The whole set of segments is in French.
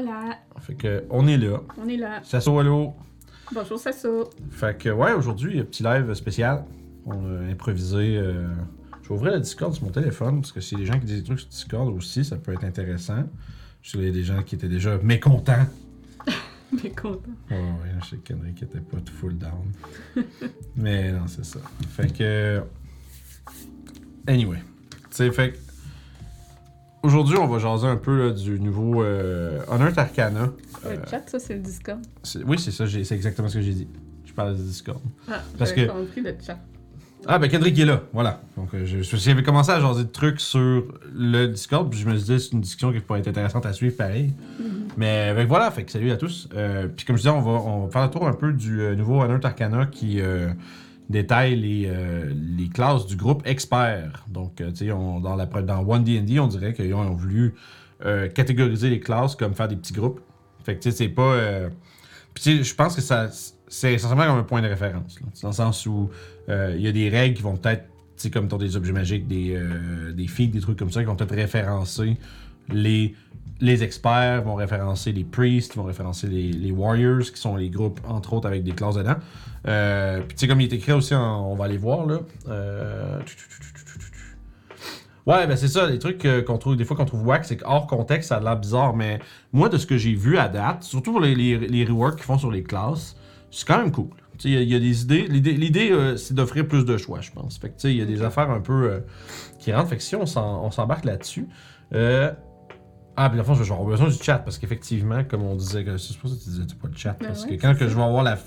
Voilà, Fait que, on est là. on est là. Sasso, allô? Bonjour Sasso. Fait que, ouais, aujourd'hui, un petit live spécial. On a improvisé. euh, Je vais ouvrir le Discord sur mon téléphone parce que s'il y a des gens qui disent des trucs sur Discord aussi, ça peut être intéressant. Je sais qu'il y a des gens qui étaient déjà mécontents. Mais content. Ouais, ouais, je sais que Kendrick était pas tout full down. Mais non, c'est ça. Fait que. Anyway. Tu sais, fait que. Aujourd'hui, on va jaser un peu là, du nouveau euh, Honor Arcana. Le Euh, chat, ça, c'est le Discord. oui, c'est ça, c'est exactement ce que j'ai dit. Je parle du Discord. Ah, parce que- compris le chat. Ah, ben Kendrick est là, voilà. Donc, euh, je, j'avais commencé à jaser de trucs sur le Discord, puis je me disais, c'est une discussion qui pourrait être intéressante à suivre pareil. Mais fait que voilà, fait que salut à tous. Euh, puis comme je disais, on va, on va faire le tour un peu du nouveau Honor Arcana qui détaille les, euh, les classes du groupe expert. Donc, euh, tu sais, dans, la, dans One D&D, on dirait qu'ils ont, voulu euh, catégoriser les classes comme faire des petits groupes. Fait que tu sais, c'est pas... Puis tu sais, je pense que ça, c'est essentiellement comme un point de référence. Dans le sens où il y a des règles qui vont peut-être, tu sais, comme des objets magiques, des, des des trucs comme ça, qui vont peut-être référencer les, les experts, vont référencer les priests, vont référencer les, les warriors, qui sont les groupes, entre autres, avec des classes dedans. Euh, Puis tu sais, comme il est écrit aussi, en- on va aller voir, là. Euh, Ouais, ben c'est ça, les trucs euh, qu'on trouve, des fois qu'on trouve wack, c'est qu'hors contexte, ça a l'air bizarre, mais moi, de ce que j'ai vu à date, surtout pour les, les, les reworks qu'ils font sur les classes, c'est quand même cool. Tu sais, Il y, a- il y a des idées. L'idée, euh, c'est d'offrir plus de choix, je pense. Fait que, tu sais, il y a des affaires un peu euh, qui rentrent. Fait que si on, s'embarque là-dessus. euh, Ah, puis la fois, je vais avoir besoin du chat parce qu'effectivement, comme on disait, que c'est pour ça que tu disais tu pas de chat. Ben Parce ouais, que quand que je vais avoir la,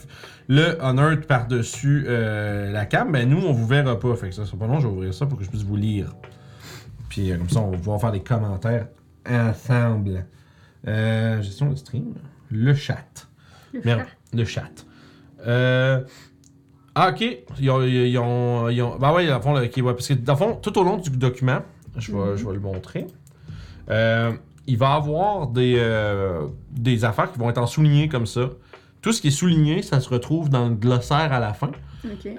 le Honor par-dessus euh, la cam, ben nous, on vous verra pas. Fait que ça sera pas long, je vais ouvrir ça pour que je puisse vous lire. Puis euh, comme ça, on va pouvoir faire des commentaires ensemble. Euh, gestion de stream. Le chat. Le Merde, chat. le chat. Euh... Ah, ok. Ils ont. Ils ont, ils ont- Ben ouais, dans le fond, le- ouais, parce que dans le fond, tout au long du document, je vais, Mhm. je vais le montrer. euh, il va y avoir des, euh, des affaires qui vont être en souligné comme ça. Tout ce qui est souligné, ça se retrouve dans le glossaire à la fin.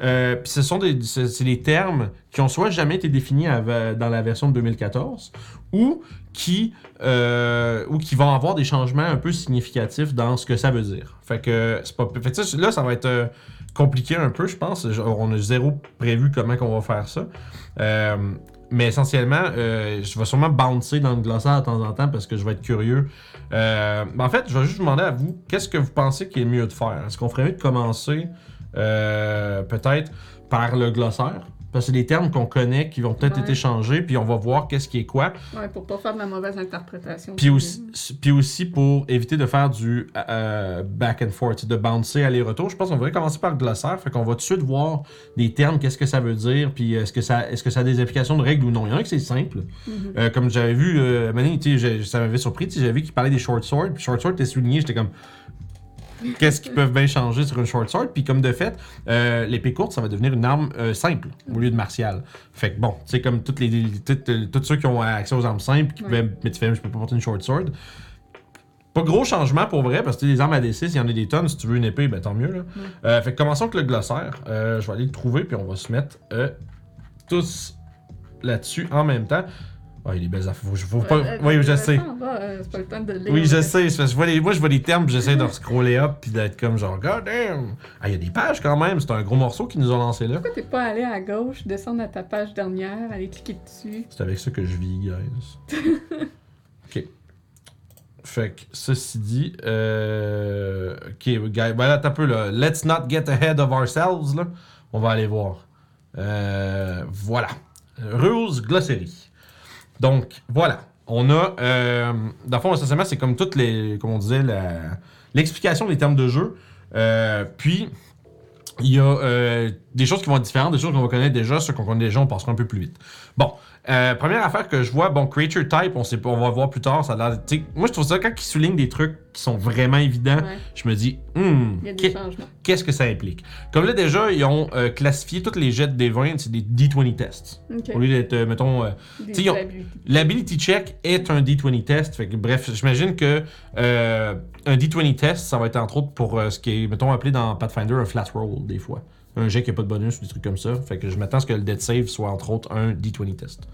Euh, Puis ce sont des, c'est des termes qui ont soit jamais été définis dans la version de 2014 ou qui, euh, ou qui vont avoir des changements un peu significatifs dans ce que ça veut dire. Fait que, c'est pas, fait que là, ça va être compliqué un peu, je pense. On a zéro prévu comment qu'on va faire ça. Mais essentiellement, euh, je vais sûrement bouncer dans le glossaire de temps en temps parce que je vais être curieux. Euh, en fait, je vais juste demander à vous, qu'est-ce que vous pensez qu'il est mieux de faire? Est-ce qu'on ferait mieux de commencer euh, peut-être par le glossaire? Parce que c'est des termes qu'on connaît qui vont peut-être Ouais. être échangés, puis on va voir qu'est-ce qui est quoi. Ouais, pour pas faire de la mauvaise interprétation. Puis aussi, puis aussi pour éviter de faire du euh, back and forth, de bouncer aller-retour, je pense qu'on devrait commencer par le glossaire. Fait qu'on va tout de suite voir des termes, qu'est-ce que ça veut dire, puis est-ce que ça, est-ce que ça a des applications de règles ou non. Il y en a que c'est simple. Mhm. Euh, comme j'avais vu, euh, Mané, tu sais, j'ai- ça m'avait surpris, tu sais, j'avais vu qu'il parlait des short swords, puis short sword était souligné, j'étais comme. Qu'est-ce qu'ils peuvent bien changer sur une short sword? Puis comme de fait, euh, l'épée courte, ça va devenir une arme euh, simple au lieu de martiale. Fait que bon, tu sais, comme toutes les, les- toutes- euh, tous ceux qui ont accès aux armes simples, qui mais tu fais, je peux pas porter une short sword. Pas gros changement pour vrai, parce que les armes à D6, il y en a des tonnes. Si tu veux une épée, ben tant mieux. Là. Euh, fait que commençons avec le glossaire. Je vais aller le trouver, puis on va se mettre tous là-dessus en même temps. Il y a des belles affaires. Faut, faut pas... Euh, oui, je sais. euh, C'est pas le temps de lire. Oui, je sais. je vois les- moi, je vois les termes, puis j'essaie de scroller up, puis d'être comme genre, God damn! Ah, il y a des pages quand même. C'est un gros morceau qu'ils nous ont lancé là. Pourquoi t'es pas allé à gauche, descendre à ta page dernière, aller cliquer dessus? C'est avec ça que je vis, guys. ok. Fait que, ceci dit, euh... ok, guys, voilà, t'as peu là. Let's not get ahead of ourselves, là. On va aller voir. Euh, voilà. Rules Glossary. Donc, voilà. On a, euh, dans le fond, c'est comme toutes les, comme on disait, l'explication des termes de jeu. Euh, puis, il y a euh, des choses qui vont être différentes, des choses qu'on va connaître déjà, ceux qu'on connaît déjà, on passera un peu plus vite. Bon, euh, première affaire que je vois, bon, Creature Type, on, sait pas, on va voir plus tard, ça a l'air- Moi, je trouve ça, quand ils soulignent des trucs qui sont vraiment évidents, Ouais, je me dis, hmm, changements. qu'est-ce que ça implique? Comme là, déjà, ils ont euh, classifié tous les jets de D20, c'est des D20 tests. Au lieu d'être, euh, mettons. L'ability check est un D20 test. Fait que, bref, j'imagine que un D20 test, ça va être entre autres pour ce qui est, mettons, appelé dans Pathfinder un flat roll, des fois. Un jet qui n'a pas de bonus ou des trucs comme ça. Fait que je m'attends à ce que le dead save soit entre autres un D20 test.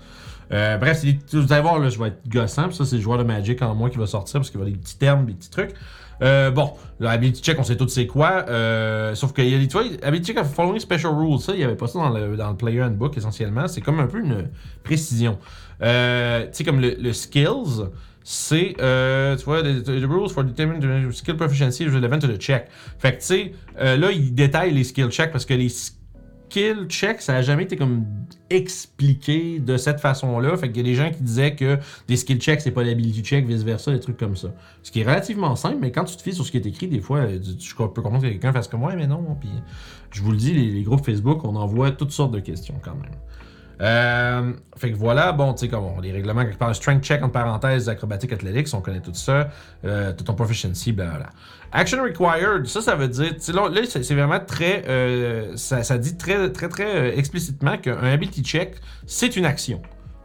Euh, bref, vous allez voir, là, je vais être gossant, ça, c'est le joueur de Magic en moi qui va sortir, parce qu'il va des petits termes, des petits trucs. Euh, bon, le Ability Check, on sait tous c'est quoi. Euh, sauf qu'il y a des. Tu vois, Ability Check Following Special Rules, ça, il n'y avait pas ça dans le, dans le Player Handbook essentiellement. C'est comme un peu une précision. Euh, tu sais, comme le Skills, c'est. Euh, tu vois, the, rules for determining the skill proficiency is relevant to the check. Fait que, tu sais, euh, là, il détaille les skill checks parce que les skill checks, ça a jamais été comme expliqué de cette façon-là. Fait qu'il y a des gens qui disaient que des skill checks, c'est pas l'ability check, vice-versa, des trucs comme ça. Ce qui est relativement simple, mais quand tu te fies sur ce qui est écrit, des fois, euh, tu peux comprendre que quelqu'un fasse comme moi, mais non. Puis, je vous le dis, les groupes Facebook, on envoie toutes sortes de questions quand même. Euh, fait que voilà, bon, tu sais, comme on- les règlements, quelque part, strength check, entre parenthèses, acrobatique athletics, on connaît tout ça, euh, t'as ton proficiency, blablabla. Action required, ça, ça veut dire, là, là, c'est vraiment très, euh, ça, ça dit très, très, très euh, explicitement qu'un ability check, c'est une action.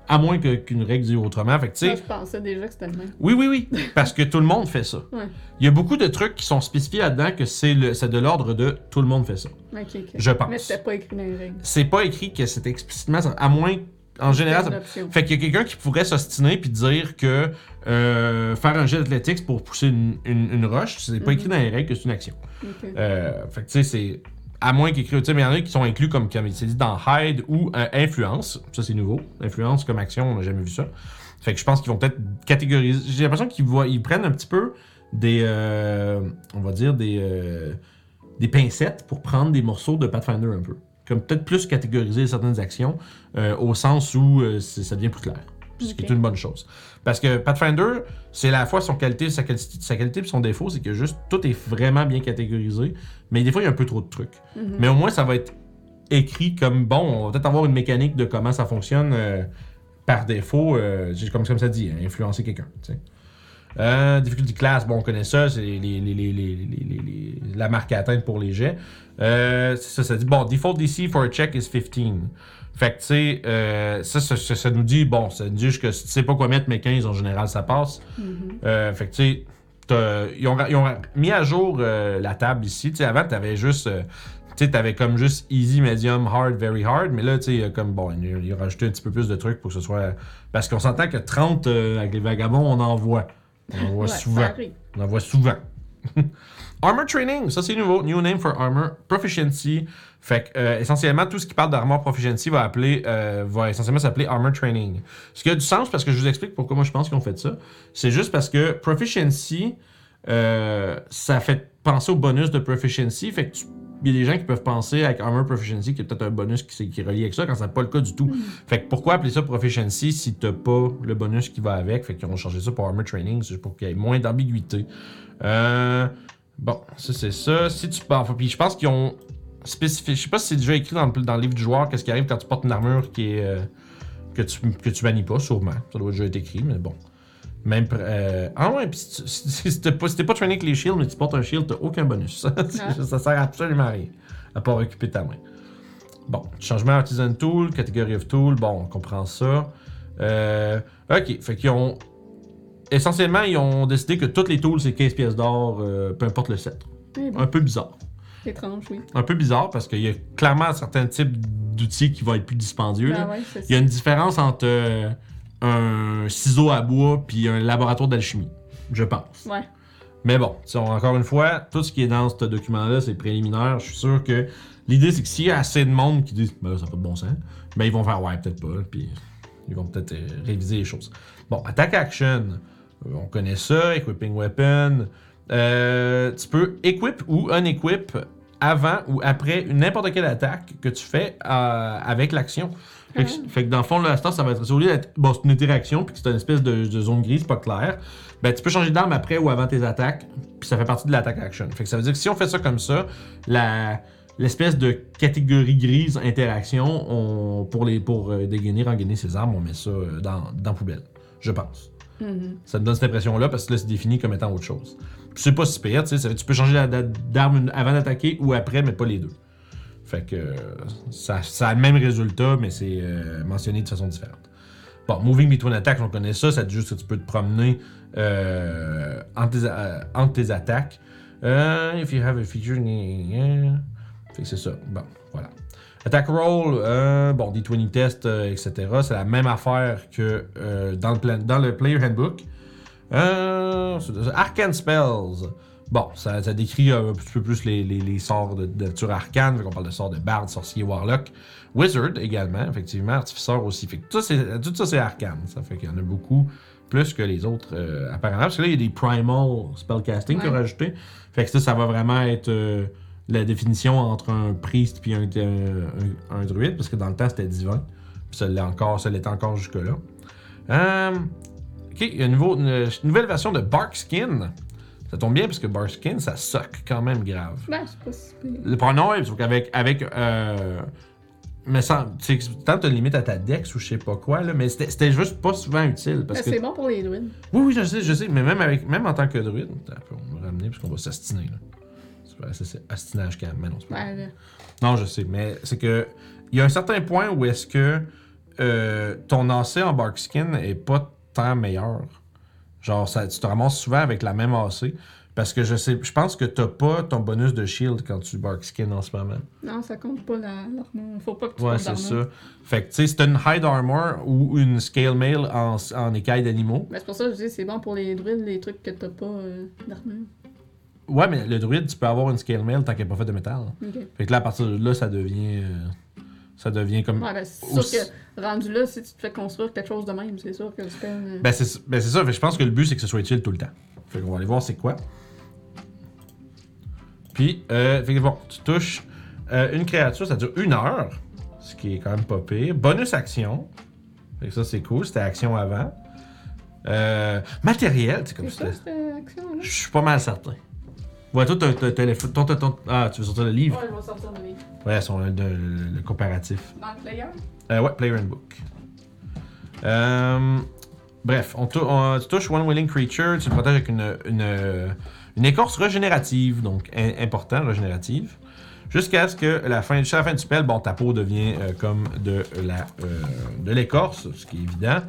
À moins que- qu'une règle dise autrement. Fait que, tu sais, Moi, je pensais déjà que c'était le même. oui, oui, oui, parce que tout le monde fait ça. Ouais. Il y a beaucoup de trucs qui sont spécifiés là-dedans que c'est le- c'est de l'ordre de tout le monde fait ça. Ok, ok. Je pense. Mais c'était pas écrit dans les règles. C'est pas écrit que c'est explicitement, ça- à moins, en général, C'est ça- fait qu'il y a quelqu'un qui pourrait s'ostiner puis dire que euh, faire un jet d'athlétiques pour pousser une, une, une roche, c'est pas écrit dans les règles que c'est une action. Euh, fait que tu sais, c'est. À moins qu'écrit, tu sais, mais il y en a qui sont inclus comme, comme il s'est dit dans Hide ou euh, Influence. Ça, c'est nouveau. Influence comme action, on n'a jamais vu ça. Fait que je pense qu'ils vont peut-être catégoriser. J'ai l'impression qu'ils voient- ils prennent un petit peu des. euh, on va dire des. euh, des pincettes pour prendre des morceaux de Pathfinder un peu. Comme peut-être plus catégoriser certaines actions au sens où ça devient plus clair. Ce qui est une bonne chose. Parce que Pathfinder, c'est à la fois son qualité, sa qualité, sa qualité et son défaut, c'est que juste tout est vraiment bien catégorisé, mais des fois il y a un peu trop de trucs. Mhm. Mais au moins ça va être écrit comme bon, on va peut-être avoir une mécanique de comment ça fonctionne euh, par défaut, euh, comme, comme ça dit, hein, influencer quelqu'un. Euh, difficulty class, bon, on connaît ça, c'est les, les- les- la marque à atteindre pour les jets. Euh, ça, ça dit, bon, default DC for a check is 15. Fait que, tu sais, euh, ça, ça, ça- ça nous dit, bon, ça nous dit que si tu sais pas quoi mettre, mais 15, en général, ça passe. Mhm. Euh, fait que, tu sais, ils ont, ils ont mis à jour euh, la table ici. Tu sais, avant, t'avais juste. tu sais, t'avais comme juste easy, medium, hard, very hard. Mais là, tu sais, comme, bon, ils ils ont rajouté un petit peu plus de trucs pour que ce soit. Parce qu'on s'entend que 30 euh, avec les vagabonds, on en voit. On en voit Ouais, souvent. On en voit souvent. armor training, ça c'est nouveau. New name for armor. Proficiency. Fait que, euh, essentiellement, tout ce qui parle d'armor proficiency va, appeler, euh, va essentiellement s'appeler armor training. Ce qui a du sens parce que je vous explique pourquoi moi je pense qu'ils ont fait ça. C'est juste parce que proficiency, euh, ça fait penser au bonus de proficiency. Fait que tu- il y a des gens qui peuvent penser avec Armor Proficiency qu'il y a peut-être un bonus qui, est relié avec ça quand c'est pas le cas du tout. Fait que pourquoi appeler ça Proficiency si t'as pas le bonus qui va avec? Fait qu'ils ont changé ça pour Armor Training, c'est pour qu'il y ait moins d'ambiguïté. Euh, bon, ça c'est ça. Si tu pars, puis je pense qu'ils ont spécifié, je sais pas si c'est déjà écrit dans le, dans le livre du joueur, qu'est-ce qui arrive quand tu portes une armure qui est. euh, que tu, que tu manies pas, sûrement. Ça doit déjà être écrit, mais bon. Même. euh, ah ouais, puis si, tu- si- si t'es pas, si t'es pas trainé avec les shields, mais tu portes un shield, t'as aucun bonus. ça, ça sert absolument à rien. À part occuper ta main. Bon, changement artisan tool, catégorie of tool, bon, on comprend ça. Euh, ok, fait qu'ils ont. Essentiellement, ils ont décidé que toutes les tools, c'est 15 pièces d'or, euh, peu importe le set. Bien, Un peu bizarre. Étrange, oui. Un peu bizarre parce qu'il y a clairement certains types d'outils qui vont être plus dispendieux. ouais, c'est Il y a une différence entre euh, un ciseau à bois puis un laboratoire d'alchimie, je pense. Ouais. Mais bon, encore une fois, tout ce qui est dans ce document-là, c'est préliminaire. Je suis sûr que l'idée, c'est que s'il y a assez de monde qui disent, ben là, ça n'a pas de bon sens, ben ils vont faire, ouais, peut-être pas, puis ils vont peut-être euh, réviser les choses. Bon, attack action, euh, on connaît ça, equipping weapon. Euh, tu peux equip ou unequip avant ou après n'importe quelle attaque que tu fais euh, avec l'action. Fait, Ah. fait que dans le fond, là, ça va être au lieu d'être bon, c'est une interaction puis que c'est une espèce de, de zone grise pas claire. Ben, tu peux changer d'arme après ou avant tes attaques, puis ça fait partie de l'attaque action. Fait que ça veut dire que si on fait ça comme ça, la l'espèce de catégorie grise interaction, on, pour les pour euh, dégainer, rengainer ses armes, on met ça euh, dans, dans la poubelle. Je pense. Mhm. Ça me donne cette impression-là parce que là, c'est défini comme étant autre chose. C'est pas si tu sais. Tu peux changer d'arme avant d'attaquer ou après, mais pas les deux. Fait que ça, a le même résultat, mais c'est euh, mentionné de façon différente. Bon, moving between attacks, on connaît ça. Ça dit juste que tu peux te promener euh, entre, tes, euh, entre tes attaques. If you have a feature. c'est ça. Bon, voilà. Attack roll, bon, D20 test, euh, etc. C'est la même affaire que dans, le dans le Player Handbook. Euh, arcane Spells. Bon, ça, ça décrit un petit peu plus les, les- les sorts de, de nature arcane. Fait qu'on parle de sorts de bard, sorcier, warlock. Wizard également, effectivement. Artificeur aussi. Fait que tout, ça, c'est arcane. Ça fait qu'il y en a beaucoup plus que les autres, euh, apparemment. Parce que là, il y a des primal spellcasting qu'ils ont Ouais. rajouté. Fait que ça, ça va vraiment être euh, la définition entre un priest puis un, un, un- un druide. Parce que dans le temps, c'était divin. Puis ça l'est encore, ça l'est encore jusque-là. Euh, ok, il y a une, nouvelle version de Barkskin. Ça tombe bien parce que Barkskin, ça suck quand même grave. Ben, c'est pas si pire. Le pronom, sauf qu'avec. Avec, euh, mais sans. Tu te limite à ta dex ou je sais pas quoi, là, mais c'était juste pas souvent utile. Parce Ben, que, C'est bon pour les druides. oui, oui, je sais, je sais, mais même, avec, même en tant que druide, on va ramener parce qu'on va s'astiner. là. C'est astinage quand même, mais non, c'est pas Ben, non, je sais, mais c'est que. Il y a un certain point où est-ce que euh, ton AC en Barkskin est pas tant meilleur. Genre, ça, tu te ramasses souvent avec la même AC. Parce que je sais, je pense que t'as pas ton bonus de shield quand tu Barkskin en ce moment. non, ça compte pas la- l'armure. Faut pas que tu Ouais, c'est ça. Fait que, tu sais, t'as une Hide Armor ou une Scale Mail en, en écaille d'animaux. Ben, c'est pour ça que je dis c'est bon pour les druides, les trucs que t'as pas euh, d'armure. Ouais, mais le druide, tu peux avoir une Scale Mail tant qu'elle n'est pas faite de métal. Fait que là, à partir de là, ça devient. euh, ça devient comme. Ouais, ben, c'est Aussi- sûr que rendu là, si tu te fais construire quelque chose de même, c'est sûr que euh, Ben c'est ben, c'est ça, Fait je pense que le but c'est que ce soit utile tout le temps. Fait qu'on va aller voir c'est quoi. Puis, euh, fait que bon, tu touches euh, une créature, ça dure une heure, ce qui est quand même pas pire. Bonus action, fait que ça c'est cool, c'était action avant. Euh, matériel, c'est comme c'est ça. action-là? Je suis pas mal certain. Ouais, toi, t'as- t'as- t'as le- ton- ton- ton- Ah, tu veux sortir le livre? Ouais, je vais sortir le livre. Ouais, son, le, le- le comparatif. Dans le player? Euh, ouais, Player Book. Euh, bref, on, tou- on- tu touches One Willing Creature, tu le protèges avec une, une, une écorce régénérative, donc in- important, régénérative. Jusqu'à ce que la fin, jusqu'à la fin du spell, bon, ta peau devient euh, comme de la euh, de l'écorce, ce qui est évident.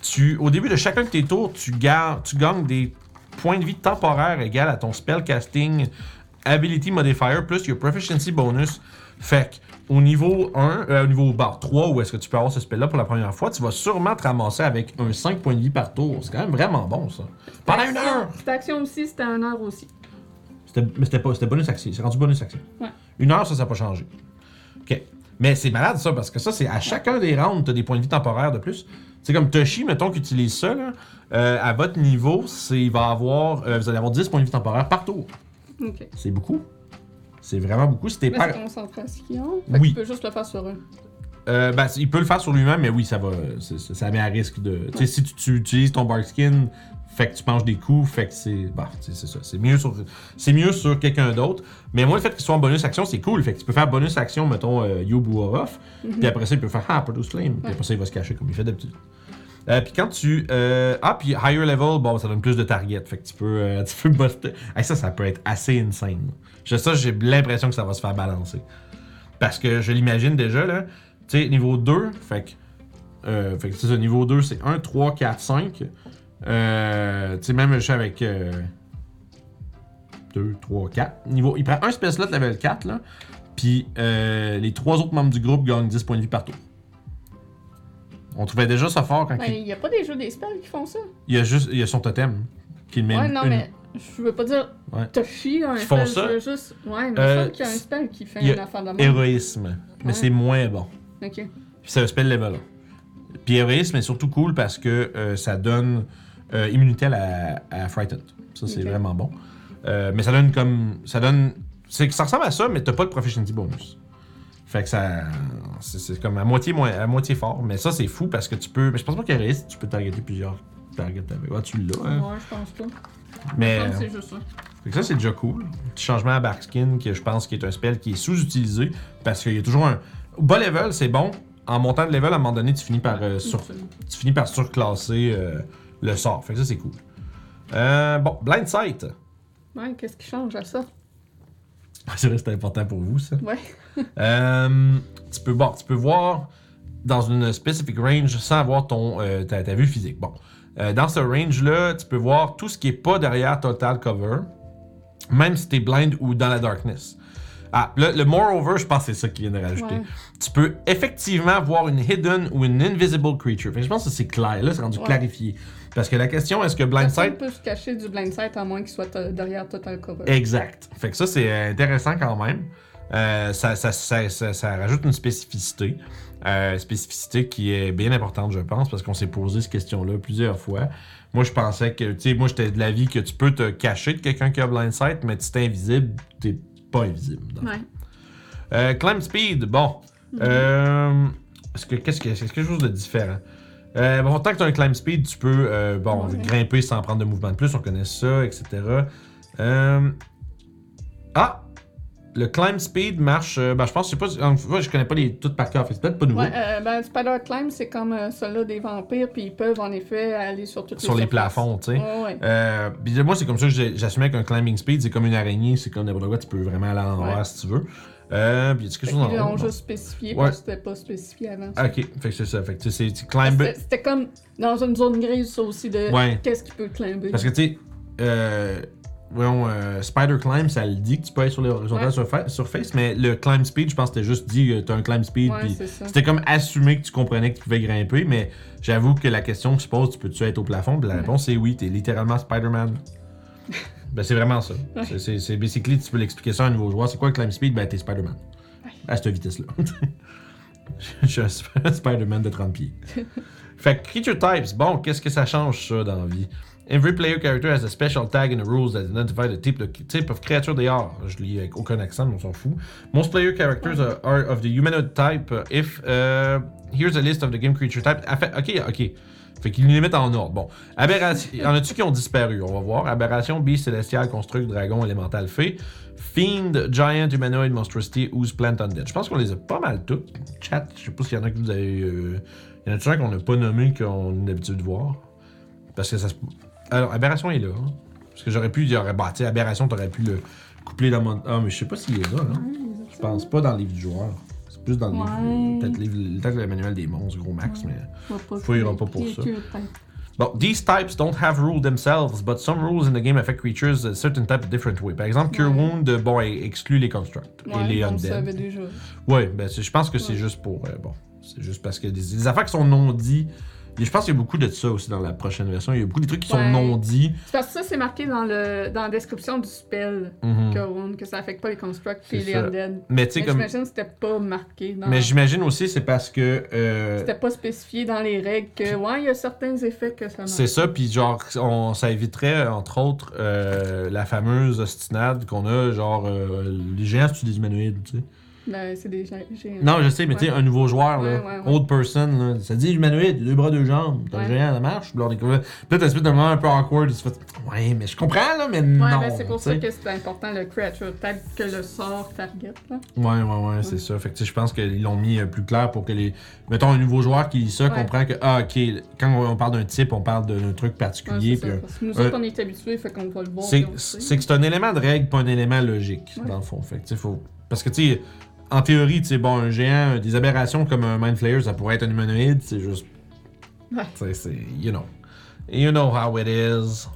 Tu, au début de chacun de tes tours, tu, gar- tu gagnes des points de vie temporaires égaux à ton spell casting ability modifier plus your proficiency bonus. Fait que, au niveau 1, euh, au niveau bah, 3, où est-ce que tu peux avoir ce spell-là pour la première fois, tu vas sûrement te ramasser avec un 5 points de vie par tour. C'est quand même vraiment bon, ça. Pendant une heure! Cette action aussi, c'était une heure aussi. C'était- Mais c'était pas, c'était bonus action. C'est rendu bonus action. Ouais. Une heure, ça, ça n'a pas changé. OK. Mais c'est malade, ça, parce que ça, c'est à chacun des rounds, tu as des points de vie temporaires de plus. C'est comme Toshi, mettons, qui utilise ça, là, euh, à votre niveau, c'est, il va avoir, euh, vous allez avoir 10 points de vie temporaires par tour. Ok. C'est beaucoup. C'est vraiment beaucoup. C'était Mais pas. c'est concentration. Fait Oui. Tu peux juste le faire sur eux. Euh, ben, il peut le faire sur lui-même, mais oui, ça va. c'est- ça met à risque de. Tu sais, si tu, tu utilises ton Barkskin, fait que tu manges des coups, fait que c'est. Bah, c'est ça. C'est mieux sur, c'est mieux sur quelqu'un d'autre. Mais moi, le fait qu'il soit en bonus action, c'est cool. Fait que tu peux faire bonus action, mettons, euh, Yobu or off. Puis après ça, il peut faire Ah, Produce Flame. Puis après ça, il va se cacher comme il fait d'habitude. Euh, puis quand tu. euh, ah, puis higher level, bon, ça donne plus de target. Fait que tu peux, euh, tu peux buster. Hey, ça, ça peut être assez insane. Je, ça, j'ai l'impression que ça va se faire balancer. Parce que je l'imagine déjà, là. Tu sais, niveau 2, fait que. Fait que c'est ça, niveau 2, c'est 1, 3, 4, 5. Euh, tu sais, même je suis avec. euh, 2, 3, 4. Niveau, il prend un spell slot level 4, là. Puis euh, les trois autres membres du groupe gagnent 10 points de vie par tour. On trouvait déjà ça fort quand Ben, il, il y a pas des jeux des spells qui font ça? il y a juste il y a son totem qui le met Ouais, une- non, une- mais je veux pas dire. Ouais. Toshi a un Qui font spell. ça? je veux juste. Ouais, mais Euh, il qu'il y a un spell qui fait il y a une affaire de même. héroïsme. Mais Ouais. c'est moins bon. Ok. Puis c'est un spell level 1. Puis héroïsme est surtout cool parce que euh, ça donne euh, immunité à, Frightened. Ça, c'est vraiment bon. Euh, mais ça donne comme. Ça donne. C'est que ça ressemble à ça, mais t'as pas de proficiency bonus. Fait que ça. C'est c'est comme à moitié, moins, à moitié fort. Mais ça, c'est fou parce que tu peux. Mais je pense pas qu'héroïsme, tu peux targeter plusieurs targets avec. Tu l'as. hein. Ouais, je pense pas. Mais. Je pense que c'est juste ça. Fait que ça, c'est déjà cool. Petit changement à Barkskin, que je pense qui est un spell qui est sous-utilisé, parce qu'il y a toujours un... Au bas level, c'est bon. En montant de level, à un moment donné, tu finis par, euh, sur- tu finis par surclasser euh, le sort. Fait que ça, c'est cool. Euh, bon, Blind Sight. Ouais, qu'est-ce qui change à ça? c'est vrai, c'est important pour vous, ça. Ouais. Euh, tu, peux, bon, tu peux voir dans une specific range sans avoir ton, euh, ta, ta vue physique. Bon. Dans ce range-là, tu peux voir tout ce qui est pas derrière Total Cover, même si t'es blind ou dans la darkness. Ah, le, le moreover, je pense que c'est ça qu'il vient de rajouter. Ouais. Tu peux effectivement voir une hidden ou une invisible creature. Fait que je pense que c'est clair. Là, c'est rendu Ouais. clarifié. Parce que la question, est-ce que Personne Blindsight. peut se cacher du blind sight à moins qu'il soit derrière Total Cover. Exact. Fait que ça, c'est euh, intéressant quand même. Euh, ça, ça, ça, ça- ça rajoute une spécificité. Euh, spécificité qui est bien importante, je pense, parce qu'on s'est posé cette question-là plusieurs fois. Moi, je pensais que, tu sais, moi, j'étais de l'avis que tu peux te cacher de quelqu'un qui a blindsight, mais si t'es invisible, t'es pas invisible. Ouais. Euh, climb speed, bon. Euh, est-ce que qu'est-ce que c'est quelque chose de différent? Euh, bon, tant que tu as un climb speed, tu peux euh, bon, Ouais. grimper sans prendre de mouvement de plus, on connaît ça, etc. Euh, Ah! Le climb speed marche. ben, je pense, je sais pas. je connais pas les toutes par cœur, c'est peut-être pas nouveau. Ouais, ben, Spider Climb, c'est comme ceux-là des vampires, puis ils peuvent en effet aller sur toutes sur les plafonds, tu sais. Ouais, moi, c'est comme ça que j'assumais qu'un climbing speed, c'est comme une araignée, c'est comme n'importe quoi, tu peux vraiment aller à l'envers Ouais. si tu veux. Euh, puis y a quelque chose haut? l'ont juste spécifié Ouais. parce que c'était pas spécifié avant. ça. Ok, fait que c'est ça. Fait que tu sais, c'est tu climbes. C'était comme dans une zone grise, ça aussi, de Ouais. qu'est-ce qui peut climber. Parce que tu sais, euh, voyons, euh, Spider Climb, ça le dit que tu peux aller sur les horizontales Ouais. surfa- surface, mais le climb speed, je pense que c'était juste dit que t'as un climb speed, puis c'était comme assumé que tu comprenais que tu pouvais grimper, mais j'avoue que la question qui se pose, tu peux-tu être au plafond? Puis la réponse c'est oui, t'es littéralement Spider-Man. ben c'est vraiment ça. Ouais. C'est- C'est basically, tu peux l'expliquer ça à un nouveau joueur. C'est quoi le climb speed? Ben t'es Spider-Man. Ouais. À cette vitesse-là. Je suis un Sp- Spider-Man de 30 pieds. Fait que Creature Types, bon, qu'est-ce que ça change ça dans la vie? Every player character has a special tag in the rules that identify the type, the type of creature they are. Je lis avec aucun accent, mais on s'en fout. Most player characters are, are of the humanoid type. If uh, here's a list of the game creature type. Fait- ok, ok. Fait qu'il les met en ordre. Bon. Aberration. y en a-tu qui ont disparu? On va voir. Aberration, beast, célestial, construct, dragon, élémental, fée. Fiend, giant, humanoid, monstrosity, ooze, plant, undead. Je pense qu'on les a pas mal toutes. Chat, je sais pas s'il y en a que vous avez. Euh... Y en a-tu un qu'on n'a pas nommé qu'on a l'habitude de voir? Parce que ça se. Alors, Aberration est là. hein. Parce que j'aurais pu dire, bah, tu sais, Aberration, t'aurais pu le coupler dans mon. Ah, mais je sais pas s'il est là, hein. Je pense pas dans le livre du joueur. Plus dans le livre. Peut-être le manuel des monstres, gros max, mais. Vois pas pour ça. Bon, these types don't have rule themselves, but some rules in the game affect creatures a certain type of different way. Par exemple, Cure Ouais. Wound, euh, bon, exclut les constructs et les undead. Ouais, ben je pense que c'est juste pour. euh, bon, c'est juste parce que des, des affaires qui sont non dites. Je pense qu'il y a beaucoup de ça aussi dans la prochaine version. Il y a beaucoup de trucs qui sont non dits. C'est parce que ça, c'est marqué dans, le, dans la description du spell Mhm. que, ça affecte pas les constructs et les undead. Mais tu sais, comme. j'imagine que c'était pas marqué dans. Mais j'imagine aussi, c'est parce que. euh, C'était pas spécifié dans les règles que, ouais, il y a certains effets que ça marche. C'est ça, puis genre, on, ça éviterait, entre autres, euh, la fameuse ostinade qu'on a, genre, euh, les géants, c'est des humanoïdes, tu sais. Ben, c'est des gé- géants. Non, je sais, mais tu sais, un nouveau joueur, là, Ouais, old person, là, ça dit humanoïde, deux bras, deux jambes, t'as un géant, marche, puis là, on découvre. Peut-être un d'un moment un peu awkward, il se fait, ouais, mais je comprends, là, mais non. Ouais, ben, c'est pour ça que c'est important le creature type que le sort target. Là. Ouais, ouais, ouais, c'est ça. Fait que je pense qu'ils l'ont mis euh, plus clair pour que les. Mettons, un nouveau joueur qui lit ça comprend que, ah, ok, quand on parle d'un type, on parle d'un truc particulier, puis euh, Parce que nous euh, autres, on est habitués, fait qu'on va le voir. C'est que c'est un élément de règle, pas un élément logique, dans le fond. Fait que, faut... Parce que, tu sais, en théorie, tu sais, bon, un géant, des aberrations comme un Mind Flayer, ça pourrait être un humanoïde, c'est juste. Ouais. Tu sais, c'est. You know. You know how it is.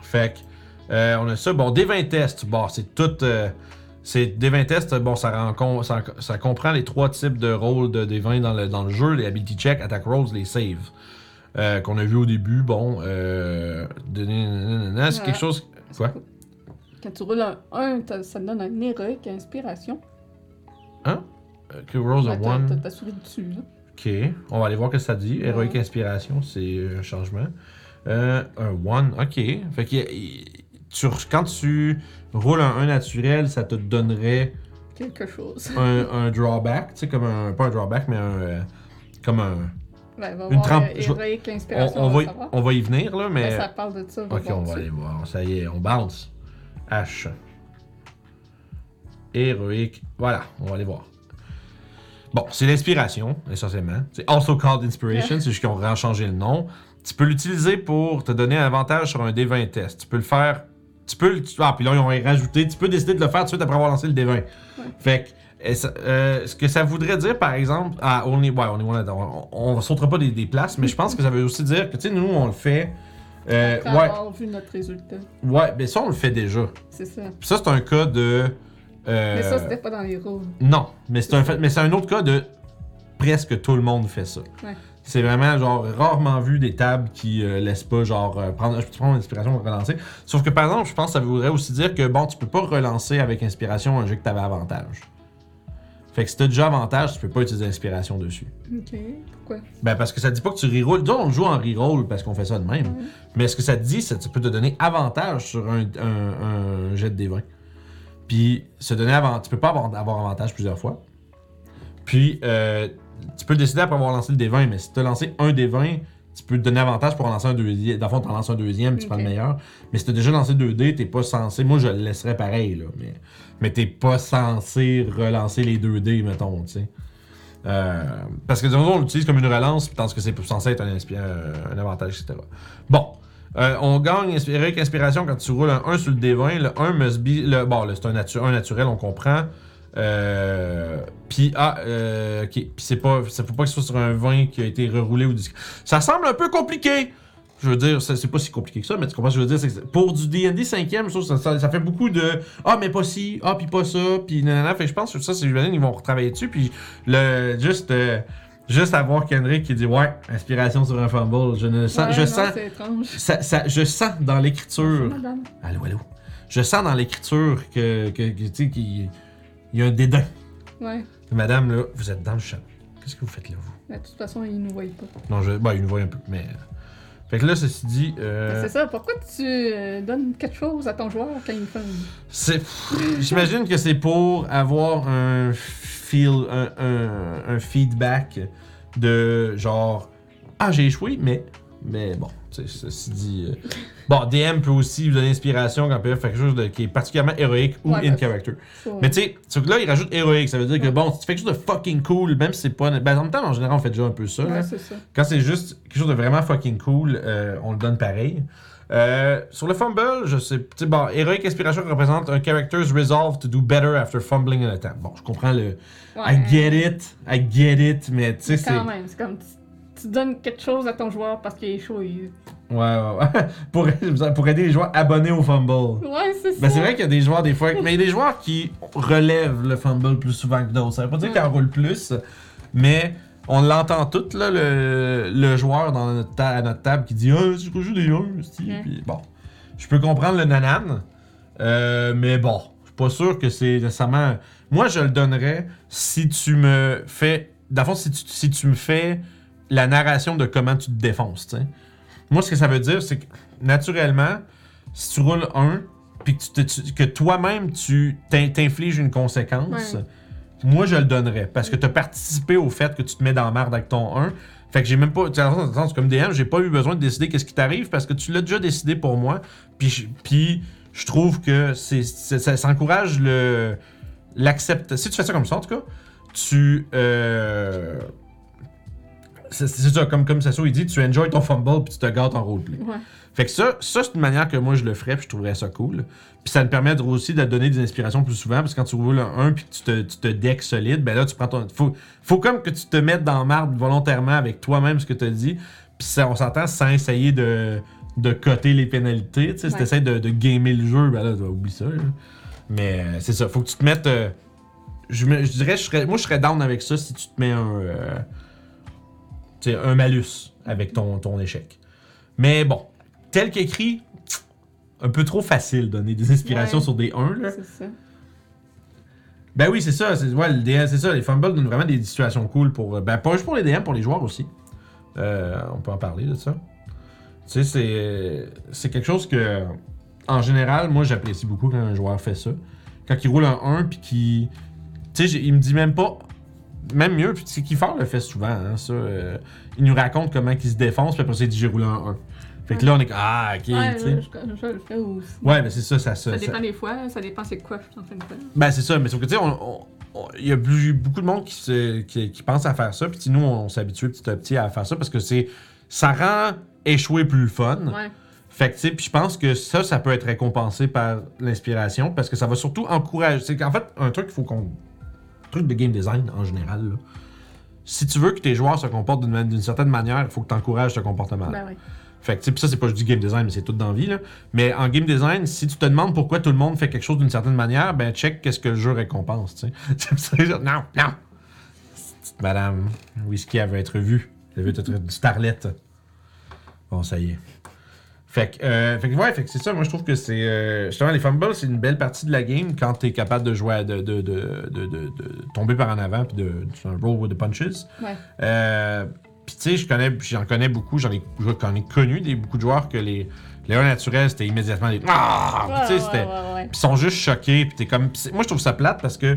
Fait que, euh, on a ça. Bon, des 20 tests, bon, c'est tout. euh, c'est des 20 tests, bon, ça, rencon- ça, ça comprend les trois types de rôles de des 20 dans le, dans le jeu les ability check, attack rolls, les saves. Euh, qu'on a vu au début, bon, euh, c'est quelque chose. Quoi? Quand tu roules un 1, ça te donne un héroïque inspiration. Euh, que a Ouais, t'as- one. t'as ta souris dessus. Là. Ok, on va aller voir ce que ça dit. Heroic Inspiration, c'est euh, un changement. Euh, un one, ok. Fait que tu, quand tu roules un 1 naturel, ça te donnerait Quelque chose. un, un drawback, tu sais, comme un. Pas un drawback, mais un. euh, comme un. Ouais, va Une trempe- euh, héroïque On, inspiration. on on va, y- on va y venir, là, Ben, mais. ça parle de ça. Ok, on va aller voir. Ça y est, on bounce. H. Héroïque. Voilà, on va aller voir. Bon, c'est l'inspiration, essentiellement. C'est also called inspiration, c'est juste qu'ils ont vraiment changé le nom. Tu peux l'utiliser pour te donner un avantage sur un D20 test. Tu peux le faire. Tu peux le. Ah, puis là, ils ont rajouté. Tu peux décider de le faire tout de suite après avoir lancé le D20. Fait que. euh, ce que ça voudrait dire, par exemple, ah, on est, ouais, on est, on, est- on, on sautera pas des, des places, mais je pense que ça veut aussi dire que, tu sais, nous, on le fait. euh, Après ouais, avoir vu notre résultat. ouais, mais ça, on le fait déjà. C'est ça. Puis ça, c'est un cas de Euh, Mais ça, c'était pas dans les rôles. Non, mais c'est un, fait- mais c'est un autre cas de presque tout le monde fait ça. Ouais. C'est vraiment genre rarement vu des tables qui euh, laissent pas genre euh, prendre, je peux prendre inspiration pour relancer. Sauf que par exemple, je pense que ça voudrait aussi dire que bon, tu peux pas relancer avec inspiration un jeu que t'avais avantage. Fait que si t'as déjà avantage, tu peux pas utiliser inspiration dessus. Ok, pourquoi? Ben parce que ça dit pas que tu reroll. Disons, on joue en reroll parce qu'on fait ça de même. Ouais. Mais ce que ça te dit, c'est que ça peut te donner avantage sur un, un- un jet de D20. Puis, se donner avant, tu peux pas avoir, avoir avantage plusieurs fois. Puis, euh, tu peux décider après avoir lancé le D20, mais si tu as lancé un D20, tu peux te donner avantage pour en lancer un deuxième. Dans le fond, tu en lances un deuxième, tu prends le meilleur. Mais si tu as déjà lancé 2D, t'es pas censé. Moi, je le laisserais pareil, là. Mais, mais t'es pas censé relancer les 2D, mettons, tu sais. Euh, parce que disons, on l'utilise comme une relance, tandis que c'est censé être un, euh, un avantage, etc. Bon. Euh, on gagne Heroic Inspiration quand tu roules un 1 sur le D20. Le 1 must be. Le, bon, là, c'est un, natu- un naturel, on comprend. Euh, puis, ah, euh. Puis c'est pas. Ça faut pas que ce soit sur un 20 qui a été reroulé ou. Ça semble un peu compliqué. Je veux dire, c'est pas si compliqué que ça, mais tu comprends ce que je veux dire? que pour du D&D 5e, je trouve que ça, ça- ça fait beaucoup de Ah, mais pas ci, ah, puis pas ça, puis nanana. Fait je pense que ça, c'est j'imagine, ils vont retravailler dessus, puis le, juste, euh, juste avoir Kendrick qui dit Ouais, inspiration sur un fumble, je ne sens, Ouais, je non, sens, ça, ça- je sens dans l'écriture, allô, allô, je sens dans l'écriture que, que, que, tu sais, qu'il il y a un dédain. Ouais. Madame, là, vous êtes dans le champ. Qu'est-ce que vous faites là, vous? Mais de toute façon, ils nous voient pas. Non, je, bah, il nous voit un peu, mais. Fait que là, ceci dit. euh, Mais C'est ça, pourquoi tu euh, donnes quelque chose à ton joueur quand il fait. C'est. J'imagine que c'est pour avoir un feel, un, un- un feedback de genre ah j'ai échoué mais mais bon tu sais ceci dit euh, bon DM peut aussi lui donner inspiration quand peut faire quelque chose de- qui est particulièrement héroïque ou Ouais, in character. Mais tu sais, sauf que là il rajoute héroïque, ça veut dire que Ouais. bon si tu fais quelque chose de fucking cool même si c'est pas ben en même temps en général on fait déjà un peu. Ouais, ça. Quand c'est juste quelque chose de vraiment fucking cool, euh, on le donne pareil. Euh, sur le fumble, je sais. Bon, Heroic Inspiration représente un character's resolve to do better after fumbling an attempt. Bon, je comprends le. Ouais. I get it, I get it, mais tu sais, c'est. Quand même, c'est comme tu, tu donnes quelque chose à ton joueur parce qu'il est chaud. il- Ouais, ouais, ouais. pour, pour aider les joueurs abonnés au fumble. Ouais, c'est ça. Ben, c'est vrai qu'il y a des joueurs, des fois. Mais il y a des joueurs qui relèvent le fumble plus souvent que d'autres. Ça veut pas dire Ouais. qu'ils en roulent plus, mais on l'entend tout, là, le, le joueur dans notre ta- à notre table qui dit Ah, je joue des 1, Ouais. Puis bon. Je peux comprendre le nanan, euh, mais bon, je suis pas sûr que c'est nécessairement. Moi, je le donnerais si tu me fais. D'abord, si tu, si tu me fais la narration de comment tu te défonces, tu sais. Moi, ce que ça veut dire, c'est que naturellement, si tu roules un, puis que, tu te- tu- que toi-même tu t'in- t'infliges une conséquence, Ouais. Moi je le donnerais. Parce que tu as participé au fait que tu te mets dans la merde avec ton 1. Fait que j'ai même pas. dans le sens, comme DM, j'ai pas eu besoin de décider qu'est-ce qui t'arrive parce que tu l'as déjà décidé pour moi. Puis, puis je trouve que c'est, ça, encourage le l'accepte. Si tu fais ça comme ça, en tout cas, tu. euh, c'est, c'est ça, comme, comme Sasso il dit, tu enjoy ton fumble puis tu te gâtes en roleplay. Ouais. Fait que ça, ça c'est une manière que moi je le ferais puis je trouverais ça cool. Puis ça te permet aussi de donner des inspirations plus souvent parce que quand tu roules un 1 puis que tu te, tu te decks solide, ben là tu prends ton. Faut, faut comme que tu te mettes dans marde volontairement avec toi-même ce que tu as dit. Puis ça, on s'entend sans essayer de, de coter les pénalités. Tu sais, si Ouais. t'essaies de, de gamer le jeu, ben là, tu vas oublier ça. là. Mais euh, c'est ça, faut que tu te mettes. euh, je, me- je dirais, je serais, moi je serais down avec ça si tu te mets un. euh, tu un malus avec ton, ton échec. Mais bon, tel qu'écrit, un peu trop facile donner des inspirations Ouais. sur des 1. Là. C'est ça. Ben oui, c'est ça. C'est ouais, le DM, c'est ça. Les fumbles donnent vraiment des situations cool pour. euh, Ben pas juste pour les DM, pour les joueurs aussi. Euh, on peut en parler de ça. Tu sais, c'est, c'est quelque chose que, en général, moi j'apprécie beaucoup quand un joueur fait ça. Quand il roule un 1 puis qu'il. Tu sais, il me dit même pas. Même mieux, puis c'est Kiefer le fait souvent, hein, ça. euh, il nous raconte comment il se défonce, puis après ça, il dit j'ai roulé un 1. Fait que là, on est comme, ah, ok, Ouais, tu sais. je, je- je le fais aussi. Ouais, mais c'est ça, ça, ça, Ça ça- dépend des fois, ça dépend c'est quoi je suis en train de faire. Ben, c'est ça, mais sauf que, tu sais, il y a plus- beaucoup de monde qui, se, qui, qui pense à faire ça, puis nous, on s'est habitué petit à petit à faire ça parce que c'est ça rend échouer plus fun. Ouais. Fait que, tu sais, puis je pense que ça, ça peut être récompensé par l'inspiration parce que ça va surtout encourager. C'est qu'en fait, un truc qu'il faut qu'on. truc de game design en général, là. Si tu veux que tes joueurs se comportent d'une d'une certaine manière, il faut que tu encourages ce comportement-là. Ben oui. Fait que, ça, c'est pas juste du game design, mais c'est tout dans vie, là. Mais en game design, si tu te demandes pourquoi tout le monde fait quelque chose d'une certaine manière, ben, check qu'est-ce que le jeu récompense, non, non! Madame Whisky, elle veut être vue. Elle veut être une starlette. Bon, ça y est. Fait que, euh, fait que ouais, fait que c'est ça. Moi, je trouve que c'est. euh, justement, les fumbles, c'est une belle partie de la game quand t'es capable de jouer, à- de, de, de, de, de- de tomber par en avant puis de, de un roll with the punches. Ouais. Euh, puis tu sais, je connais, j'en connais beaucoup, j'en ai, j'en ai connu des beaucoup de joueurs que les, les 1 naturels, c'était immédiatement des. Ah! Puis tu sais, Ouais. Puis ils sont juste choqués, puis t'es comme. pis Moi, je trouve ça plate parce que.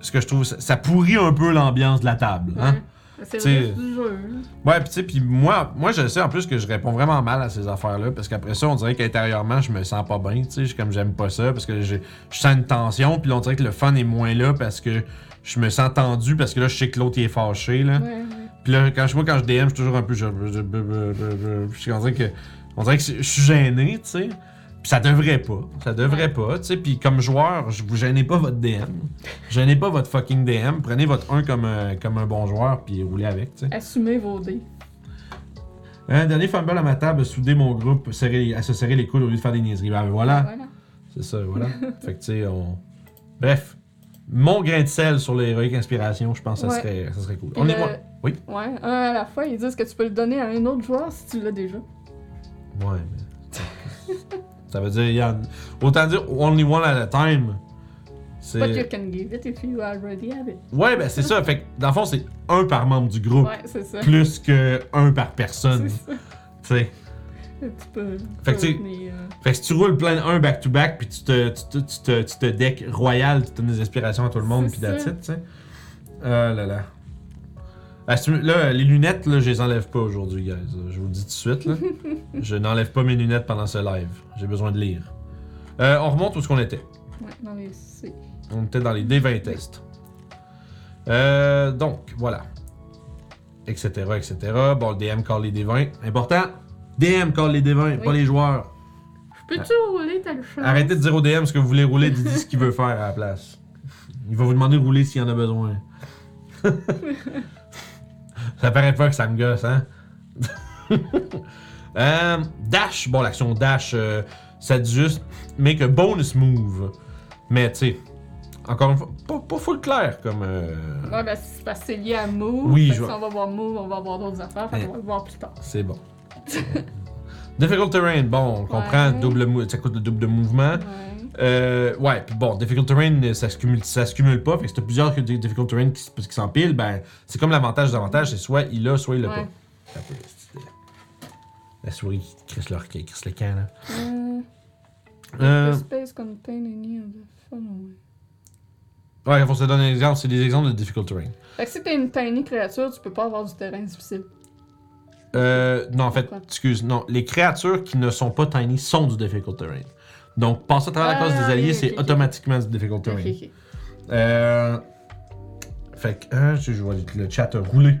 Ce que je trouve, ça, ça pourrit un peu l'ambiance de la table. Hein? Ouais. C'est T'sais- vrai du jeu. Ouais, pis tu sais, puis moi, moi, je sais en plus que je réponds vraiment mal à ces affaires-là, parce qu'après ça, on dirait qu'intérieurement, je me sens pas bien, tu sais, je- comme j'aime pas ça, parce que je sens une tension, puis là, on dirait que le fun est moins là, parce que je me sens tendu, parce que là, je sais que l'autre, il est fâché, là. Ouais, ouais. Puis là, quand moi, quand je DM, je suis toujours un peu... Je, je- je- on dirait que, que je suis gêné, tu sais. Puis ça devrait pas, ça devrait pas, tu sais. Puis comme joueur, je vous gênez pas votre DM. Gênez pas votre fucking DM. Prenez votre 1 comme, un- bon joueur, puis roulez avec, tu sais. Assumez vos dés. Un dernier fumble à ma table, souder mon groupe, serrer, à se serrer les coudes au lieu de faire des niaiseries. Ben, Voilà. c'est ça, voilà. fait que tu sais, on. Bref, mon grain de sel sur l'héroïque inspiration, je pense que ça, Ouais. serait, ça serait cool. Puis On est moi. Oui? Ouais, un à la fois, ils disent que tu peux le donner à un autre joueur si tu l'as déjà. Ouais, mais. ça veut dire, il y a. Autant dire only one at a time. C'est. But you can give it if you already have it. Ouais, ben c'est ça. Fait que dans le fond, c'est un par membre du groupe, Ouais, c'est ça. plus que un par personne. C'est ça. Tu sais. Tu peux. Fait que tu- euh, Fait que si tu roules plein de 1 back-to-back, puis tu te, tu, te, tu, te, tu te deck royal, tu donnes des inspirations à tout le monde, puis it, tu sais. Ah là là. Ah, là, les lunettes, là, je les enlève pas aujourd'hui, guys. Je vous le dis tout de suite, là. je n'enlève pas mes lunettes pendant ce live. J'ai besoin de lire. Euh, on remonte où est-ce qu'on était? Ouais, dans les C. On était dans les D20 tests. Euh, donc, voilà. Etc, etc. Bon, le DM call les D20. Important, DM call les D20, pas Oui. les joueurs. Peux-tu rouler ta chance? Arrêtez de dire au DM ce que vous voulez rouler, dites ce qu'il veut faire à la place. Il va vous demander de rouler s'il en a besoin. ça paraît pas que ça me gosse, hein? Euh, dash, bon, l'action dash, euh, ça dit juste make a bonus move. Mais tu sais, encore une fois, pas, pas full clair comme. euh, Ouais, ben c'est parce que c'est lié à Move. Oui, Fait je vois. Si on va voir Move, on va voir d'autres affaires. Fait Hein. qu'on va le voir plus tard. C'est bon. Difficult terrain, bon, on comprend, Ouais. double ça coûte le double de mouvement. Ouais. Euh, ouais, puis bon, difficult terrain, euh, ça se cumule, ça se cumule pas. Fait que si t'as plusieurs que- difficult terrain qui, s'empilent, ben, c'est comme l'avantage d'avantage, c'est soit il l'a, soit il l'a Ouais. pas. C'est- La souris qui crisse, leur, qui crisse le camp, là. Euh, Euh, space contain any of the following. ouais, faut se donner un exemple, c'est des exemples de difficult terrain. Fait que si t'es une tiny créature, tu peux pas avoir du terrain difficile. Euh, non, en fait, Pourquoi? excuse, non, les créatures qui ne sont pas tiny sont du difficult terrain. Donc, passer à travers la Ah, classe des alliés, oui, c'est automatiquement du difficult terrain. Euh. Fait que, hein, je je vois le chat a roulé.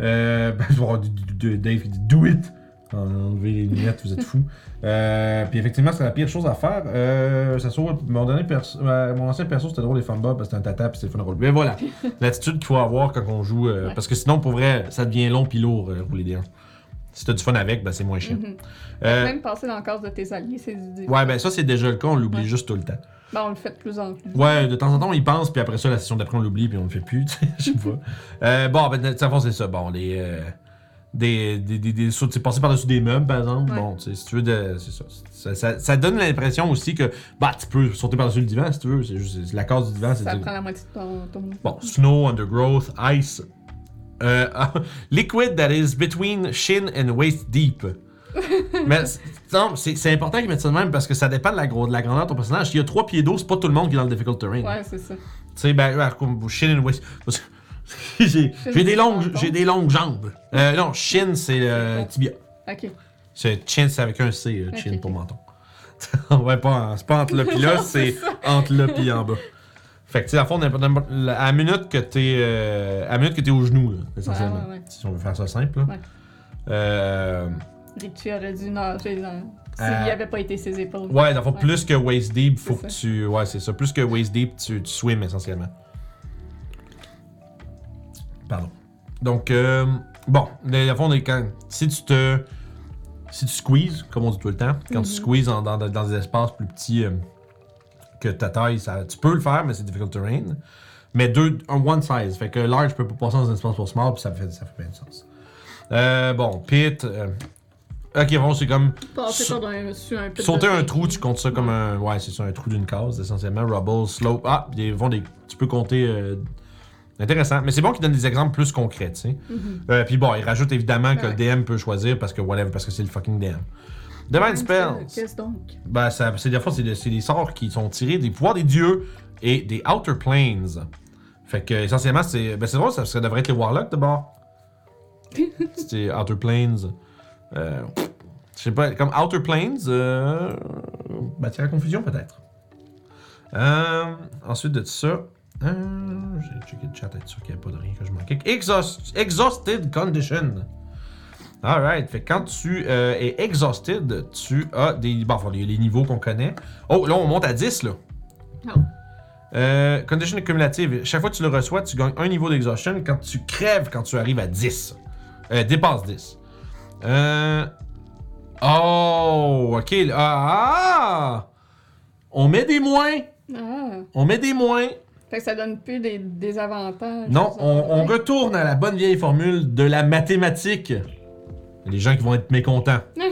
Euh. Ben, je vais voir Dave qui dit do it. Enlevez les lunettes, vous êtes fous. Euh, puis effectivement, c'est la pire chose à faire. Euh, ça sauve mon dernier perso, euh, mon ancien perso, c'était drôle les fumbles parce que c'était un tata puis c'était le fun de rouler. Mais voilà, l'attitude qu'il faut avoir quand on joue. Ouais. Parce que sinon, pour vrai, ça devient long puis lourd, rouler des 1. Si t'as du fun avec, ben c'est moins chiant. Mhm. Euh, Même passer dans le cadre de tes alliés, c'est du ouais, ben ça c'est déjà le cas, on l'oublie Ouais. juste tout le temps. Ben, on le fait de plus en plus. Ouais, de temps en temps, on y pense, puis après ça, la session d'après, on l'oublie, puis on le fait plus, tu je sais pas. Euh, bon, ben, de fond, c'est ça. Bon, les. euh, des, des, des, des tu passer par-dessus des meubles, par exemple. Ouais. Bon, tu si tu veux, de, c'est ça. Ça, ça. ça donne l'impression aussi que, bah, tu peux sauter par-dessus le divan si tu veux. C'est juste la case du divan, c'est Ça prend la moitié de ton, ton. Bon, snow, undergrowth, ice. Euh, liquid that is between shin and waist deep. Mais c'est- non, c'est c'est important qu'ils mettent ça de même parce que ça dépend de la, de la grandeur de ton personnage. S'il y a trois pieds d'eau, c'est pas tout le monde qui est dans le difficult terrain. Ouais, c'est ça. Tu sais, ben, comme shin and waist. j'ai j'ai des longues, j'ai des longues jambes. Euh, non, shin c'est euh, tibia. Ok. C'est chin c'est avec un C, euh, chin Ok, pour menton. ouais, pas, c'est pas entre là pis là, c'est entre là pis en bas. Fait que tu sais, à fond, à la minute que t'es, euh, à la minute que t'es au genou, là, essentiellement. ouais, ouais. Si on veut faire ça simple. Là. Euh, Richie aurait dû nager dans... S'il Euh, n'y avait pas été ses épaules. ouais, dans le fond, plus que waist deep, faut que ça. tu, ouais, c'est ça, plus que waist deep, tu, tu swim essentiellement. Pardon. Donc, euh, bon, dans le fond, quand- si tu te si tu squeezes, comme on dit tout le temps, quand tu Mhm. squeezes en- dans, dans- dans des espaces plus petits euh, que ta taille, ça, tu peux le faire, mais c'est difficult terrain. Mais deux, un one size. Fait que large peut pas passer dans un espace pour small, puis ça fait, ça fait bien de sens. Euh, bon, pit. euh, ok, bon, c'est comme. Passer Sa- par un, sur un pit Sauter de un trou, tu comptes ça comme un. Ouais, c'est ça, un trou d'une case, essentiellement. Rubble, slope. Ah, des, vont des, tu peux compter. euh, intéressant. Mais c'est bon qu'ils donnent des exemples plus concrets, tu sais. Mhm. Euh, puis bon, il rajoute évidemment que le DM peut choisir parce que whatever, parce que c'est le fucking DM. Divine Spells. Qu'est-ce donc? Ben, ça, c'est des fois, c'est des, c'est des sorts qui sont tirés des pouvoirs des dieux et des Outer Planes. Fait que, essentiellement, c'est. Ben, c'est drôle, ça, ça devrait être les Warlocks d'abord. C'était Outer Planes. Euh, je sais pas, comme Outer Planes, euh, matière à confusion peut-être. Euh, ensuite de ça, euh, j'ai checké le chat, être sûr qu'il n'y a pas de rien que je manquais. Exhaust- exhausted Condition. Alright, fait que quand tu euh, es exhausted, tu as des. Bon, enfin, les, les niveaux qu'on connaît. Oh, là, on monte à 10, là. Oh. Euh, condition cumulative. Chaque fois que tu le reçois, tu gagnes un niveau d'exhaustion quand tu crèves quand tu arrives à 10. Euh, dépasse 10. Euh. Oh, ok. Ah, ah! On met des moins. Ah. On met des moins. Fait que ça donne plus des, des avantages. Non, on, retourne à la bonne vieille formule de la mathématique. Des gens qui vont être mécontents.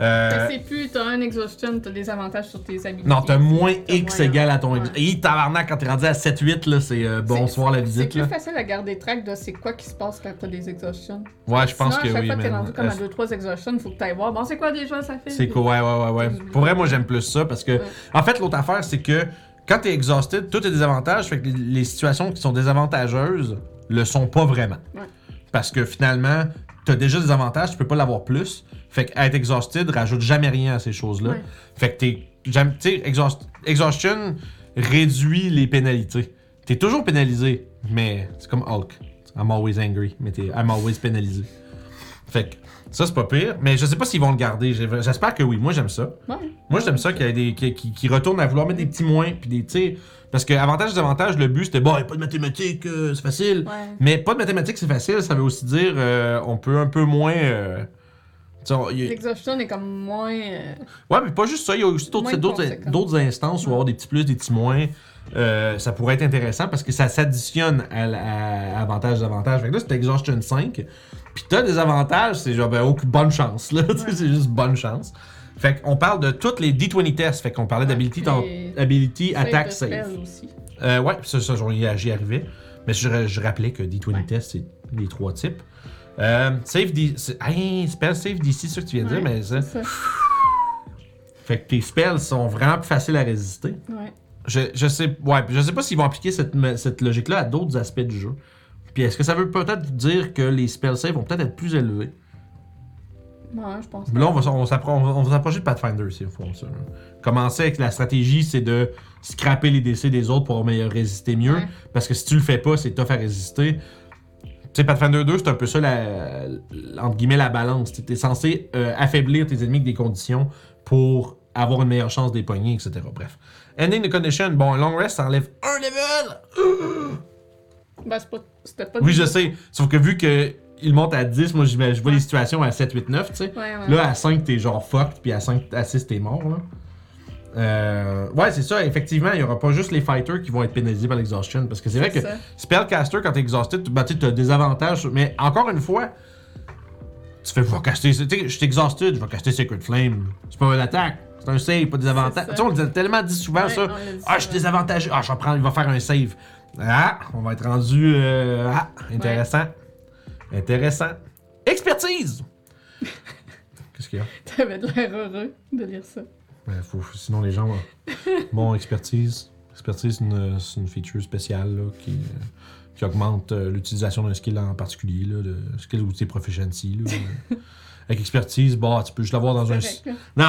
Euh, c'est plus, t'as un exhaustion, t'as des avantages sur tes habilités. non, t'as moins X moins, égale à ton ouais. Et tabarnak, quand t'es rendu à 7-8, là, c'est euh, bonsoir la C'est visite. plus Là. facile à garder track de c'est quoi qui se passe quand t'as des exhaustions. Ouais, je pense Sinon, que à chaque oui. fois que t'es rendu comme à Euh, 2-3 exhaustions, faut que t'ailles voir. Bon, c'est quoi déjà ça fait? C'est quoi, ouais, ouais, ouais, ouais. Pour vrai, moi, j'aime plus ça parce que, Ouais. en fait, l'autre affaire, c'est que quand t'es exhausted, tout est désavantage, fait que les, les situations qui sont désavantageuses le sont pas vraiment. Ouais. Parce que finalement, t'as déjà des avantages, tu peux pas l'avoir plus. Fait que être exhausted rajoute jamais rien à ces choses-là. Ouais. Fait que t'es. Tu sais, exhaust- exhaustion réduit les pénalités. T'es toujours pénalisé, mais c'est comme Hulk. I'm always angry, mais t'es I'm always pénalisé. Fait que ça, c'est pas pire. Mais je sais pas s'ils vont le garder. J'espère que oui. Moi, j'aime ça. Ouais. Moi, j'aime ça qu'il y ait des, qui, qui, qui retournent à vouloir mettre des petits moins. Puis des, sais, parce que avantage, désavantage, le but c'était bon, y a pas de mathématiques, euh, c'est facile. Ouais. Mais pas de mathématiques, c'est facile. Ça veut aussi dire euh, on peut un peu moins. euh, on- y a- L'exhaustion est comme moins. euh, Ouais, mais pas juste ça, il y a aussi d'autres d'autres- d'autres instances où avoir des petits plus, des petits moins. Euh, ça pourrait être intéressant parce que ça s'additionne à, à avantage d'avantage. Fait que là, c'est Exhaustion 5. Puis t'as des avantages, c'est genre, ben, aucune bonne chance, là. C'est juste bonne chance. Fait qu'on parle de toutes les D20 tests. Fait qu'on parlait d'ability, ability, attack, save. aussi. Euh, ouais, ça, ça j'y arrivais. Mais je, je rappelais que D20 Ouais. tests, c'est les trois types. Euh, save D. Hey, spell save DC, c'est ça que tu viens de dire, mais ça. Fait que tes spells sont vraiment plus faciles à résister. Ouais. Je, je sais, ouais, je sais pas s'ils vont appliquer cette, cette logique-là à d'autres aspects du jeu. Puis est-ce que ça veut peut-être dire que les spell saves vont peut-être être plus élevés? Ouais, je pense. Mais là, on va, on s'appro- on va, on va s'approcher de Pathfinder si on fait ça. là. Commencer avec la stratégie, c'est de scraper les DC des autres pour meilleur résister mieux. Ouais. Parce que si tu le fais pas, c'est tough à résister. Tu sais, Pathfinder 2, c'est un peu ça, la, entre guillemets, la balance. Tu es censé euh, affaiblir tes ennemis avec des conditions pour avoir une meilleure chance des poignées, etc. Bref. Ending the condition, bon, long rest, ça enlève un level! Ben, c'est pas- c'était pas. Oui, je sais. Sauf que vu que il monte à 10, moi, je vois les situations à 7, 8, 9, tu sais. Ouais. Là, à 5, t'es genre fucked, puis à 5, à 6, t'es mort, là. Euh, ouais, c'est ça, effectivement, il y aura pas juste les fighters qui vont être pénalisés par l'exhaustion. Parce que c'est vrai que ça. Spellcaster, quand t'es exhausted, tu bah, tu as des avantages. Mais encore une fois, tu fais, je vais caster. Je suis exhausted, je vais caster Sacred Flame. C'est pas une attaque, c'est un save, pas des avantages. Tu sais, on le tellement dit souvent Ouais, ça. Ah, je suis désavantagé. Ah, je vais prendre, il va faire un save. Ah, on va être rendu. euh, ah, intéressant. Intéressant. Expertise! Qu'est-ce qu'il y a? T'avais de l'air heureux de lire ça. Ben, faut, sinon, les gens. bon, expertise. Expertise, c'est une, feature spéciale là, qui, euh, qui augmente euh, l'utilisation d'un skill en particulier, là, de skill ou tes proficiency. Là, Euh, Avec expertise, bah, tu peux juste l'avoir dans un. Non!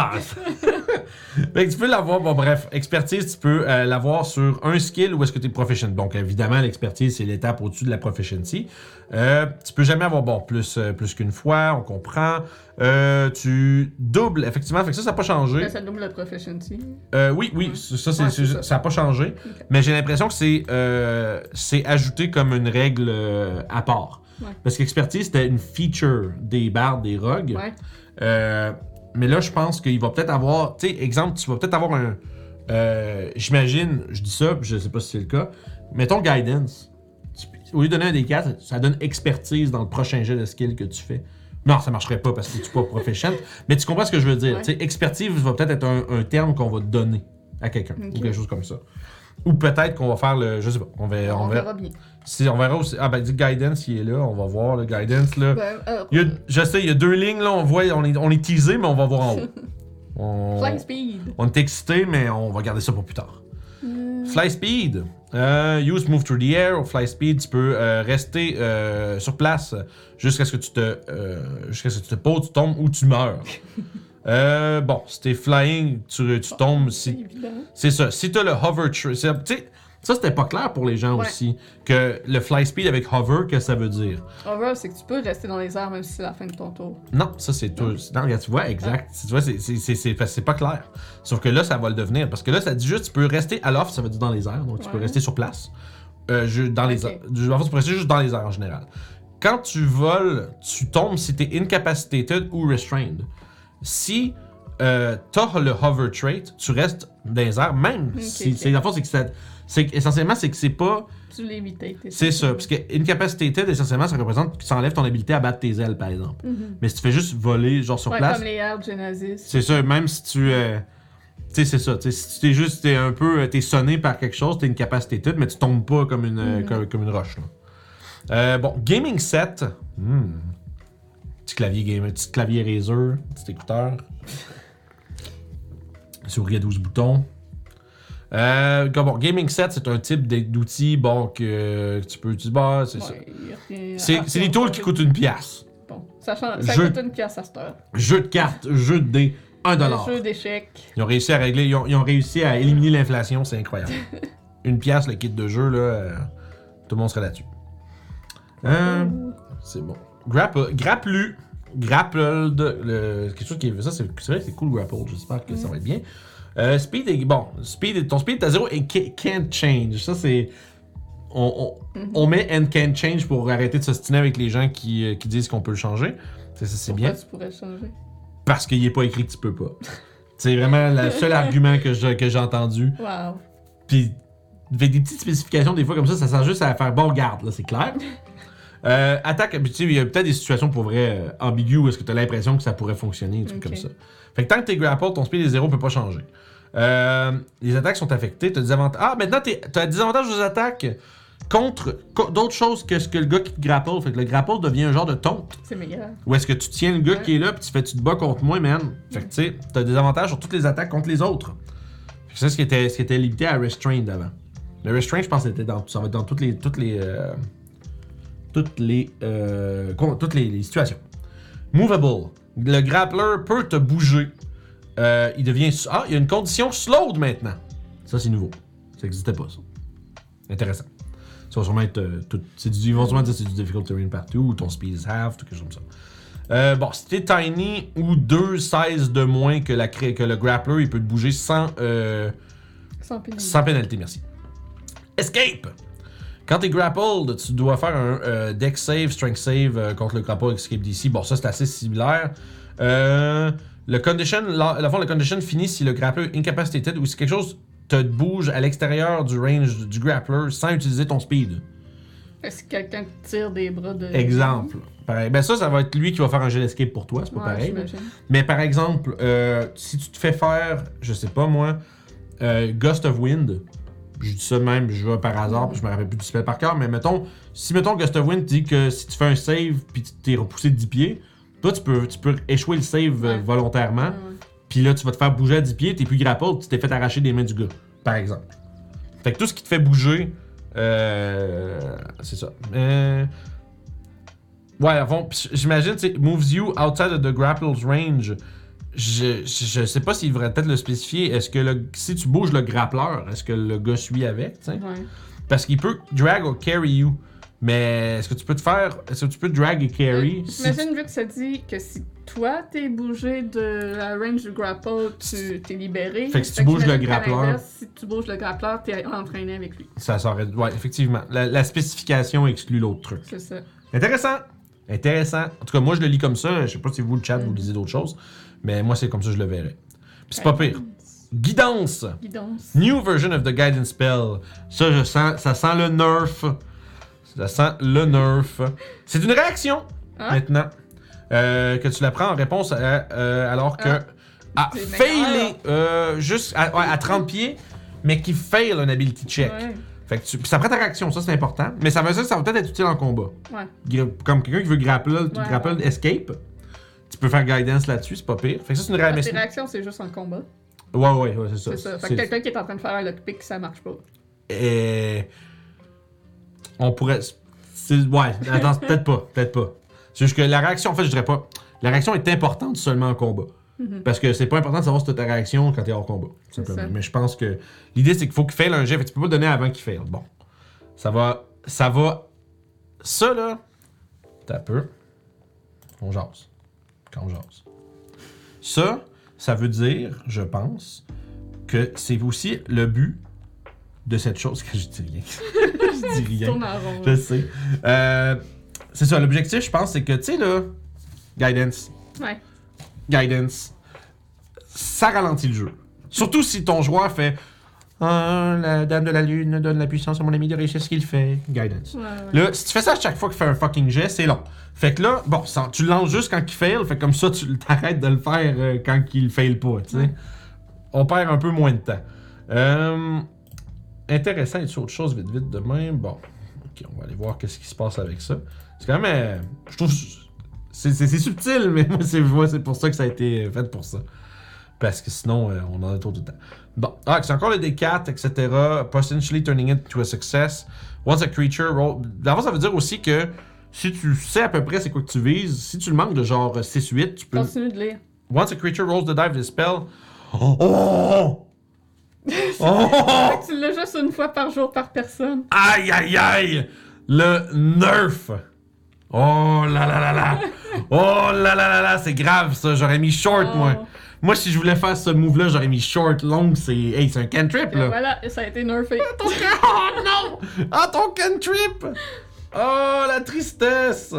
fait que tu peux l'avoir, bon bref, expertise, tu peux euh, l'avoir sur un skill ou est-ce que tu es proficient. Donc évidemment, l'expertise, c'est l'étape au-dessus de la proficiency. Euh, tu peux jamais avoir, bon, plus, euh, plus qu'une fois, on comprend. Euh, tu doubles, effectivement, fait que ça, ça n'a pas changé. Ça double le proficiency. Euh, oui, oui, Ouais. ça, Ouais, n'a pas changé. Mais j'ai l'impression que c'est euh, c'est ajouté comme une règle à part. Ouais. Parce qu'expertise, c'était une feature des bardes, des rogues. Ouais. Euh, mais là, je pense qu'il va peut-être avoir. Tu sais, exemple, tu vas peut-être avoir un. euh, J'imagine, je dis ça, je sais pas si c'est le cas. Mettons guidance. Tu- au lieu de donner un des 4, ça donne expertise dans le prochain jet de skill que tu fais. Non, ça marcherait pas parce que tu es pas proficient. mais tu comprends ce que je veux dire. Ouais. Expertise va peut-être être un, un terme qu'on va donner à quelqu'un. Ou quelque chose comme ça. Ou peut-être qu'on va faire le. Je sais pas. On, va, On, verra. bien. On verra aussi. Ah, ben, dit guidance, il est là. On va voir le guidance, là. Ben, euh, Il y a- je sais, il y a deux lignes, là. On voit, on est, on est teasé, mais on va voir en haut. On, Flying speed. on est excité, mais on va garder ça pour plus tard. Euh, Fly speed. Euh, use move through the air. Au fly speed, tu peux euh, rester euh, sur place jusqu'à ce que tu te euh, jusqu'à ce que tu te poses, tu tombes ou tu meurs. Euh, bon, si t'es flying, tu, tu tombes. c'est Si, c'est ça. Si t'as le hover tu sais, ça c'était pas clair pour les gens Ouais. aussi que le fly speed avec hover, que ça veut dire? Hover, c'est que tu peux rester dans les airs même si c'est la fin de ton tour. Non, ça c'est tout. Non, regarde, tu vois, exact. Tu vois, c'est- pas clair. Sauf que là, ça va le devenir. Parce que là, ça dit juste, tu peux rester à l'off, ça veut dire dans les airs, donc tu peux rester sur place. Euh, je- dans les airs. En fait, tu peux rester juste dans les airs en général. Quand tu voles, tu tombes si t'es incapacitated ou restrained. Si euh, t'as le hover trait, tu restes dans les airs, même Ok, si. c'est- le fond, c'est que c'est essentiellement, c'est que c'est pas. Tu l'évites. C'est ça. Parce que incapacitated, essentiellement, ça représente que ça enlève ton habilité à battre tes ailes, par exemple. Mhm. Mais si tu fais juste voler, genre sur Ouais, place. comme les de Genesis. C'est ça, même si tu. euh, tu sais, c'est ça. tu Si tu t'es juste. T'es un peu. euh, T'es sonné par quelque chose, t'es une capacité toute, mais tu tombes pas comme une, euh, Mhm. comme, comme une roche. là. Euh, bon, gaming set. Hmm. Petit clavier gamer, petit clavier Razer, petit écouteur. Souris à 12 boutons. Euh, bon, gaming set, c'est un type d'outil bon, que, que tu peux utiliser. C'est ça. Ouais, y a rien- C'est Ah, c'est des tools qui coûtent une pièce. Bon, ça, change- ça Jeu- coûte une pièce à cette heure. Jeu de cartes, jeu de dés, 1 Un dollar. jeu d'échecs. Ils ont réussi à régler, ils ont, ils ont réussi à éliminer l'inflation, c'est incroyable. Une pièce, le kit de jeu, là, euh, tout le monde serait là-dessus. Euh, c'est bon. Grapple, grapplu, grappled, le, quelque chose qui est, ça c'est c'est vrai que c'est cool grapple, j'espère que ça va être bien. Euh, speed est, bon, speed, ton speed est à zéro et ca- can't change, ça c'est, on, on, Mhm. on met and can't change pour arrêter de s'ostiner avec les gens qui, euh, qui disent qu'on peut le changer. Ça, c'est bien. Pourquoi tu pourrais le changer? Parce qu'il n'est pas écrit que tu peux pas. C'est vraiment le seul argument que je- que j'ai entendu. Wow. Puis, avec des petites spécifications, des fois comme ça, ça sert juste à faire bon garde, là, c'est clair. Euh, attaque, tu sais, il y a peut-être des situations pour vrai euh, ambiguës où est-ce que tu as l'impression que ça pourrait fonctionner, des trucs comme ça. Fait que tant que t'es grapple, ton speed est zéro peut pas changer. Euh, les attaques sont affectées, t'as des avantages. Ah, maintenant tu as des avantages aux attaques contre co- d'autres choses que ce que le gars qui te grapple. Fait que le grapple devient un genre de tonte. C'est meilleur. Ou est-ce que tu tiens le gars Ouais. qui est là, puis tu fais tu te bats contre moi, man. Fait que tu sais, t'as des avantages sur toutes les attaques contre les autres. Fait que C'est ce qui était, ce qui était limité à Restrained avant. Le Restrained, je pense, c'était dans, ça va être dans toutes les, toutes les, euh, toutes les, euh, toutes les, les situations. Movable. Le grappler peut te bouger. Euh, il devient, ah, il y a une condition slowed maintenant. Ça, c'est nouveau. Ça n'existait pas, ça. Intéressant. Ça va sûrement être. euh, tout, c'est du, ils vont sûrement dire que c'est du difficult terrain partout, ou ton speed is half, tout quelque chose comme ça. Euh, bon, si t'es tiny ou 2 16 de moins que, la, que le grappler, il peut te bouger sans, Sans pénalité. sans pénalité, merci. Escape! Quand t'es grappled, tu dois faire un euh, deck save, strength save euh, contre le grapple escape DC. Bon, ça c'est assez similaire. Euh, le condition, la, la fois, le condition finit si le grappler est incapacitated ou si quelque chose te bouge à l'extérieur du range du grappler sans utiliser ton speed. Est-ce que quelqu'un te tire des bras de. Exemple. Pareil. Ben ça, ça va être lui qui va faire un jeu d'escape pour toi, c'est pas Ouais, pareil. Mais par exemple, euh, si tu te fais faire, je sais pas moi, euh, Gust of Wind, je dis ça même, je vais par hasard, puis je me rappelle plus du spell par cœur, mais mettons, si mettons of Wind dit que si tu fais un save puis tu t'es repoussé de 10 pieds, toi tu peux, tu peux échouer le save euh, Ouais. volontairement, puis là tu vas te faire bouger à 10 pieds, t'es plus grapple, tu t'es fait arracher des mains du gars, par exemple. Fait que tout ce qui te fait bouger, euh, c'est ça. Euh, Ouais, pis j'imagine, tu moves you outside of the grapple's range. Je, je sais pas s'il devrait peut-être le spécifier. Est-ce que le, si tu bouges le grappleur, est-ce que le gars suit avec, tu sais? Ouais. Parce qu'il peut drag or carry you. Mais est-ce que tu peux te faire. Est-ce que tu peux drag et carry? Euh, si J'imagine, vu que ça dit que si toi t'es bougé de la range du grapple, tu t'es libéré. Fait que si tu bouges le j'imagine grappleur- Si tu bouges le grappleur, t'es entraîné avec lui. Ça serait. Ouais, effectivement. La, la spécification exclut l'autre truc. C'est ça. Intéressant! Intéressant. En tout cas, moi, je le lis comme ça. Je sais pas si vous, le chat, vous lisez d'autres choses. Mais moi, c'est comme ça que je le verrais. Puis c'est pas pire. Guidance. Guidance. New version of the guidance spell. Ça, je sens, ça sent le nerf. Ça sent le nerf. C'est une réaction, Ah. maintenant. Euh, que tu la prends en réponse à, euh, alors que. Ah. Failer, meilleur. euh, juste à, ouais, à 30 pieds, mais qui fail un ability check. Ouais. Fait que tu, ça prend ta réaction, ça c'est important. Mais ça veut dire que ça va peut-être être utile en combat. Ouais. Comme quelqu'un qui veut grapple, ouais. escape. Tu peux faire guidance là-dessus, c'est pas pire. Fait que ça c'est une que réaction. tes réactions, c'est juste en combat. Ouais, ouais, ouais, c'est ça. C'est ça. Fait que quelqu'un qui est en train de faire un lockpick, ça marche pas. Et... On pourrait. c'est- Ouais, attends, peut-être pas, peut-être pas. C'est juste que la réaction, en fait, je dirais pas. La réaction est importante seulement en combat. Mhm. Parce que c'est pas important de savoir si t'as ta réaction quand t'es hors combat. C'est simplement. ça. Mais je pense que l'idée c'est qu'il faut qu'il faille un jet. Fait que tu peux pas le donner avant qu'il faille. Bon. Ça va. Ça va. Ça là. T'as peu. On jase. Quand on jase. Ça, ça veut dire, je pense, que c'est aussi le but de cette chose que je dis rien. je dis rien. Je sais. Euh, c'est ça, l'objectif, je pense, c'est que, tu sais, là, guidance, Ouais. guidance, ça ralentit le jeu. Surtout si ton joueur fait Ah, la dame de la lune donne la puissance à mon ami de réussir ce qu'il fait. Guidance. Ouais, ouais. Là, si tu fais ça à chaque fois qu'il fait un fucking jet, c'est long. Fait que là, bon, ça- tu le lances juste quand il fail, fait comme ça, tu t'arrêtes de le faire euh, quand il fail pas, tu sais. Ouais. On perd un peu moins de temps. Euh, intéressant, et autre chose vite vite demain? Bon, ok, on va aller voir qu'est-ce qui se passe avec ça. C'est quand même, euh, je trouve, c'est subtil, mais moi, c'est pour ça que ça a été fait pour ça. Parce que sinon, euh, on en a trop tout le temps. Bon, ah, c'est encore le D4, etc. Potentially turning it to a success. Once a creature roll. D'abord, ça veut dire aussi que si tu sais à peu près c'est quoi que tu vises, si tu le manques de genre 6-8, tu peux. Continue de lire. Once a creature rolls the dive of the spell. Oh! Oh! oh! Tu l'as juste une fois par jour par personne. Aïe, aïe, aïe! Le nerf! Oh là là là là! Oh là là là là! C'est grave ça! J'aurais mis short, Oh. moi! Moi, si je voulais faire ce move-là, j'aurais mis short, long, c'est. Hey, c'est un cantrip, Et là! voilà, et ça a été nerfé. Ton Oh non! Ah, ton cantrip! Oh, la tristesse!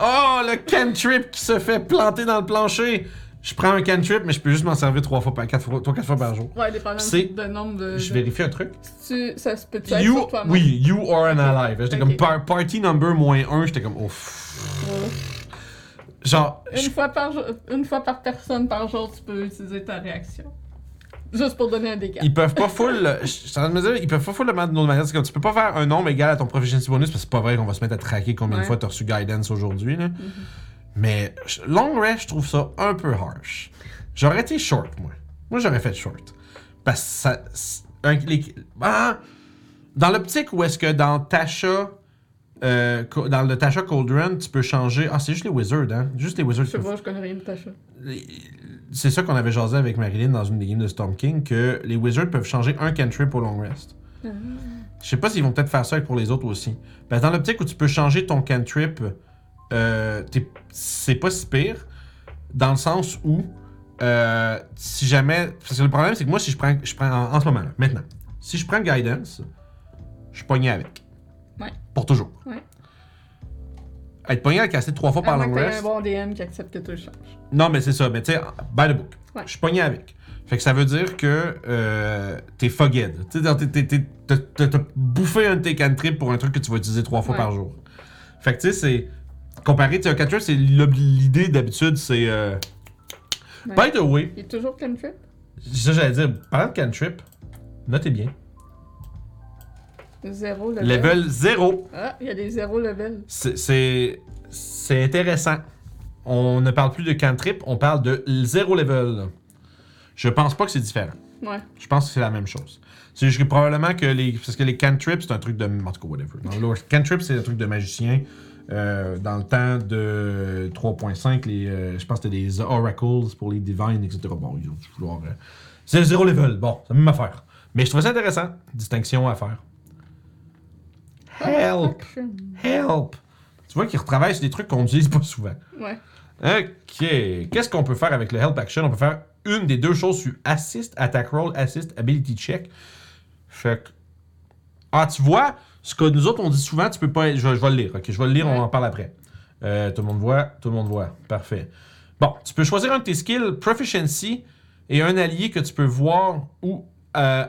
Oh, le cantrip qui se fait planter dans le plancher! Je prends un cantrip, mais je peux juste m'en servir trois fois par, quatre fois, trois, quatre fois par jour. Ouais, dépendant de nombre de. Je vérifie un truc. Tu, ça se peut être You, oui, you are an ally. J'étais comme par- party number moins 1, j'étais comme ouf. Genre, Une je- fois, par une fois par personne par jour, tu peux utiliser ta réaction. Juste pour donner un dégât. ils peuvent pas full. Je suis en train de me dire, ils peuvent pas full le mettre d'une autre manière. C'est comme tu peux pas faire un nombre égal à ton proficiency bonus parce que c'est pas vrai qu'on va se mettre à traquer combien de fois t'as reçu guidance aujourd'hui. là. Mhm. Mais long rest, je trouve ça un peu harsh. J'aurais été short, moi. Moi, j'aurais fait short. Parce que ça. c'est- un- les- ah, dans l'optique où est-ce que dans Tasha. Euh, dans le Tasha Cold Run, tu peux changer. Ah, c'est juste les wizards, hein? Juste les wizards Je sais pas, je connais rien de Tasha. c'est ça qu'on avait jasé avec Marilyn dans une des games de Storm King, que les Wizards peuvent changer un cantrip au long rest. Ah. Je sais pas s'ils vont peut-être faire ça pour les autres aussi. Parce que dans l'optique où tu peux changer ton cantrip, euh, c'est pas si pire, dans le sens où, euh, si jamais... Parce que le problème, c'est que moi, si je prends, je prends en, en ce moment, là, maintenant, si je prends Guidance, je suis pogné avec. Pour toujours. Ouais. Être pogné avec assez trois fois par À long rest... un bon DM qui accepte que tu le changes. Non, mais c'est ça. Mais tu sais, by the book. Ouais. Je suis pogné avec. Fait que ça veut dire que euh, t'es fogged. Tu sais, t'as bouffé un de tes cantrips pour un truc que tu vas utiliser trois fois Ouais. par jour. Fait que tu sais, c'est. Comparé, tu sais, un cantrip, c'est l'idée d'habitude, c'est. euh, Ouais. By the way, Il est toujours cantrip? ça j'allais dire, parlant de cantrip, notez bien. Zéro level. Level 0. Ah, il y a des zéro level. C'est- intéressant. On ne parle plus de cantrip, on parle de zéro level. Je pense pas que c'est différent. Ouais. Je pense que c'est la même chose. C'est juste que probablement que les. Parce que les cantrips, c'est un truc de. En tout cas, whatever. Dans le lore, cantrip, c'est un truc de magicien. Euh, dans le temps de 3.5, les, euh, je pense que c'était des oracles pour les divines, etc. Bon, ils ont vouloir. euh, c'est zéro level. Bon, c'est la même affaire. Mais je trouvais ça intéressant. Distinction à faire. Help! Help! Tu vois qu'ils retravaillent sur des trucs qu'on n'utilise pas souvent. Ouais. Ok. Qu'est-ce qu'on peut faire avec le Help Action? On peut faire une des deux choses sur Assist, Attack Roll, Assist, Ability Check. Fait que. Ah, tu vois, ce que nous autres on dit souvent, tu peux pas. Je, vais- je vais le lire, ok? Je vais le lire, on en parle après. Euh, tout le monde voit, tout le monde voit. Parfait. Bon, tu peux choisir un de tes skills, Proficiency, et un allié que tu peux voir ou, euh,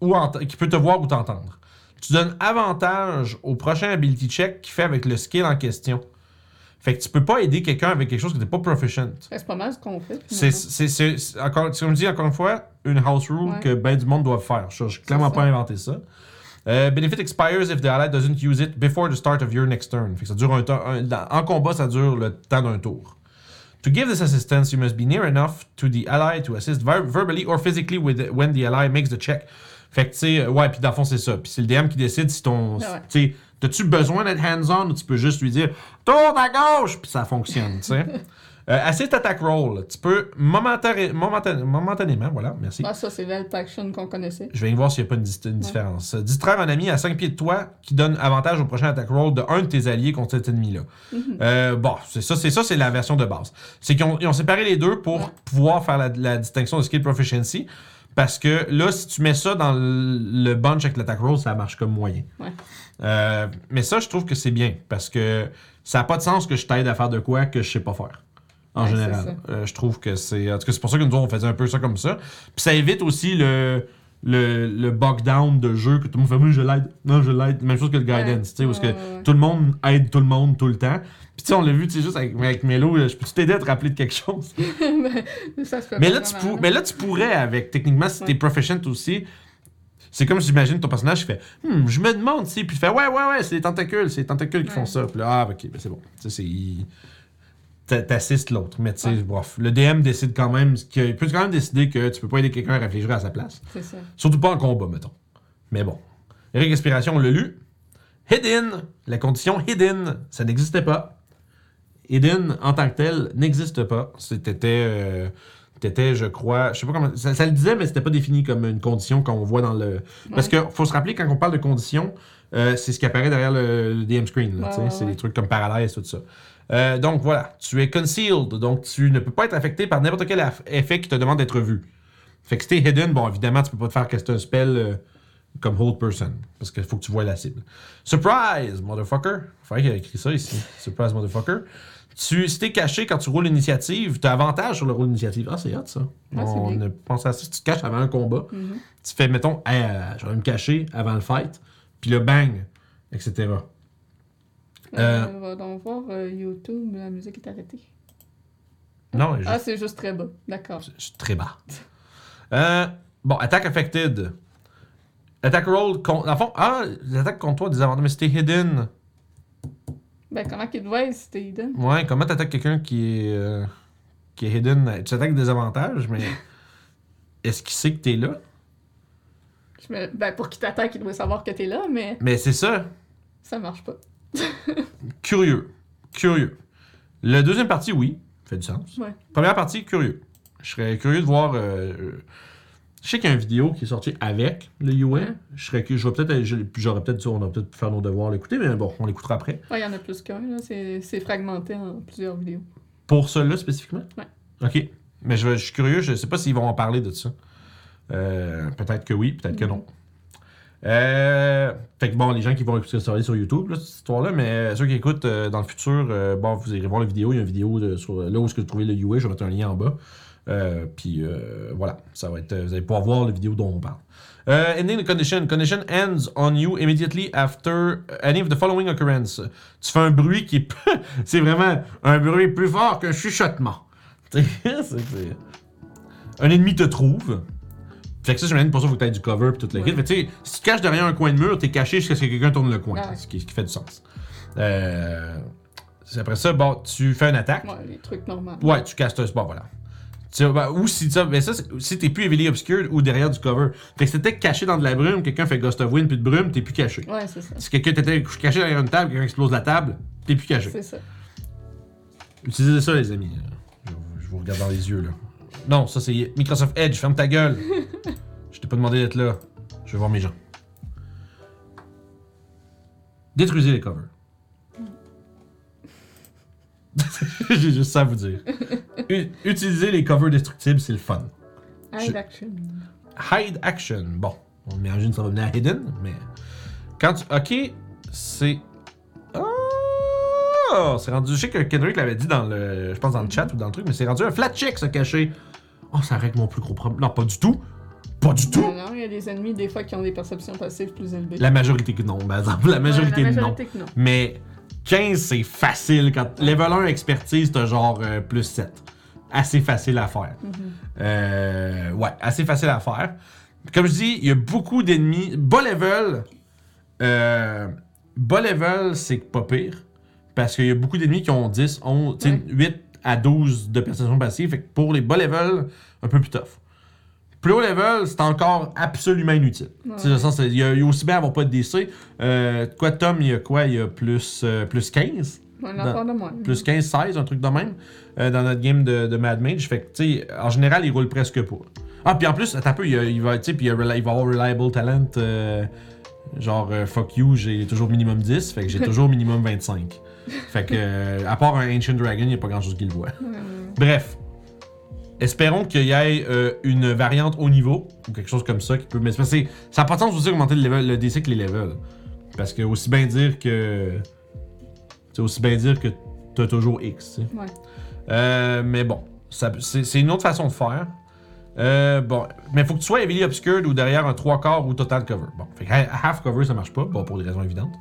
ou qui peut te voir ou t'entendre. Tu donnes avantage au prochain ability check qui fait avec le skill en question. Fait que tu peux pas aider quelqu'un avec quelque chose que t'es pas proficient. C'est pas mal ce qu'on fait. C'est, encore, comme je dis encore une fois, une house rule Ouais. que ben du monde doit faire. Je n'ai clairement pas inventé ça. Euh, benefit expires if the ally doesn't use it before the start of your next turn. Fait que ça dure un temps. en combat, ça dure le temps d'un tour. To give this assistance, you must be near enough to the ally to assist ver- verbally or physically with when the ally makes the check. Fait que, tu sais, ouais, puis dans le fond, c'est ça. Puis c'est le DM qui décide si ton. Ah ouais. Tu sais, t'as-tu besoin d'être hands-on ou tu peux juste lui dire tourne à gauche, puis ça fonctionne, tu sais. Euh, assist attack roll. Tu peux momentané- momentané- momentanément, voilà, merci. Ah, ça, c'est l'help action qu'on connaissait. Je vais voir s'il n'y a pas une, dis- une différence. Euh, Distraire un ami à 5 pieds de toi qui donne avantage au prochain attack roll de un de tes alliés contre cet ennemi-là. Euh, bon, c'est ça, c'est ça, c'est la version de base. C'est qu'ils ont, séparé les deux pour Ouais. pouvoir faire la, la distinction de skill proficiency. Parce que là, si tu mets ça dans le, bunch avec l'attack roll, ça marche comme moyen. Ouais. Euh, mais ça, je trouve que c'est bien. Parce que ça n'a pas de sens que je t'aide à faire de quoi que je sais pas faire. En Ouais, général. Euh, je trouve que c'est. En tout cas, c'est pour ça que nous, on faisait un peu ça comme ça. Puis ça évite aussi le. Le, le bog down de jeu que tout le monde fait, oui, je l'aide, non, je l'aide. Même chose que le guidance, tu sais, est-ce que tout le monde aide tout le monde tout le temps. Puis tu sais, on l'a vu, tu sais, juste avec, avec Melo, euh, je peux t'aider à te rappeler de quelque chose? Mais ça se fait mais, pas là, tu pour- mais là, tu pourrais, avec, techniquement, si t'es Ouais. proficient aussi, c'est comme j'imagine ton personnage qui fait, hmm, je me demande, tu sais, puis il fait, ouais, ouais, ouais, c'est les tentacules, c'est les tentacules qui Ouais. font ça. Puis là, ah, ok, ben c'est bon. Tu sais, c'est. il- T'assistes l'autre, mais tu sais, Ouais. bref. Le DM décide quand même, que, il peut quand même décider que tu peux pas aider quelqu'un à réfléchir à sa place. C'est ça. Surtout pas en combat, mettons. Mais bon. Eric Respiration, on l'a lu. Hidden, la condition hidden, ça n'existait pas. Hidden, en tant que tel, n'existe pas. C'était, euh, t'étais, je crois, je sais pas comment, ça, ça le disait, mais c'était pas défini comme une condition qu'on voit dans le. Parce que faut se rappeler quand on parle de conditions, euh, c'est ce qui apparaît derrière le, le DM screen. là, Ouais, tu sais, ouais, c'est des trucs comme paralyse, tout ça. Euh, donc voilà, tu es concealed, donc tu ne peux pas être affecté par n'importe quel effet qui te demande d'être vu. Fait que si t'es hidden, bon, évidemment, tu peux pas te faire caster un spell euh, comme hold person, parce qu'il faut que tu vois la cible. Surprise, motherfucker. Faudrait qu'il ait écrit ça ici. Surprise, motherfucker. Tu, si t'es caché quand tu roules l'initiative, t'as avantage sur le rôle d'initiative. Ah, c'est hot, ça. Ah, c'est On a pensé à ça. Si tu te caches avant un combat, Mhm. tu fais, mettons, Hey, euh, je vais me cacher avant le fight, puis le bang, etc. Euh, Euh, on va donc voir euh, YouTube, la musique est arrêtée. Non, je- Ah, c'est juste très bas. D'accord. Suis très bas. Euh, bon, attaque affected. Attack roll contre. En fond, ah, l'attaque contre toi, des avantages, mais c'était hidden. Ben, comment qu'il te voit si t'es hidden? Ouais, comment t'attaques quelqu'un qui est. euh, qui est hidden? Tu attaques des avantages, mais. Est-ce qu'il sait que t'es là? Je me- Ben, pour qu'il t'attaque, il doit savoir que t'es là, mais Mais c'est ça. ça marche pas. Curieux. Curieux. La deuxième partie, oui. Fait du sens. Ouais. Première partie, curieux. Je serais curieux de voir. euh, euh, je sais qu'il y a une vidéo qui est sortie avec le UN. Je serais cu- je vais peut-être. J'aurais peut-être. On va peut-être pu faire nos devoirs l'écouter, mais bon, on l'écoutera après. Ouais, il y en a plus qu'un. C'est fragmenté en plusieurs vidéos. Pour cela spécifiquement? Ouais. Ok. Mais je, je suis curieux, je sais pas s'ils vont en parler de ça. Euh, peut-être que oui, peut-être que Mhm. non. Euh, fait que bon, les gens qui vont écouter ça sur YouTube, là, cette histoire-là, mais euh, ceux qui écoutent euh, dans le futur, bon, vous irez voir la vidéo. Il y a une vidéo de- sur là où est-ce que vous trouvez le UA, je vais mettre un lien en bas. Euh, puis euh, voilà, ça va être, vous allez pouvoir voir la vidéo dont on parle. Euh, ending the condition. Condition ends on you immediately after any of the following occurrence. Tu fais un bruit qui est. c'est vraiment un bruit plus fort qu'un chuchotement. Un ennemi te trouve. Fait que ça, j'imagine pour ça, faut que tu aies du cover et Ouais. kit. Fait que tu sais, si tu te caches derrière un coin de mur, t'es caché jusqu'à ce que quelqu'un tourne le coin. Ah ouais. Ce, qui, ce qui fait du sens. Euh, c'est après ça, bon, tu fais une attaque. Ouais, les trucs normaux. Ouais, tu castes un spot, voilà. Tu ben, ou si, ça, ben ça, si t'es plus heavily obscured ou derrière du cover. Fait que si t'étais caché dans de la brume, quelqu'un fait Ghost of Wind puis de brume, t'es plus caché. Ouais, c'est ça. Si quelqu'un t'était caché derrière une table, quelqu'un explose la table, t'es plus caché. C'est ça. Utilisez ça, les amis. Je, je vous regarde dans les yeux, là. Non, ça c'est Microsoft Edge, ferme ta gueule. je t'ai pas demandé d'être là. Je vais voir mes gens. Détruisez les covers. J'ai juste ça à vous dire. U- Utilisez les covers destructibles, c'est le fun. Hide Je- action. Hide action. Bon, on imagine que ça va venir à hidden, mais. Quand tu. Ok, c'est. Oh, c'est rendu. Je sais que Kendrick l'avait dit dans le. Je pense dans le chat ou dans le truc, mais c'est rendu un flat check se cacher. Oh, ça règle mon plus gros problème. Non, pas du tout. Pas du tout. Non, non, il y a des ennemis des fois qui ont des perceptions passives plus élevées. La majorité que non, par exemple. La majorité, Ouais, la non. majorité que non. Mais 15, c'est facile. Quand level 1 expertise, t'as genre euh, plus 7. Assez facile à faire. Mhm. Euh, ouais, assez facile à faire. Comme je dis, il y a beaucoup d'ennemis. Bas level, euh, bas level, c'est pas pire. Parce qu'il y a beaucoup d'ennemis qui ont 10, 11, tu sais, Ouais. 8 à 12 de perception passive. Fait que pour les bas level, un peu plus tough. Plus haut level, c'est encore absolument inutile. Ouais. Tu sais, dans le sens, il y, a aussi bien avoir pas de DC. Euh, quoi, Tom, il y a quoi? Il y a plus, euh, plus 15 Un affaire de moins. plus 15, 16, un truc de même, euh, dans notre game de, de Mad Mage. Fait que, tu sais, en général, il roule presque pas. Ah, puis en plus, attends un peu, il, y a- il va, tu sais, puis il, va avoir Reliable Talent, euh, genre, euh, fuck you, j'ai toujours minimum 10, fait que j'ai toujours minimum 25. Fait que, à part un Ancient Dragon, il n'y a pas grand chose qui le voit. Bref. Espérons qu'il y ait euh, une variante haut niveau, ou quelque chose comme ça, qui peut. Mais c'est ça a pas de sens aussi d'augmenter le, level, le DC que les levels. Parce que aussi bien dire que. C'est aussi bien dire que t'as toujours X. Ouais. Euh, mais bon, c'est une autre façon de faire. Euh, bon, mais faut que tu sois heavily obscured ou derrière un 3 quarts ou total cover. Bon, fait que ha- half cover ça marche pas, bon, pour des raisons évidentes.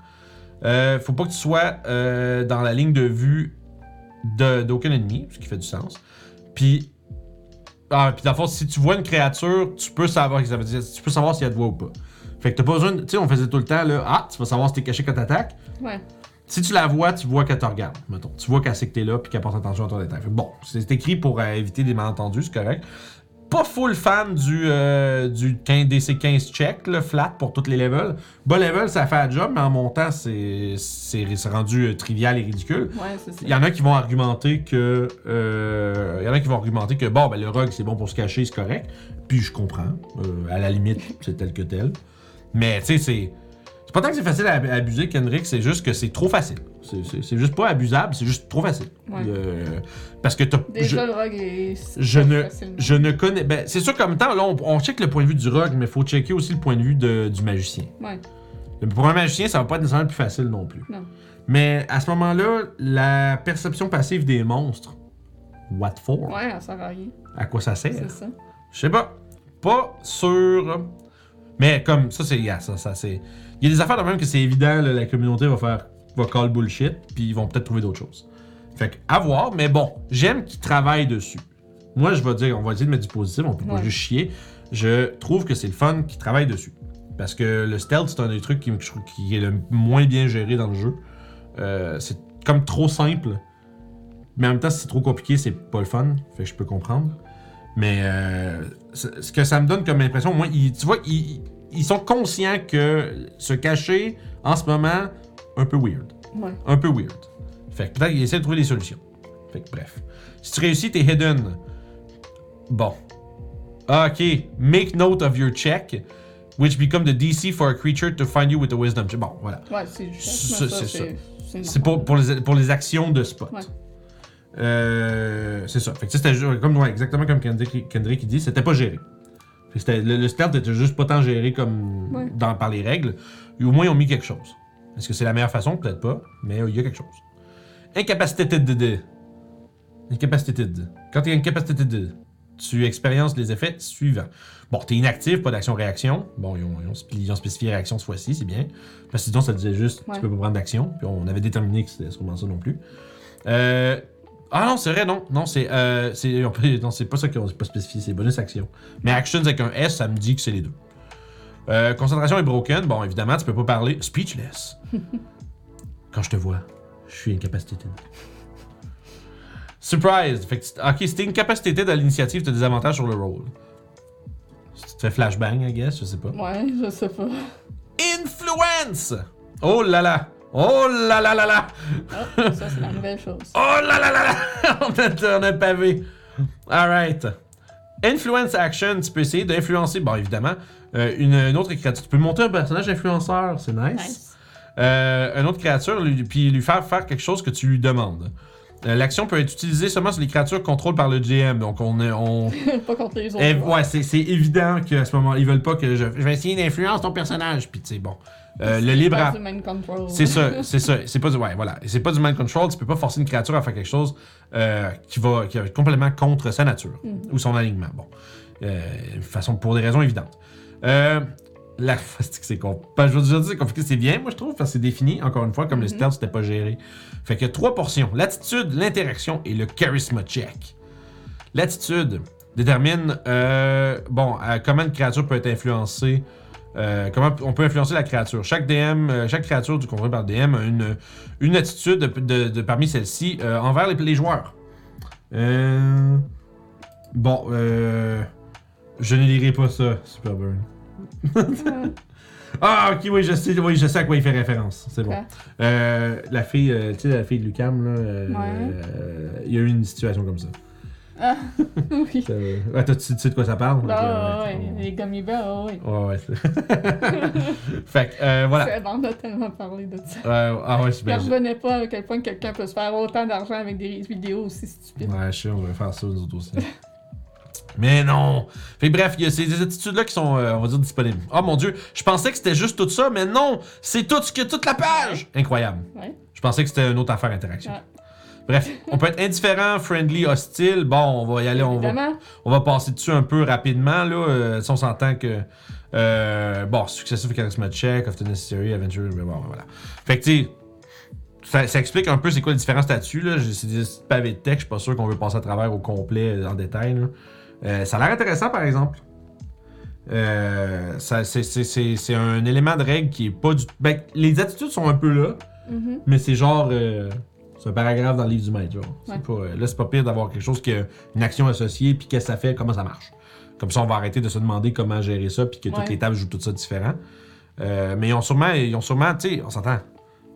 Euh, faut pas que tu sois euh, dans la ligne de vue de- d'aucun ennemi, ce qui fait du sens. Puis, ah, puis dans le fond, si tu vois une créature, tu peux savoir que ça veut dire, tu peux savoir si elle te voit ou pas. Fait que t'as pas besoin, de- tu sais, on faisait tout le temps là, ah, tu vas savoir si t'es caché quand t'attaques. Ouais. Si tu la vois, tu vois qu'elle te regarde, mettons. Tu vois qu'elle sait que t'es là puis qu'elle porte attention à ton détail. Fait que bon, c'est écrit pour euh, éviter des malentendus, c'est correct. Pas full fan du, euh, du 15, DC 15 check, le flat pour tous les levels. Bas level, ça fait un job, mais en montant, c'est c'est- c'est rendu euh, trivial et ridicule. Ouais, c'est ça. Il y en a qui vont argumenter que. euh, Il y en a qui vont argumenter que bon, ben le rogue c'est bon pour se cacher, c'est correct. Puis je comprends. À la limite, c'est tel que tel. Mais tu sais, c'est. Pas tant que c'est facile à, abuser, Kendrick, c'est juste que c'est trop facile. C'est- juste pas abusable, c'est juste trop facile. Ouais. Euh, parce que t'as. Déjà, je- le rogue est. je ne, facilement. je ne connais. Ben, c'est sûr qu'en même temps, là, on, on check le point de vue du rogue, mais il faut checker aussi le point de vue de- du magicien. Ouais. Pour un magicien, ça va pas être nécessairement plus facile non plus. Non. Mais à ce moment-là, la perception passive des monstres, what for? Ouais, ça sert à rien. À quoi ça sert? C'est ça. Je sais pas. Pas sûr. Mais comme ça, c'est. yeah, ça, ça, c'est. Il y a des affaires de même que c'est évident, là, la communauté va faire. va call bullshit, puis ils vont peut-être trouver d'autres choses. Fait que, à voir, mais bon, j'aime qu'ils travaillent dessus. Moi, je vais dire, on va essayer de mettre du positif, on peut pas juste chier. Je trouve que c'est le fun qu'ils travaillent dessus. Parce que le stealth, c'est un des trucs qui, est le moins bien géré dans le jeu. Euh, c'est comme trop simple. Mais en même temps, si c'est trop compliqué, c'est pas le fun. Fait que je peux comprendre. Mais euh, ce que ça me donne comme impression, moi, ils- tu vois, ils, ils sont conscients que se cacher en ce moment, un peu weird. Ouais. Un peu weird. Fait que peut-être qu'ils essaient de trouver des solutions. Fait que bref. Si tu réussis, t'es hidden. Bon. Ok. Make note of your check, which become the DC for a creature to find you with a wisdom check. Bon, voilà. Ouais, c'est ça, c'est c'est. C'est pour, pour, les, pour les actions de spot. Ouais. Euh, c'est ça. Fait que ça, c'était comme, ouais, exactement comme Kendrick, Kendrick dit, c'était pas géré. Le, le stealth était juste pas tant géré comme Ouais. dans, par les règles. Et au moins, ils ont mis quelque chose. Est-ce que c'est la meilleure façon? Peut-être pas, mais il y a quelque chose. Incapacité de. Incapacité de. Quand tu es incapacité de, tu expériences les effets suivants. Bon, t'es inactif, pas d'action-réaction. Bon, ils ont, ils ont spé- ils ont spécifié réaction ce fois-ci, c'est bien. Parce que sinon, ça disait juste, Ouais. tu peux pas prendre d'action. Puis on avait déterminé que c'était sûrement ça non plus. Euh, Ah non, c'est vrai, non. Non, c'est euh, c'est- on peut- non, c'est pas ça qu'on pas spécifié, c'est bonus action. Mais actions avec un S, ça me dit que c'est les deux. Euh, concentration est broken. Bon, évidemment, tu peux pas parler. Speechless. Quand je te vois, je suis incapacité. Surprise. Fait que ok, si t'es incapacité à l'initiative, t'as des avantages sur le roll. Si tu te fais flashbang, I guess, je sais pas. Ouais, je sais pas. Influence! Oh là là! Oh là là là là! Ah, ça, c'est la nouvelle chose. Oh là là là là! on, a, a un pavé. Alright. Influence action, tu peux essayer d'influencer, bon évidemment, euh, une, une autre créature. Tu peux monter un personnage influenceur, c'est nice. Nice. Euh, une autre créature, lui- puis lui faire faire quelque chose que tu lui demandes. Euh, L'action peut être utilisée seulement sur les créatures contrôlées par le GM. Donc, on est. On... pas contre les autres. Ouais, c'est c'est évident qu'à ce moment, ils veulent pas que je, je vais essayer d'influencer ton personnage. Puis, tu sais, bon. Euh, le libre. Pas à- du mind control. C'est ça, c'est ça. C'est pas du. Ouais, voilà. C'est pas du mind control. Tu peux pas forcer une créature à faire quelque chose euh, qui, va, qui va être complètement contre sa nature Mhm. ou son alignement. Bon. Euh, façon, pour des raisons évidentes. Euh, la. c'est con- ben, je veux dire, c'est compliqué. C'est bien, moi, je trouve, parce que c'est défini, encore une fois, comme le Mhm. stealth, c'était pas géré. Fait que trois portions l'attitude, l'interaction et le charisma check. L'attitude détermine, bon, comment une créature peut être influencée. Euh, comment on peut influencer la créature. Chaque DM, euh, chaque créature du contrôlé par DM a une, une attitude de, de- de- parmi celles-ci euh, envers les, les joueurs. Bon, je ne lirai pas ça, Superburn. Ah, ok, oui, je sais, oui, je sais à quoi il fait référence. C'est bon. La fille, tu sais, la fille de Lucam, là, Ouais. il y a eu une situation comme ça. Ah, oui. Ça, euh, ouais, toi, tu tu sais de quoi ça parle? Ah, Ok, ouais, ouais, les gummy bears, ah, ouais. Ouais, fait que, euh, voilà. C'est bon, on a tellement parlé de ça. Euh, ah ouais, c'est Je revenais pas à quel point quelqu'un peut se faire autant d'argent avec des vidéos aussi stupides. Ouais, je sais, on devrait faire ça nous autres aussi. Mais non! Fait bref, il y a ces des attitudes-là qui sont, euh, on va dire, disponibles. Oh mon dieu, je pensais que c'était juste tout ça, mais non! C'est tout ce que toute la page! Incroyable. Ouais. Je pensais que c'était une autre affaire interaction. Ouais. Bref, on peut être indifférent, friendly, hostile. Bon, on va y aller, on va, on va passer dessus un peu rapidement. Là. Euh, si on s'entend que. Euh, bon, successive charisma check, of the necessary, adventure, bon, bon, voilà. Fait que, tu sais, ça, ça explique un peu c'est quoi les différents statuts. Là. C'est des petits pavés de texte, je suis pas sûr qu'on veut passer à travers au complet euh, en détail. là. Euh, ça a l'air intéressant, par exemple. Euh, c'est- un élément de règle qui est pas du. Ben, les attitudes sont un peu là, Mhm. mais c'est genre. euh, c'est un paragraphe dans le livre du maître. Ouais. pas, euh, là, c'est pas pire d'avoir quelque chose qui a une action associée, puis qu'est-ce que ça fait, comment ça marche. Comme ça, on va arrêter de se demander comment gérer ça, puis que toutes Ouais. les tables jouent tout ça différent. Euh, mais ils ont sûrement, ils ont sûrement, tu sais, on s'entend.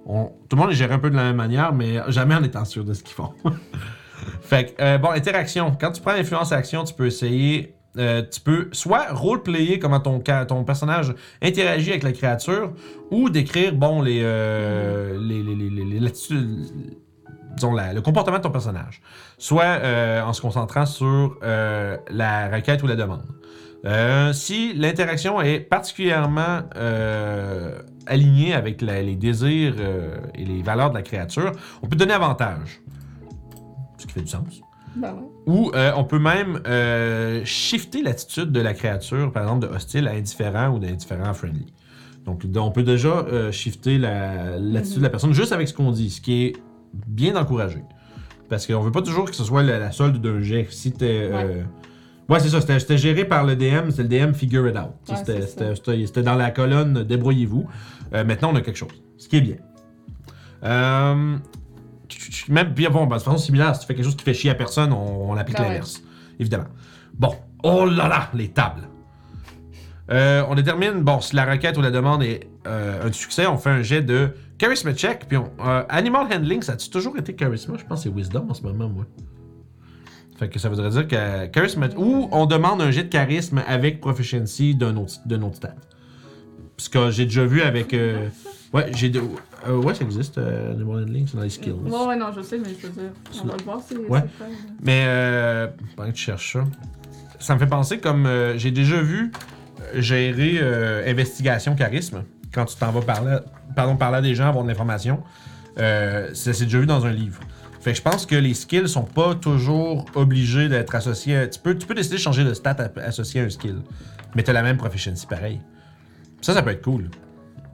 On- tout le monde est géré un peu de la même manière, mais jamais en étant sûr de ce qu'ils font. fait que, euh, bon, interaction. Quand tu prends l'influence action, tu peux essayer. euh, tu peux soit roleplayer comment ton, ton personnage interagit avec la créature, ou décrire, bon, les, les, les, les, les- les disons, la- le comportement de ton personnage. Soit euh, en se concentrant sur euh, la requête ou la demande. Euh, si l'interaction est particulièrement alignée avec la- les désirs et les valeurs de la créature, on peut donner avantage. Ce qui fait du sens. Ben ouais. Ou euh, on peut même euh, shifter l'attitude de la créature, par exemple de hostile à indifférent ou d'indifférent à friendly. Donc on peut déjà euh, shifter la- l'attitude de la personne juste avec ce qu'on dit, ce qui est bien encouragé. Parce qu'on veut pas toujours que ce soit la, la solde d'un jet. Si t'es. euh, Ouais, c'est ça, c'était géré par le DM, c'est le DM Figure It Out. Ouais, c'était- dans la colonne Débrouillez-vous. Euh, maintenant, on a quelque chose. Ce qui est bien. Euh, même, puis bon, ben, de façon similaire, si tu fais quelque chose qui fait chier à personne, on, on applique ouais. l'inverse. Évidemment. Bon. Oh là là, les tables. Euh, on détermine, bon, si la requête ou la demande est euh, un succès, on fait un jet de charisma check. Puis on, euh, animal handling, ça a-tu toujours été charisma? Je pense que c'est wisdom en ce moment, moi. Fait que ça voudrait dire que charisma. Ou on demande un jet de charisme avec proficiency d'un autre, d'un autre stat. Parce que j'ai déjà vu avec. euh, ouais, j'ai. de- euh, ouais, ça existe, euh, animal handling, c'est dans les skills. Ouais, ouais, non, je sais, mais je veux dire, on va le voir, c'est Ouais. c'est quoi, là. Mais euh, pendant que tu cherches ça, ça me fait penser comme euh, j'ai déjà vu gérer investigation charisme quand tu t'en vas parler, pardon, parler à des gens, avoir de l'information. Euh, ça s'est déjà vu dans un livre. Fait que je pense que les skills sont pas toujours obligés d'être associés. à- Tu peux, tu peux décider de changer de stat associé à un skill, mais tu as la même proficiency pareil. Ça, ça peut être cool.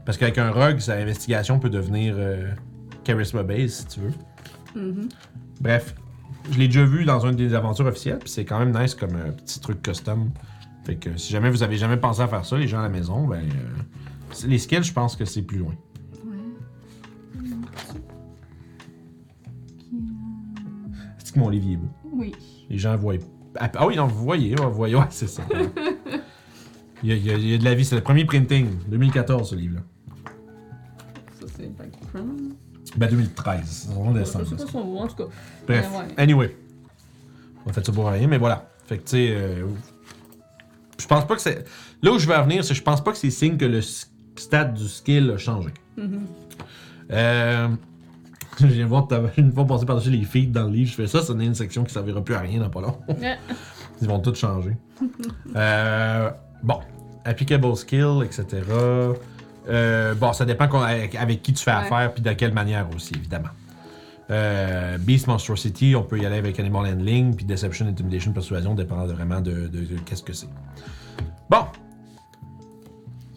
Parce qu'avec un rogue, sa investigation peut devenir euh, charisma base si tu veux. Mhm. Bref, je l'ai déjà vu dans une des aventures officielles, puis c'est quand même nice comme un petit truc custom. Fait que si jamais vous avez jamais pensé à faire ça, les gens à la maison, ben. euh, c'est- les skills, je pense que c'est plus loin. Que mon livre il est beau. Oui. Les gens voient. Ah ah oui, non, vous voyez, vous voyez, ouais, c'est ça. il, y a, il y a- il y a de la vie, c'est le premier printing, 2014 ce livre-là. Ça, c'est background. Ben 2013, c'est vraiment Je décembre. sais pas son en tout cas. Bref, ouais. anyway. On a fait ça pour rien, mais voilà. Fait que, tu sais, euh, je pense pas que c'est. Là où je vais en venir, c'est que je pense pas que c'est signe que le stade du skill a changé. Mhm. Euh, Je viens voir une fois passer par-dessus les feeds dans le livre. Je fais ça, c'est une section qui servira plus à rien dans pas long. Ils vont tout changer. Euh, bon. Applicable skill, etc. Euh, bon, ça dépend avec, avec qui tu fais Ouais. affaire, puis de quelle manière aussi, évidemment. Euh, Beast Monstrosity, on peut y aller avec Animal Handling, puis Deception, Intimidation, Persuasion, dépendant de- vraiment de, de- de qu'est-ce que c'est. Bon.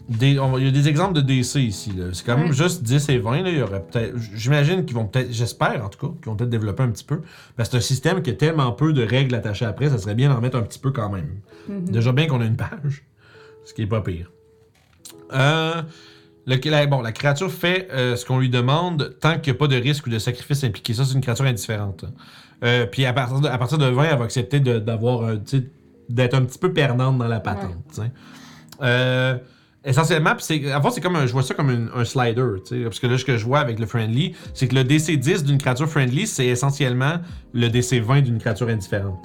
Des- on va- il y a des exemples de DC ici. là. C'est quand même Ouais. juste 10 et 20. Là. Il y aurait peut-être. J'imagine qu'ils vont peut-être. J'espère en tout cas qu'ils vont peut-être développer un petit peu. Parce que c'est un système qui a tellement peu de règles attachées après, ça serait bien d'en mettre un petit peu quand même. Déjà bien qu'on a une page. Ce qui est pas pire. Euh, le- la, bon, la créature fait euh, ce qu'on lui demande tant qu'il n'y a pas de risque ou de sacrifice impliqué. Ça, c'est une créature indifférente. Euh, puis à partir, de, à partir de 20, elle va accepter d'avoir d'être un petit peu perdante dans la patente. Euh, essentiellement, puis c'est, en fait, c'est comme un, je vois ça comme une- un slider, parce que là, ce que je vois avec le friendly, c'est que le DC 10 d'une créature friendly, c'est essentiellement le DC 20 d'une créature indifférente.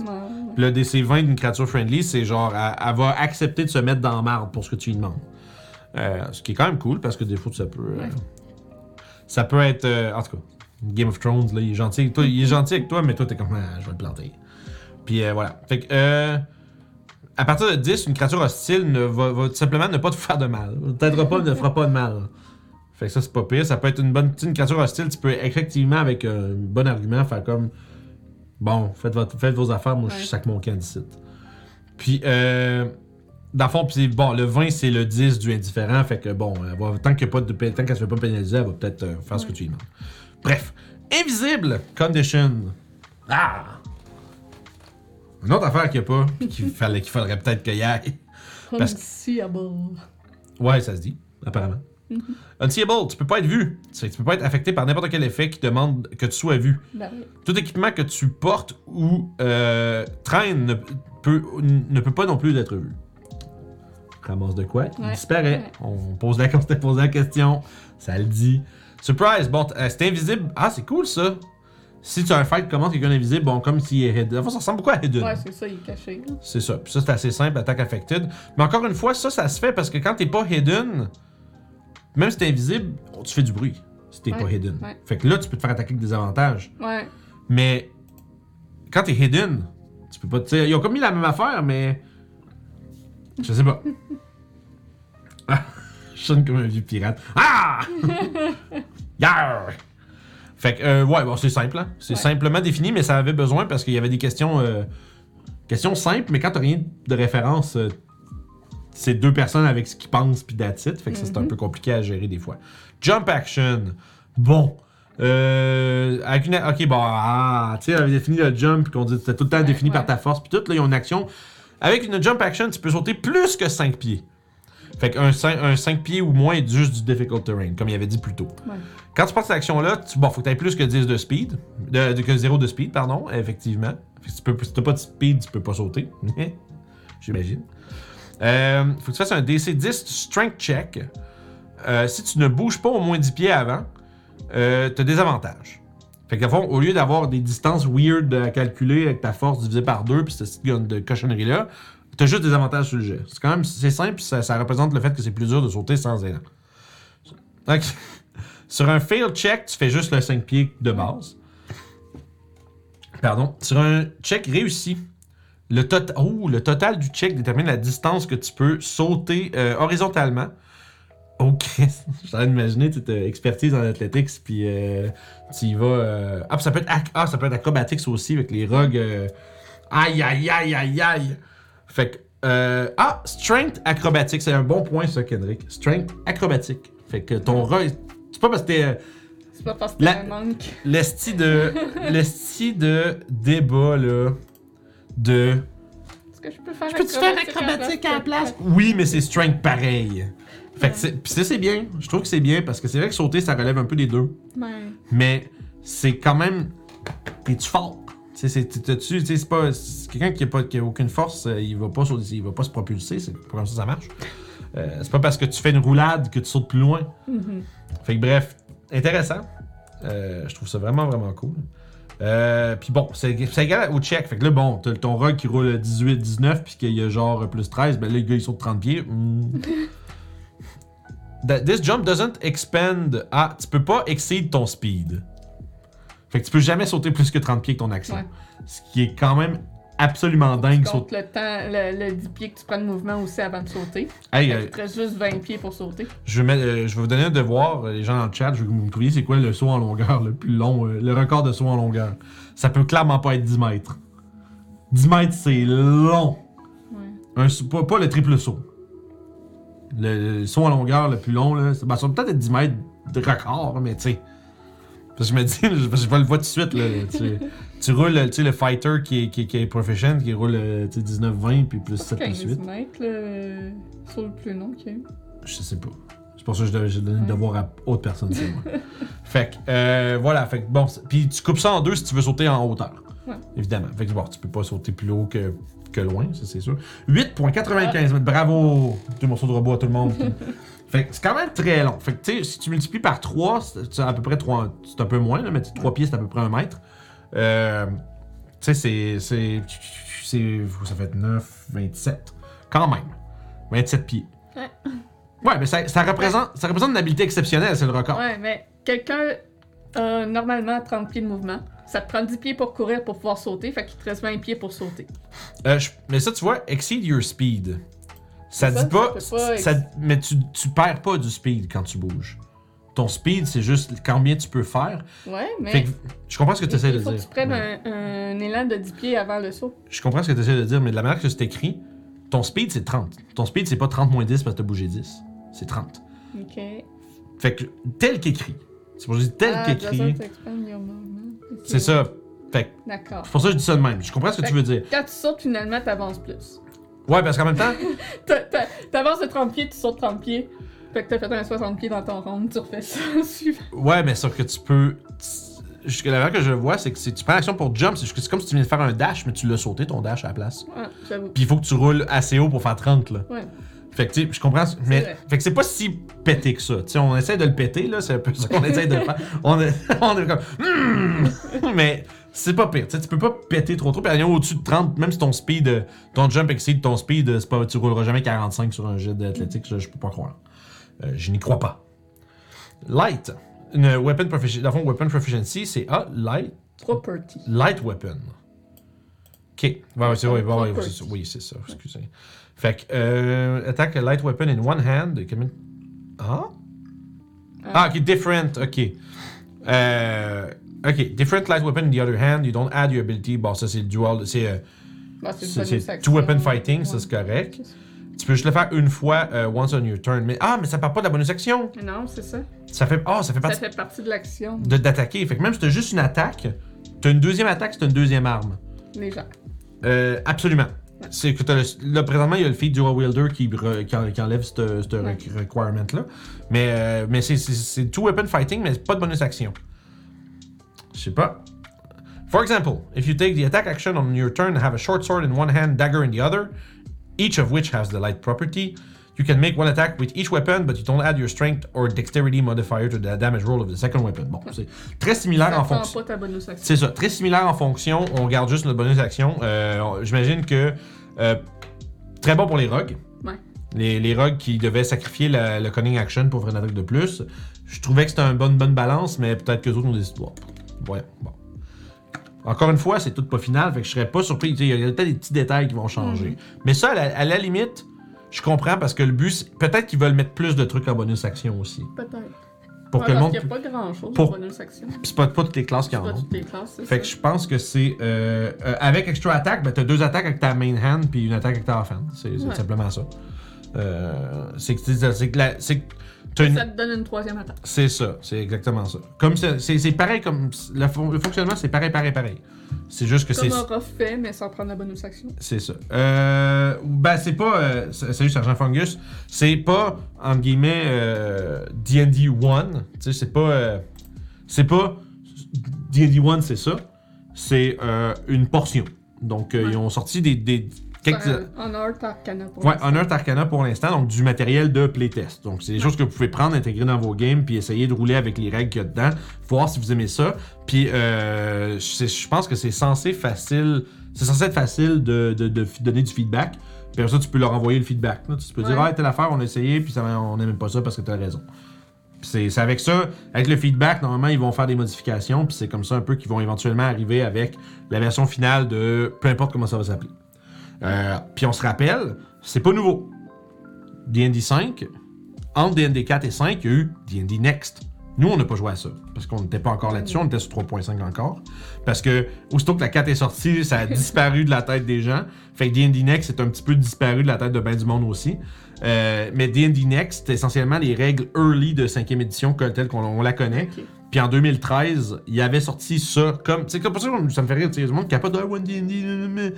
Le DC 20 d'une créature friendly, c'est genre, elle, elle va accepter de se mettre dans marde pour ce que tu lui demandes. Euh, ce qui est quand même cool parce que des fois, ça peut. euh, ça peut être. euh, en tout cas, Game of Thrones, là, il est gentil avec toi, il est gentil avec toi, mais toi, t'es comme, Ah, je vais le planter. Puis voilà. Fait que. À partir de 10, une créature hostile ne va, simplement ne pas te faire de mal. Ne t'aidera pas, ne fera pas de mal. Fait que ça, c'est pas pire. Ça peut être une bonne une créature hostile. Tu peux effectivement, avec un bon argument, faire comme Bon, faites, votre, faites vos affaires, moi je Ouais. sac mon camp. Puis, euh, dans le fond, puis bon, le 20, c'est le 10 du indifférent. Fait que bon, elle va- tant qu'elle se fait pas pénaliser, elle va peut-être euh, faire ce que tu lui demandes. Bref, invisible condition. Ah! Une autre affaire qu'il n'y a pas, puis qu'il fallait, qu'il faudrait peut-être qu'il y ait. Parce- Unseeable. Ouais, ça se dit, apparemment. Unseeable, tu peux pas être vu. Tu peux pas être affecté par n'importe quel effet qui demande que tu sois vu. Ben oui. Tout équipement que tu portes ou euh, traînes ne peut, ne peut pas non plus être vu. Ramasse de quoi? Il Ouais. disparaît. Ouais. On pose la, on la question. Ça le dit. Surprise! Bon, euh, c'est invisible. Ah, c'est cool ça! Si tu as un fight comment quelqu'un invisible, bon, comme s'il est hidden. Enfin, ça ressemble beaucoup à hidden. Ouais, c'est ça, il est caché. C'est ça. Puis ça, c'est assez simple, attaque affected. Mais encore une fois, ça, ça se fait parce que quand t'es pas hidden, même si t'es invisible, tu fais du bruit. Si t'es Ouais, pas hidden. ouais. Fait que là, tu peux te faire attaquer avec des avantages. Ouais. Mais quand t'es hidden, tu peux pas. Tu sais, ils ont comme mis la même affaire, mais. Je sais pas. Ah, je sonne comme un vieux pirate. Ah! Yarr! Fait que, euh, ouais, bon, c'est simple, hein. C'est Ouais. simplement défini, mais ça avait besoin parce qu'il y avait des questions. euh, questions simples, mais quand t'as rien de référence, euh, c'est deux personnes avec ce qu'ils pensent, puis that's it. Fait que ça, c'est un Mhm. peu compliqué à gérer des fois. Jump action. Bon. Euh, avec une, ok, bon, ah, tu sais, on avait défini le jump, puis qu'on dit c'était tout le temps Ouais, défini par ta force, puis tout, là, ils ont une action. Avec une jump action, tu peux sauter plus que 5 pieds. Fait qu'un 5, un 5 pieds ou moins est juste du difficult terrain, comme il avait dit plus tôt. Ouais. Quand tu passes cette action-là, tu, bon, faut que tu aies plus que 10 de speed, de, de- que 0 de speed, pardon, effectivement. Fait que tu peux, si t'as pas de speed, tu peux pas sauter. J'imagine. Euh, faut que tu fasses un DC 10 strength check. Euh, si tu ne bouges pas au moins 10 pieds avant, euh, t'as des avantages. Fait que, à fond, au lieu d'avoir des distances weird à calculer avec ta force divisée par 2 puis cette petite de cochonnerie-là, juste des avantages sur le jet. C'est quand même c'est simple, ça, ça représente le fait que c'est plus dur de sauter sans élan. Donc, sur un fail check, tu fais juste le 5 pieds de base. Pardon. Sur un check réussi, le, oh, le total du check détermine la distance que tu peux sauter euh, horizontalement. Ok, train d'imaginer, tu as expertise en athletics, puis euh, tu y vas. euh, Ah, ça peut être, ah, ça peut être acrobatics aussi avec les rugs. euh, Aïe, aïe, aïe, aïe, aïe. Fait que. euh, Ah, strength acrobatique, c'est un bon point ça, Kendrick. Strength acrobatique. Fait que ton rug. C'est pas parce que t'es. euh, C'est pas parce que La- t'as un. L'esti de. L'esti de débat, là. De. Est-ce que je peux faire Je peux-tu faire acrobatique à la place? Oui, mais c'est strength pareil. Fait que c'est. Pis ça, c'est bien. Je trouve que c'est bien parce que c'est vrai que sauter, ça relève un peu des deux. Ouais. Mais c'est quand même. T'es-tu fort? Tu sais, c'est- pas. Quelqu'un qui a, pas, qui a aucune force, euh, il va pas il va pas se propulser. C'est pas comme ça que ça marche. Euh, c'est pas parce que tu fais une roulade que tu sautes plus loin. Mhm. Fait que bref, intéressant. Euh, je trouve ça vraiment, vraiment cool. Euh, puis bon, c'est c'est égal au check. Fait que là, bon, t'as ton rug qui roule 18-19 puis qu'il y a genre plus 13, ben là, le gars, il saute 30 pieds. That- This jump doesn't expand. Ah, tu peux pas exceed ton speed. Fait que tu peux jamais sauter plus que 30 pieds avec ton action. Ouais. Ce qui est quand même absolument dingue. Le temps, le, le 10 pieds que tu prends de mouvement aussi avant de sauter. Hey, Fait euh, qu'il te reste juste 20 pieds pour sauter. je, vais mettre- euh, je vais vous donner un devoir, euh, les gens dans le chat. Je vais que vous me trouviez c'est quoi le saut en longueur le plus long, euh, le record de saut en longueur. Ça peut clairement pas être 10 mètres. 10 mètres, c'est long. Ouais. Un, pas, pas le triple saut. Le, le saut en longueur le plus long, là, ben, ça va peut-être être 10 mètres de record, mais tu sais. Parce que je me dis, je, parce que je vais le voir tout de suite, là. tu, tu roules, tu sais, le fighter qui est, qui, est- qui est qui roule euh, tu sais, 19-20, puis plus 7 plus 15 8. mètres, le saut le plus long qu'il y a eu. Je sais pas. C'est pour ça que j'ai donné le devoir à autre personne, c'est moi. fait que, euh, voilà, fait que bon, puis tu coupes ça en deux si tu veux sauter en hauteur. Ouais. Évidemment. Fait que bon, tu peux pas sauter plus haut que, que loin, ça c'est sûr. 8.95 mètres, bravo! Deux morceaux de robot à tout le monde. fait que c'est quand même très long. Fait que tu sais, si tu multiplies par 3, c'est à peu près 3, c'est un peu moins, là, mais 3 pieds c'est à peu près un mètre. Euh, tu sais, c'est, c'est, c'est. Ça fait 9, 27. Quand même. 27 pieds. Ouais. Ouais, mais ça, ça représente, ça représente une habilité exceptionnelle, c'est le record. Ouais, mais quelqu'un a normalement 30 pieds de mouvement. Ça te prend 10 pieds pour courir pour pouvoir sauter, fait qu'il te reste 20 pieds pour sauter. Euh, je- mais ça, tu vois, exceed your speed. Ça dit pas. ça- mais tu, tu perds pas du speed quand tu bouges. Ton speed, c'est juste combien tu peux faire. Ouais, mais. Fait que, je comprends ce que tu essaies de il faut dire. que tu prennes un, un élan de 10 pieds avant le saut. Je comprends ce que tu essaies de dire, mais de la manière que c'est écrit, ton speed, c'est 30. Ton speed, c'est pas 30 moins 10 parce que t'as bougé 10. C'est 30. Ok. Fait que, tel qu'écrit. C'est pour ça que je dis tel Ah, qu'écrit. C'est ça. Fait que, D'accord. c'est pour ça que je dis ça de même. Je comprends ce que tu veux dire. Quand tu sautes, finalement, t'avances plus. Ouais, parce qu'en même temps, T'a- t'a- T'avances de 30 pieds, tu sautes 30 pieds. Fait que t'as fait un 60 pieds dans ton round, tu refais ça suivant. Ouais, mais sauf que tu peux. Jusque la manière que je le vois, c'est que si tu prends l'action pour jump, c'est juste que c'est comme si tu viens de faire un dash, mais tu l'as sauté ton dash à la place. Ouais, j'avoue. Puis il faut que tu roules assez haut pour faire 30 là. Ouais. Fait que tu sais, je comprends. Mais vrai. fait que c'est pas si pété que ça. Tu sais, on essaie de le péter là, c'est un peu ça qu'on essaie de faire. On est, on est comme. Hmm! mais c'est pas pire. Tu peux pas péter trop trop. Puis aller au-dessus de 30, même si ton speed, euh, ton jump exceed ton speed, euh, c'est pas, tu rouleras jamais 45 sur un jet d'athlétique. Je peux pas croire. Euh, je n'y crois pas. Light. Une weapon proficiency. Dans le fond, weapon proficiency, c'est A, light. Property. Light weapon. Ok. Ouais, c'est Property. c'est ça. Oui, c'est ça. Excusez. Fait que, euh, attack a light weapon in one hand. Commit- Ah? Ah, ok, different. Ok. Euh, ok, different light weapon in the other hand. You don't add your ability. Bon, ça, c'est dual. C'est euh, Bah, c'est two weapon fighting, ça, c'est correct. Tu peux juste le faire une fois, euh, once on your turn. Mais, ah, mais ça part pas de la bonus action. Non, c'est ça. Ça fait, ah, ça fait Ça partie fait partie de l'action. de- d'attaquer. Fait que même si t'as juste une attaque, t'as une deuxième attaque, c'est une deuxième arme. Légère. Euh, absolument. C'est que t'as le- là, présentement, il y a le feat Dual Wielder qui, re- qui, en- qui enlève ce Ouais. requirement-là. Mais, euh, mais c'est- two weapon fighting, mais pas de bonus action. Je sais pas. For example, if you take the attack action on your turn and have a short sword in one hand, dagger in the other, each of which has the light property, you can make one attack with each weapon, but you don't add your strength or dexterity modifier to the damage roll of the second weapon. Bon, c'est très similaire Ça en fonction. C'est ça, très similaire en fonction. On garde juste notre bonus action. Euh, J'imagine que euh, très bon pour les rogues. Ouais. Les, les rogues qui devaient sacrifier la- le cunning action pour faire une attaque de plus. Je trouvais que c'était une bonne, bonne balance, mais peut-être que les autres ont des histoires. Ouais, bon. Encore une fois, c'est tout pas final, fait que je serais pas surpris. Il y a peut-être des petits détails qui vont changer. Mhm. Mais ça, à la, à la limite, je comprends parce que le but, peut-être qu'ils veulent mettre plus de trucs en bonus action aussi. Peut-être. Pour Ouais, que le monde. qu'il n'y a pas grand chose pour- de bonus action. Puis c'est pas, pas toutes les classes qui C'est en pas ont. toutes les classes, Fait que ça. je pense que c'est. euh, euh, avec extra attack, ben t'as deux attaques avec ta main hand puis une attaque avec ta off hand. C'est c'est Ouais. simplement ça. Euh, c'est que une- Ça te donne une troisième attaque. C'est ça, c'est exactement ça. Comme c'est pareil comme le, fon- le fonctionnement, c'est pareil, pareil, pareil. C'est juste que c'est Comme Aura fait, mais sans prendre la bonus action. c'est ça. Euh, ben c'est pas euh, salut Sergent Fungus, c'est pas entre guillemets euh, D&D 1, tu sais c'est pas euh, c'est pas D&D 1 c'est ça, c'est euh, une portion. Donc Ouais. ils ont sorti des, des quelques Euh, Art Arcana pour Ouais, Arcana pour l'instant, donc du matériel de playtest. Donc, c'est des choses que vous pouvez prendre, intégrer dans vos games, puis essayer de rouler avec les règles qu'il y a dedans, voir si vous aimez ça. Puis, euh, je pense que c'est censé facile, c'est censé être facile de, de- de f- donner du feedback. Puis après ça, tu peux leur envoyer le feedback. là. Tu peux dire, Ouais. ah, telle affaire, on a essayé, puis ça, on n'aime pas ça parce que t'as raison. Puis c'est c'est avec ça, avec le feedback, normalement, ils vont faire des modifications, puis c'est comme ça un peu qu'ils vont éventuellement arriver avec la version finale de peu importe comment ça va s'appeler. Euh, puis on se rappelle, c'est pas nouveau. D&D 5, entre D&D 4 et 5, il y a eu D&D Next. Nous, on n'a pas joué à ça, parce qu'on n'était pas encore là-dessus, on était sur 3.5 encore. Parce que, aussitôt que la 4 est sortie, ça a disparu de la tête des gens. Fait que D&D Next est un petit peu disparu de la tête de ben du monde aussi. Euh, mais D&D Next, c'est essentiellement les règles early de 5e édition telles qu'on on la connaît. Puis en 2013, il avait sorti ça comme. C'est comme ça que ça me fait rire. tu sais, Il y a du monde qui a pas de One D&D,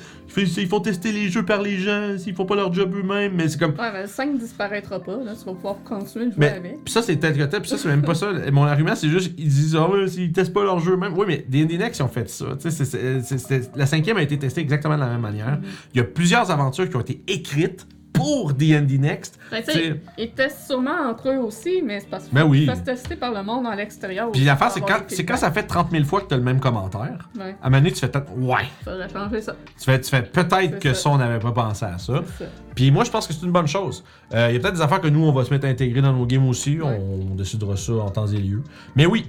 ils font tester les jeux par les gens, s'ils font pas leur job eux-mêmes. Mais c'est comme. Ouais, mais le 5 disparaîtra pas, là, tu vas pouvoir continuer de jouer Mais avec. puis ça, c'est tel que tel. Puis ça, c'est même pas ça. Mon argument, c'est juste ils disent Ah ouais, s'ils testent pas leur jeu même. Oui, mais D&D Next, ils ont fait ça. Tu sais, c'est- c'est- c'est- c'est- la cinquième a été testée exactement de la même manière. Il y a plusieurs aventures qui ont été écrites pour D&D Next. Ben, tu ils testent sûrement entre eux aussi, mais c'est parce qu'ils Ben oui. se tester par le monde à l'extérieur. Puis l'affaire, c'est quand, c'est quand ça fait 30 000 fois que t'as le même commentaire. Ouais, À un moment donné, tu fais peut-être Ouais. faudrait changer ça. Tu fais, tu fais peut-être que ça. ça, on n'avait pas pensé à ça. Puis moi, je pense que c'est une bonne chose. Euh, Il y a peut-être des affaires que nous, on va se mettre à intégrer dans nos games aussi. Ouais. On, décidera ça en temps et lieu. Mais oui,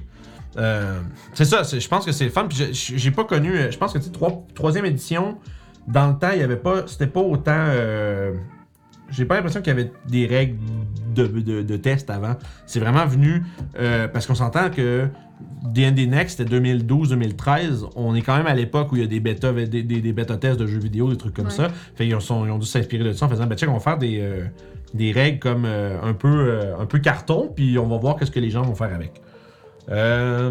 euh, c'est ça. Je pense que c'est le fun. Puis j'ai- pas connu. euh, Je pense que tu sais, trois- troisième édition, dans le temps, il y avait pas. C'était pas autant. euh, j'ai pas l'impression qu'il y avait des règles de, de, de test avant. C'est vraiment venu euh, parce qu'on s'entend que D&D Next, c'était 2012-2013. On est quand même à l'époque où il y a des bêta, des, des, des bêta tests de jeux vidéo, des trucs comme Ouais. ça. Fait ils, ont, sont- ils ont dû s'inspirer de ça en faisant, ben check, on va faire des, euh, des règles comme euh, un, peu, un peu carton, puis on va voir qu'est-ce que les gens vont faire avec. Euh,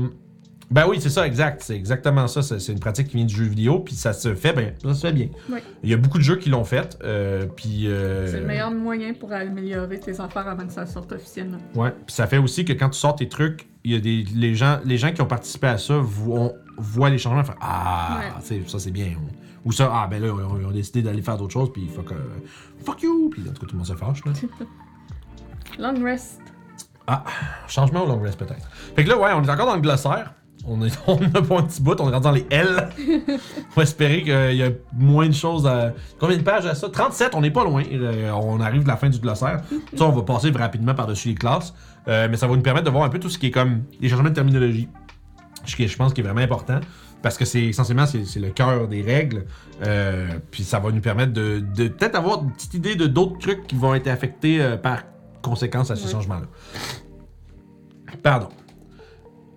ben oui, c'est ça, exact. C'est exactement ça. C'est une pratique qui vient du jeu vidéo, puis ça se fait bien. Ça se fait bien. Oui. Il y a beaucoup de jeux qui l'ont fait, euh, puis... euh, C'est le meilleur moyen pour améliorer tes affaires avant que ça sorte officiellement. Ouais, puis ça fait aussi que quand tu sors tes trucs, il y a des les gens les gens qui ont participé à ça vont voient les changements, font ah Ouais. ça c'est bien. Ou ça ah ben là ils ont, décidé d'aller faire d'autres choses puis fuck euh, fuck you puis en tout cas tout le monde se fâche là. Long rest. Changement au long rest peut-être. Fait que là ouais, on est encore dans le glossaire. On est on a pas un petit bout, on est rendu dans les L. on va espérer qu'il y a moins de choses à. Combien de pages à ça? 37, on n'est pas loin. Euh, on arrive de la fin du glossaire. Ça, on va passer rapidement par-dessus les classes. Euh, mais ça va nous permettre de voir un peu tout ce qui est comme les changements de terminologie. Ce qui est, je pense qui est vraiment important. Parce que c'est essentiellement c'est le cœur des règles. Euh, puis ça va nous permettre de, de peut-être avoir une petite idée de d'autres trucs qui vont être affectés euh, par conséquence à ces Ouais. changements-là. Pardon.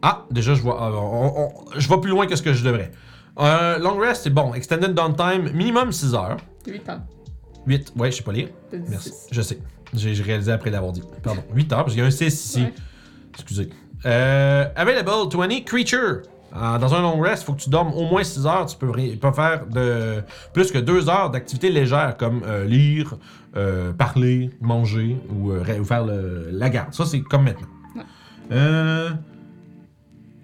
Ah, déjà, je vois. on- on- je vais plus loin que ce que je devrais. Euh, long rest, c'est bon. Extended downtime, minimum 6 heures. 8 ans. 8, ouais, je sais pas lire. Merci. Je sais. J'ai réalisé après l'avoir dit. Pardon. 8 heures, parce qu'il y a un 6 ici. Ouais. Excusez. Euh, available 20 creature. Euh, dans un long rest, il faut que tu dormes au moins 6 heures. Tu peux pas faire de plus que 2 heures d'activité légère comme euh, lire, euh, parler, manger ou, euh, faire le- la garde. Ça, c'est comme maintenant. Ouais.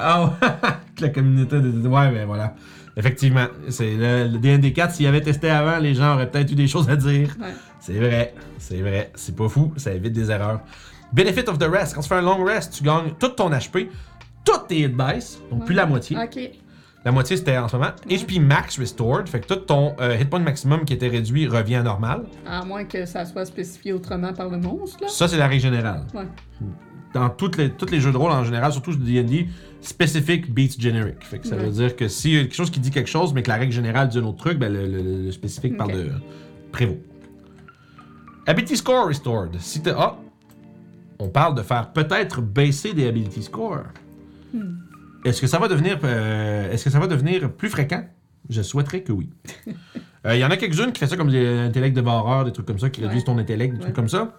Ah ouais, la communauté de... Ouais, ben voilà. Effectivement, c'est le, le DND4, s'il avait testé avant, les gens auraient peut-être eu des choses à dire. Ouais. C'est vrai, c'est vrai, c'est pas fou, ça évite des erreurs. Benefit of the rest, quand tu fais un long rest, tu gagnes tout ton HP, toutes tes hit dice, donc plus la moitié. Ok. La moitié c'était en ce moment. Ouais. HP max restored, fait que tout ton euh, hit point maximum qui était réduit revient à normal. À moins que ça soit spécifié autrement par le monstre, là. Ça c'est la règle générale. Ouais. Dans toutes les, tous les jeux de rôle en général, surtout D&D, specific beats generic. Fait que ça Ouais. veut dire que s'il y a quelque chose qui dit quelque chose, mais que la règle générale dit un autre truc, ben le, le- le spécifique parle de prévaut. Ability score restored. Si t'as ah, on parle de faire peut-être baisser des ability scores. Hmm. Est-ce que ça va devenir euh, est-ce que ça va devenir plus fréquent? Je souhaiterais que oui. Euh, Il y en a quelques-unes qui font ça comme des intellects dévoreurs, des trucs comme ça, qui Ouais. réduisent ton intellect, des Ouais. trucs comme ça.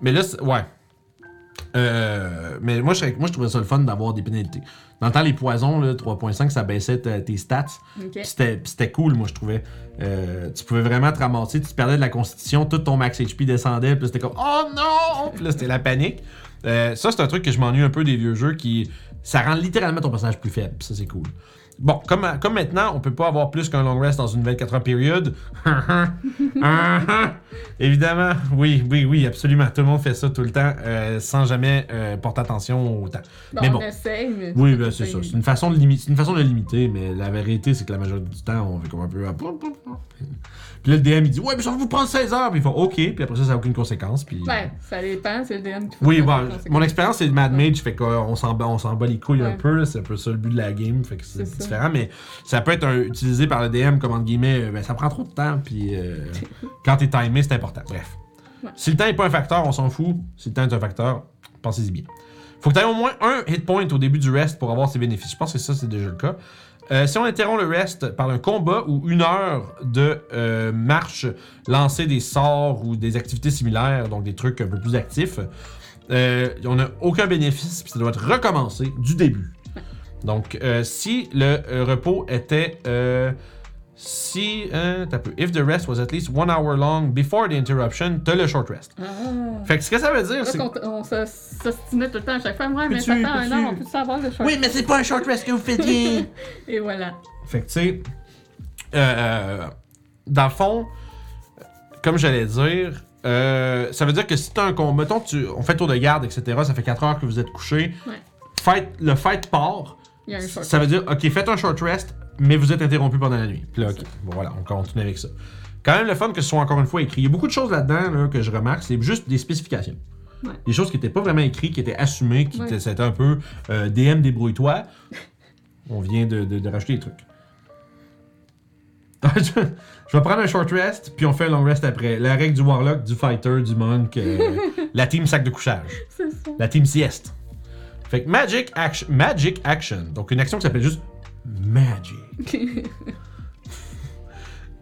Mais là, ouais. Euh, mais moi je, serais- moi, je trouvais ça le fun d'avoir des pénalités. Dans le temps, les poisons, là, 3.5, ça baissait tes stats. C'était cool, moi, je trouvais. Euh, tu pouvais vraiment te ramasser, tu perdais de la constitution, tout ton max HP descendait, puis c'était comme Oh non! Puis là, c'était la panique. Euh, ça, c'est un truc que je m'ennuie un peu des vieux jeux qui. Ça rend littéralement ton personnage plus faible, ça, c'est cool. Bon, comme, comme maintenant, on peut pas avoir plus qu'un long rest dans une 24 heures période. Évidemment, oui, oui, oui, absolument. Tout le monde fait ça tout le temps euh, sans jamais euh, porter attention au temps. Bon, Mais on bon. essaye, mais. Oui, ben, c'est ça. C'est une, façon de limi- c'est une façon de limiter, mais la vérité, c'est que la majorité du temps, on fait comme un peu. Puis là, le DM, il dit Ouais, mais ça va vous prendre 16 heures. Puis ils font OK, puis après ça, ça n'a aucune conséquence. Puis. Ouais, ça dépend, c'est le DM qui Oui, bon, mon expérience c'est de Mad Mage, fait qu'on s'en bat, on s'en bat les couilles un peu, c'est un peu ça le but de la game, fait que c'est ça. différent, mais ça peut être un- utilisé par le DM comme entre guillemets, euh, ben, ça prend trop de temps, puis euh, quand t'es timé, c'est important. Bref. Ouais. Si le temps n'est pas un facteur, on s'en fout. Si le temps est un facteur, pensez-y bien. Faut que tu aies au moins un hit point au début du rest pour avoir ses bénéfices. Je pense que ça, c'est déjà le cas. Euh, si on interrompt le rest par un combat ou une heure de euh, marche, lancer des sorts ou des activités similaires, donc des trucs un peu plus actifs, euh, on n'a aucun bénéfice, puis ça doit être recommencé du début. Donc, si le repos était. Euh, si. Euh, t'as peu. If the rest was at least one hour long before the interruption, t'as le short rest. Ah. Fait que ce que ça veut dire, c'est. qu'on on se- s'ostinait tout le temps à chaque fois. Ouais, mais ça fait un an, on peut savoir le choix. Oui, mais c'est pas un short rest que vous faisiez! Et voilà. Fait que, tu sais, euh, dans le fond, comme j'allais dire, euh, ça veut dire que si t'as un combat, mettons, tu, on fait tour de garde, etc., ça fait 4 heures que vous êtes couché, Ouais. fight, le fight part, Il y a un short. ça veut dire, ok, faites un short rest, mais vous êtes interrompu pendant la nuit. Puis là, ok, bon, voilà, on continue avec ça. Quand même le fun que ce soit encore une fois écrit. Il y a beaucoup de choses là-dedans là, que je remarque, c'est juste des spécifications. Ouais. Des choses qui n'étaient pas vraiment écrites, qui étaient assumées, qui Ouais. étaient, c'était un peu euh, DM débrouille-toi. On vient de, de, de rajouter des trucs. je vais prendre un short rest, puis on fait un long rest après. La règle du warlock, du fighter, du monk, euh, la team sac de couchage, C'est ça. la team sieste. Fait que magic action, magic action, donc une action qui s'appelle juste magic.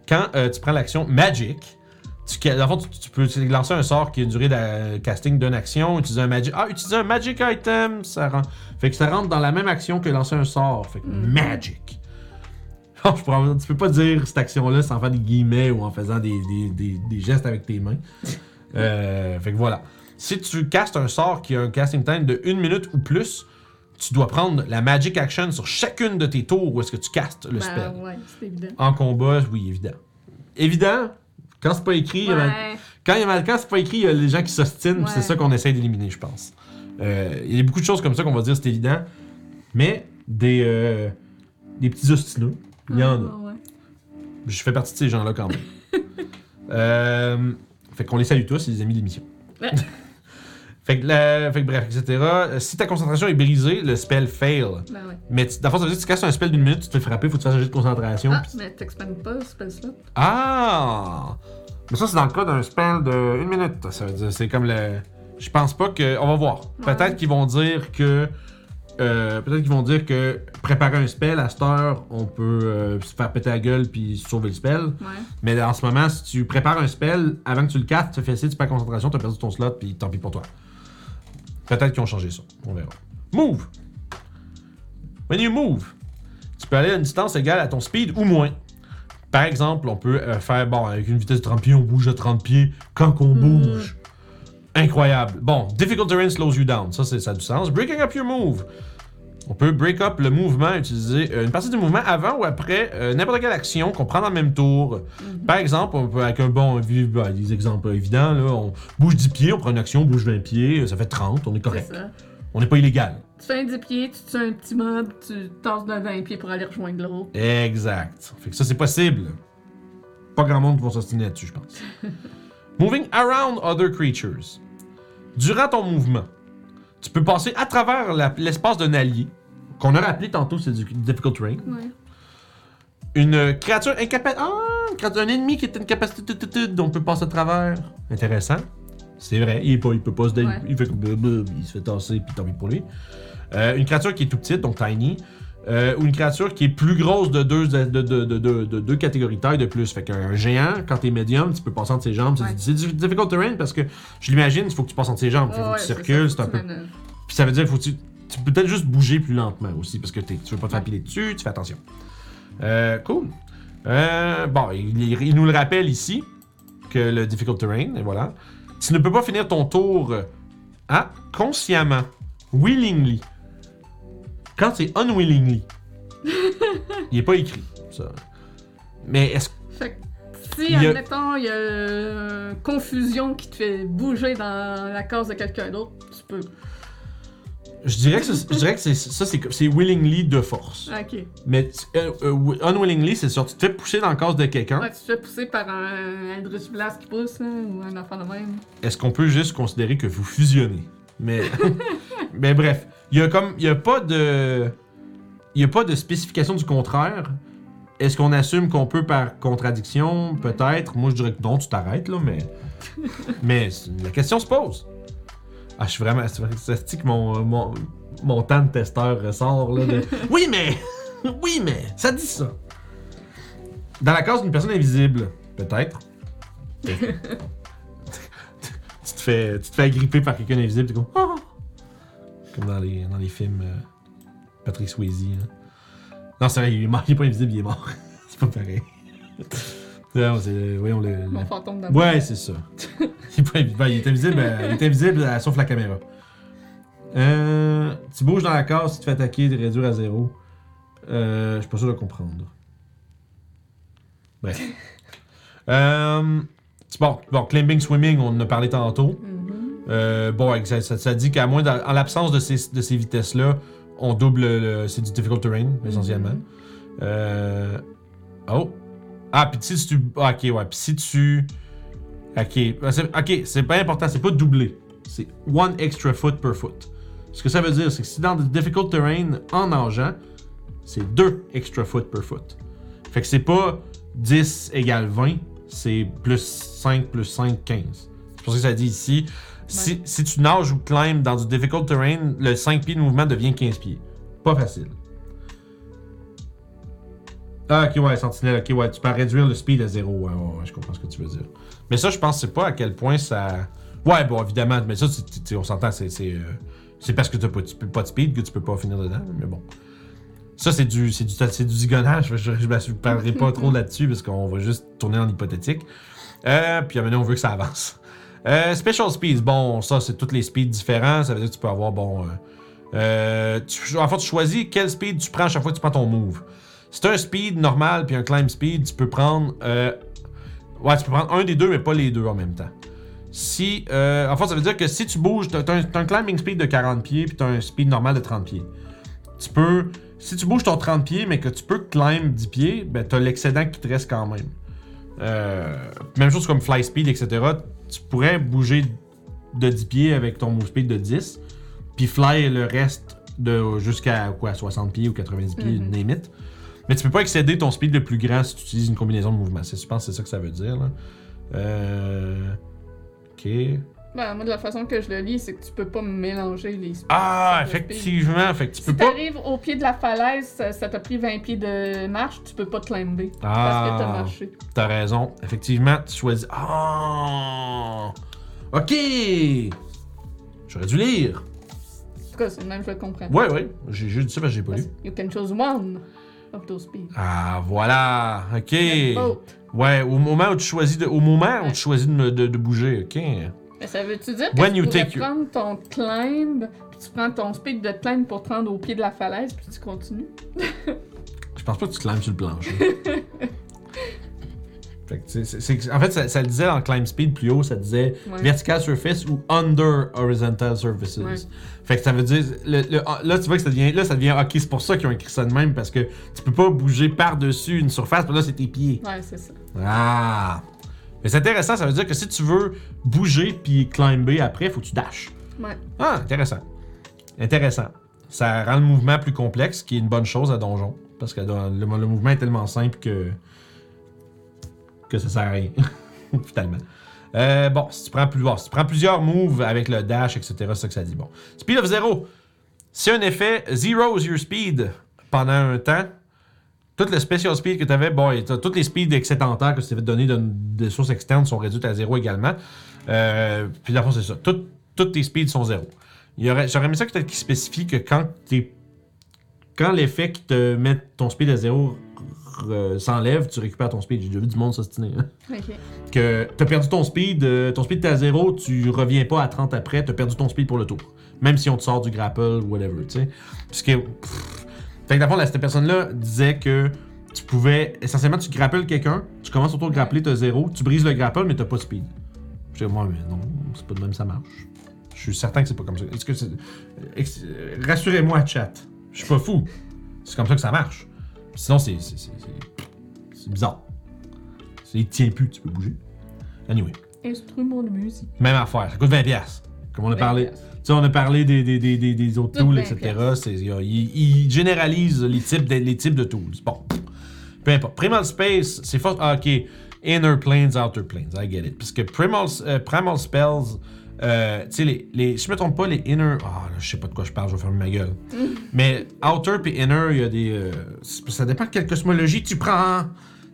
Quand euh, tu prends l'action magic, tu, ca- dans le fond, tu, tu peux lancer un sort qui a une durée de casting d'une action, utiliser un magic. Ah, utiliser un magic item, ça rend. Fait que ça rentre dans la même action que lancer un sort. Fait que Mhm. magic. Oh, je pourrais- tu peux pas dire cette action-là sans faire des guillemets ou en faisant des, des- des- des gestes avec tes mains. Euh, fait que voilà. Si tu castes un sort qui a un casting time de une minute ou plus, tu dois prendre la magic action sur chacune de tes tours où est-ce que tu castes le Ben, spell. ouais, c'est évident. En combat, oui, évident. Évident, quand c'est pas écrit, il y a quand, il y a mal- quand c'est pas écrit, il y a les gens qui s'ostinent, Ouais. c'est ça qu'on essaie d'éliminer, je pense. Euh, il y a beaucoup de choses comme ça qu'on va dire c'est évident, mais des, euh, des petits ostineux, il y en a. Ah. Je fais partie de ces gens-là quand même. euh, fait qu'on les salue tous, c'est les amis de l'émission. Fait, que la- fait que bref, etc. Euh, Si ta concentration est brisée, le spell fail. Ben ouais. Mais tu- dans le fond, ça veut dire que tu casses un spell d'une minute, tu te fais frapper, faut que tu fasses un jet de concentration. Ah, mais t'expandes pas, c'est pas ça. Ah! Mais ça, c'est dans le cas d'un spell de une minute. Ça veut dire, c'est comme le. Je pense pas que. On va voir. Ouais. Peut-être qu'ils vont dire que. euh, Peut-être qu'ils vont dire que préparer un spell à cette heure, on peut euh, se faire péter la gueule puis sauver le spell. Ouais. Mais en ce moment, si tu prépares un spell, avant que tu le castes, tu fais essayer, tu perds concentration, tu as perdu ton slot, puis tant pis pour toi. Peut-être qu'ils ont changé ça. On verra. Move! When you move, tu peux aller à une distance égale à ton speed ou moins. Par exemple, on peut euh, faire, bon, avec une vitesse de 30 pieds, on bouge de 30 pieds quand on bouge. Incroyable. Bon, difficult terrain slows you down. Ça, c'est- ça a du sens. Breaking up your move. On peut break up le mouvement, utiliser euh, une partie du mouvement avant ou après euh, n'importe quelle action qu'on prend dans le même tour. Par exemple, on peut, avec un bon, bah, des exemples évidents, là, on bouge 10 pieds, on prend une action, on bouge 20 pieds, ça fait 30, on est correct. On n'est pas illégal. Tu fais un 10 pieds, tu tues un petit mob, tu tasses de 20 pieds pour aller rejoindre l'autre. Exact. Fait que ça, c'est possible. Pas grand monde qui va s'ostiner là-dessus, je pense. Moving around other creatures. Durant ton mouvement, tu peux passer à travers l'espace d'un allié, qu'on a rappelé tantôt, c'est du difficult terrain. Ouais. Une créature incapable. Ah, une créature- un ennemi qui est une capacité dont on peut passer à travers. Intéressant. C'est vrai, il, est pas, il peut pas se Ouais. Il fait il se fait tasser, puis tant pis pour lui. Euh, une créature qui est tout petite, donc tiny. euh, ou une créature qui est plus grosse de deux, de, de, de, deux catégories de taille de plus. Fait qu'un géant, quand t'es médium, tu peux passer entre ses jambes. C'est- Ouais. C'est du difficult terrain parce que je l'imagine, il faut que tu passes entre ses jambes. Il faut Ouais, que tu circules, c'est un peu. Puis ça veut dire faut que tu, tu peux peut-être juste bouger plus lentement aussi parce que tu veux pas te faire piler dessus, tu fais attention. Euh, cool. Euh, bon, il, nous le rappelle ici que le difficult terrain, et voilà. Tu ne peux pas finir ton tour euh, ah, consciemment, willingly. Quand c'est unwillingly. Il est pas écrit, ça. Mais est-ce Fait que si, Il admettons, il y a euh, confusion qui te fait bouger dans la case de quelqu'un d'autre, tu peux. Je dirais que, ça- je dirais que c'est, ça, c'est, c'est willingly de force. Ok. Mais euh, euh, unwillingly, c'est sûr, tu te fais pousser dans le casse de quelqu'un. Ouais, tu te fais pousser par un Eldritch Blast qui pousse, ou un enfant de même. Est-ce qu'on peut juste considérer que vous fusionnez? Mais, mais bref, il y a comme, il y a pas de, il y a pas de spécification du contraire. Est-ce qu'on assume qu'on peut par contradiction? Peut-être. Moi, je dirais que non, tu t'arrêtes, là, mais, la question se pose. Ah, je suis vraiment, c'est vrai- c'est que mon, mon, mon temps de testeur ressort, là, de, oui, mais, oui, mais, ça dit ça. Dans la case d'une personne invisible, peut-être. tu te fais, tu te fais agripper par quelqu'un d'invisible, t'es comme Ah! comme dans les, dans les films euh, Patrick Swayze. là. Non, c'est vrai, il est, mort, il est pas invisible, il est mort. c'est pas pareil. non, c'est, le- voyons le. le- Mon fantôme d'amour. Ouais, c'est ça. Il, pas ben, il est invisible, euh, il est invisible euh, sauf la caméra. Euh, tu bouges dans la case, tu te fais attaquer, de réduire à zéro. Euh, je suis pas sûr de comprendre. Bref. euh, bon, bon, climbing, swimming, on en a parlé tantôt. Mhm. Euh, bon, ça, ça, ça dit qu'à moins, dans- en l'absence de ces, de ces vitesses-là, on double le. C'est du difficult terrain, essentiellement. Mhm. Euh. Oh! Ah, puis si tu. ah, ok, ouais. Puis si tu. Ok. C'est- Ok, c'est pas important, c'est pas doublé. C'est one extra foot per foot. Ce que ça veut dire, c'est que si dans le difficult terrain, en nageant, c'est deux extra foot per foot. Fait que c'est pas 10 égale 20, c'est plus 5 plus 5, 15. C'est pour ça que ça dit ici. Si, si tu nages ou climbes dans du difficult terrain, le 5 pieds de mouvement devient 15 pieds. Pas facile. Ah, ok, ouais, sentinelle, ok, ouais, tu peux réduire le speed à zéro. Ouais, ouais, ouais, je comprends ce que tu veux dire. Mais ça, je pense, c'est pas à quel point ça. Ouais, bon, évidemment, mais ça, on s'entend, c'est. Euh, c'est parce que t'as pas, tu peux pas de speed que tu peux pas finir dedans, mais bon. Ça, c'est du, c'est du, du zigonnage. Je, je parlerai pas trop là-dessus parce qu'on va juste tourner en hypothétique. Euh, puis maintenant, on veut que ça avance. Euh, special speeds, bon, ça, c'est tous les speeds différents. Ça veut dire que tu peux avoir, bon. Tu, en fait, tu choisis quel speed tu prends à chaque fois que tu prends ton move. Si un speed normal puis un climb speed, tu peux prendre. Ouais, tu peux prendre un des deux, mais pas les deux en même temps. Si. Euh, en fait, ça veut dire que si tu bouges, tu as, un, t'as un climbing speed de 40 pieds puis tu as un speed normal de 30 pieds. Tu peux. Si tu bouges ton 30 pieds, mais que tu peux climb 10 pieds, ben tu as l'excédent qui te reste quand même. Euh, même chose comme fly speed, etc. Tu pourrais bouger de 10 pieds avec ton move speed de 10, puis fly le reste de jusqu'à quoi 60 pieds ou 90 pieds, Mhm. name it. Mais tu peux pas excéder ton speed le plus grand si tu utilises une combinaison de mouvements. Je pense que c'est ça que ça veut dire. Là. Euh... Ok. Ben, moi, de la façon que je le lis, c'est que tu peux pas mélanger les speeds. Ah, effectivement. Fait que tu Si peux pas. t'arrives au pied de la falaise, ça t'a pris 20 pieds de marche, tu peux pas te climber. Parce que t'as Ah, marché. t'as raison. Effectivement, tu choisis. Ah! Ok! J'aurais dû lire. En tout cas, c'est le même, je le comprends. Ouais, ouais. J'ai juste dit ça parce que j'ai pas lu. You can choose one of those speeds. Ah, voilà. Ok. Ouais, au moment où tu choisis de, au moment où tu choisis de, de- de bouger, ok. Mais ça veut-tu dire que When tu you pourrais take prendre ton climb, puis tu prends ton speed de climb pour te rendre au pied de la falaise, puis tu continues? Je pense pas que tu climbes sur le plancher. Fait que, en fait, ça, ça le disait en climb speed plus haut, ça disait Ouais. vertical surface ou under horizontal surfaces. Ouais. Fait que ça veut dire, le- le- là tu vois que ça devient, là ça devient, ok, c'est pour ça qu'ils ont écrit ça de même parce que tu peux pas bouger par-dessus une surface, puis là c'est tes pieds. Ouais, c'est ça. Ah! Mais c'est intéressant, ça veut dire que si tu veux bouger puis climber après, faut que tu dashes. Ouais. Ah, intéressant. Intéressant. Ça rend le mouvement plus complexe, ce qui est une bonne chose à Donjon. Parce que dans- le, le mouvement est tellement simple que. Que ça sert à rien. Finalement. Euh, bon, si tu, prends tu prends plusieurs moves avec le dash, etc., c'est ça que ça dit. Bon. Speed of zero. Si un effet zeros your speed pendant un temps, tout le special speed que tu avais, bon, toutes les speeds excédentaires que tu t'avais donné de, de sources externes sont réduites à zéro également. Euh, puis fond, c'est ça. Tout- toutes tes speeds sont zéro. J'aurais aimé ça peut-être qu'il spécifie que quand. Quand l'effet qui te met ton speed à zéro euh, s'enlève, tu récupères ton speed. J'ai déjà vu du monde s'ostiner. Hein? Que t'as perdu ton speed, euh, ton speed était à zéro, tu reviens pas à 30 après, t'as perdu ton speed pour le tour. Même si on te sort du grapple ou whatever, tu sais. Parce que. pff, Fait que là, cette personne-là disait que tu pouvais. Essentiellement, tu grapples quelqu'un, tu commences autour de grappler, t'as zéro, tu brises le grapple, mais t'as pas de speed. Je dis, moi, mais non, c'est pas de même, ça marche. Je suis certain que c'est pas comme ça. Est-ce que c'est. ex- euh, Rassurez-moi, chat. Je suis pas fou. C'est comme ça que ça marche. Sinon, c'est. C'est bizarre. Il tient plus, tu peux bouger. Anyway, Instrument de musique. même affaire. Ça coûte 20$. piastres. Comme on a parlé. 20$. Tu sais, on a parlé des, des, des, des, des autres tools, 20 etc. C'est- Il, il- il généralise les types, de, les types de tools. Bon. Peu importe. Primal Space, c'est fort. Ah, ok. Inner planes, outer planes. I get it. Parce que Primal, euh, primal Spells, euh, tu sais, les, les, si je me trompe pas, les Inner. Ah, là, je sais pas de quoi je parle, je vais fermer ma gueule. Mais Outer puis Inner, il y a des. euh, ça dépend de quelle cosmologie tu prends.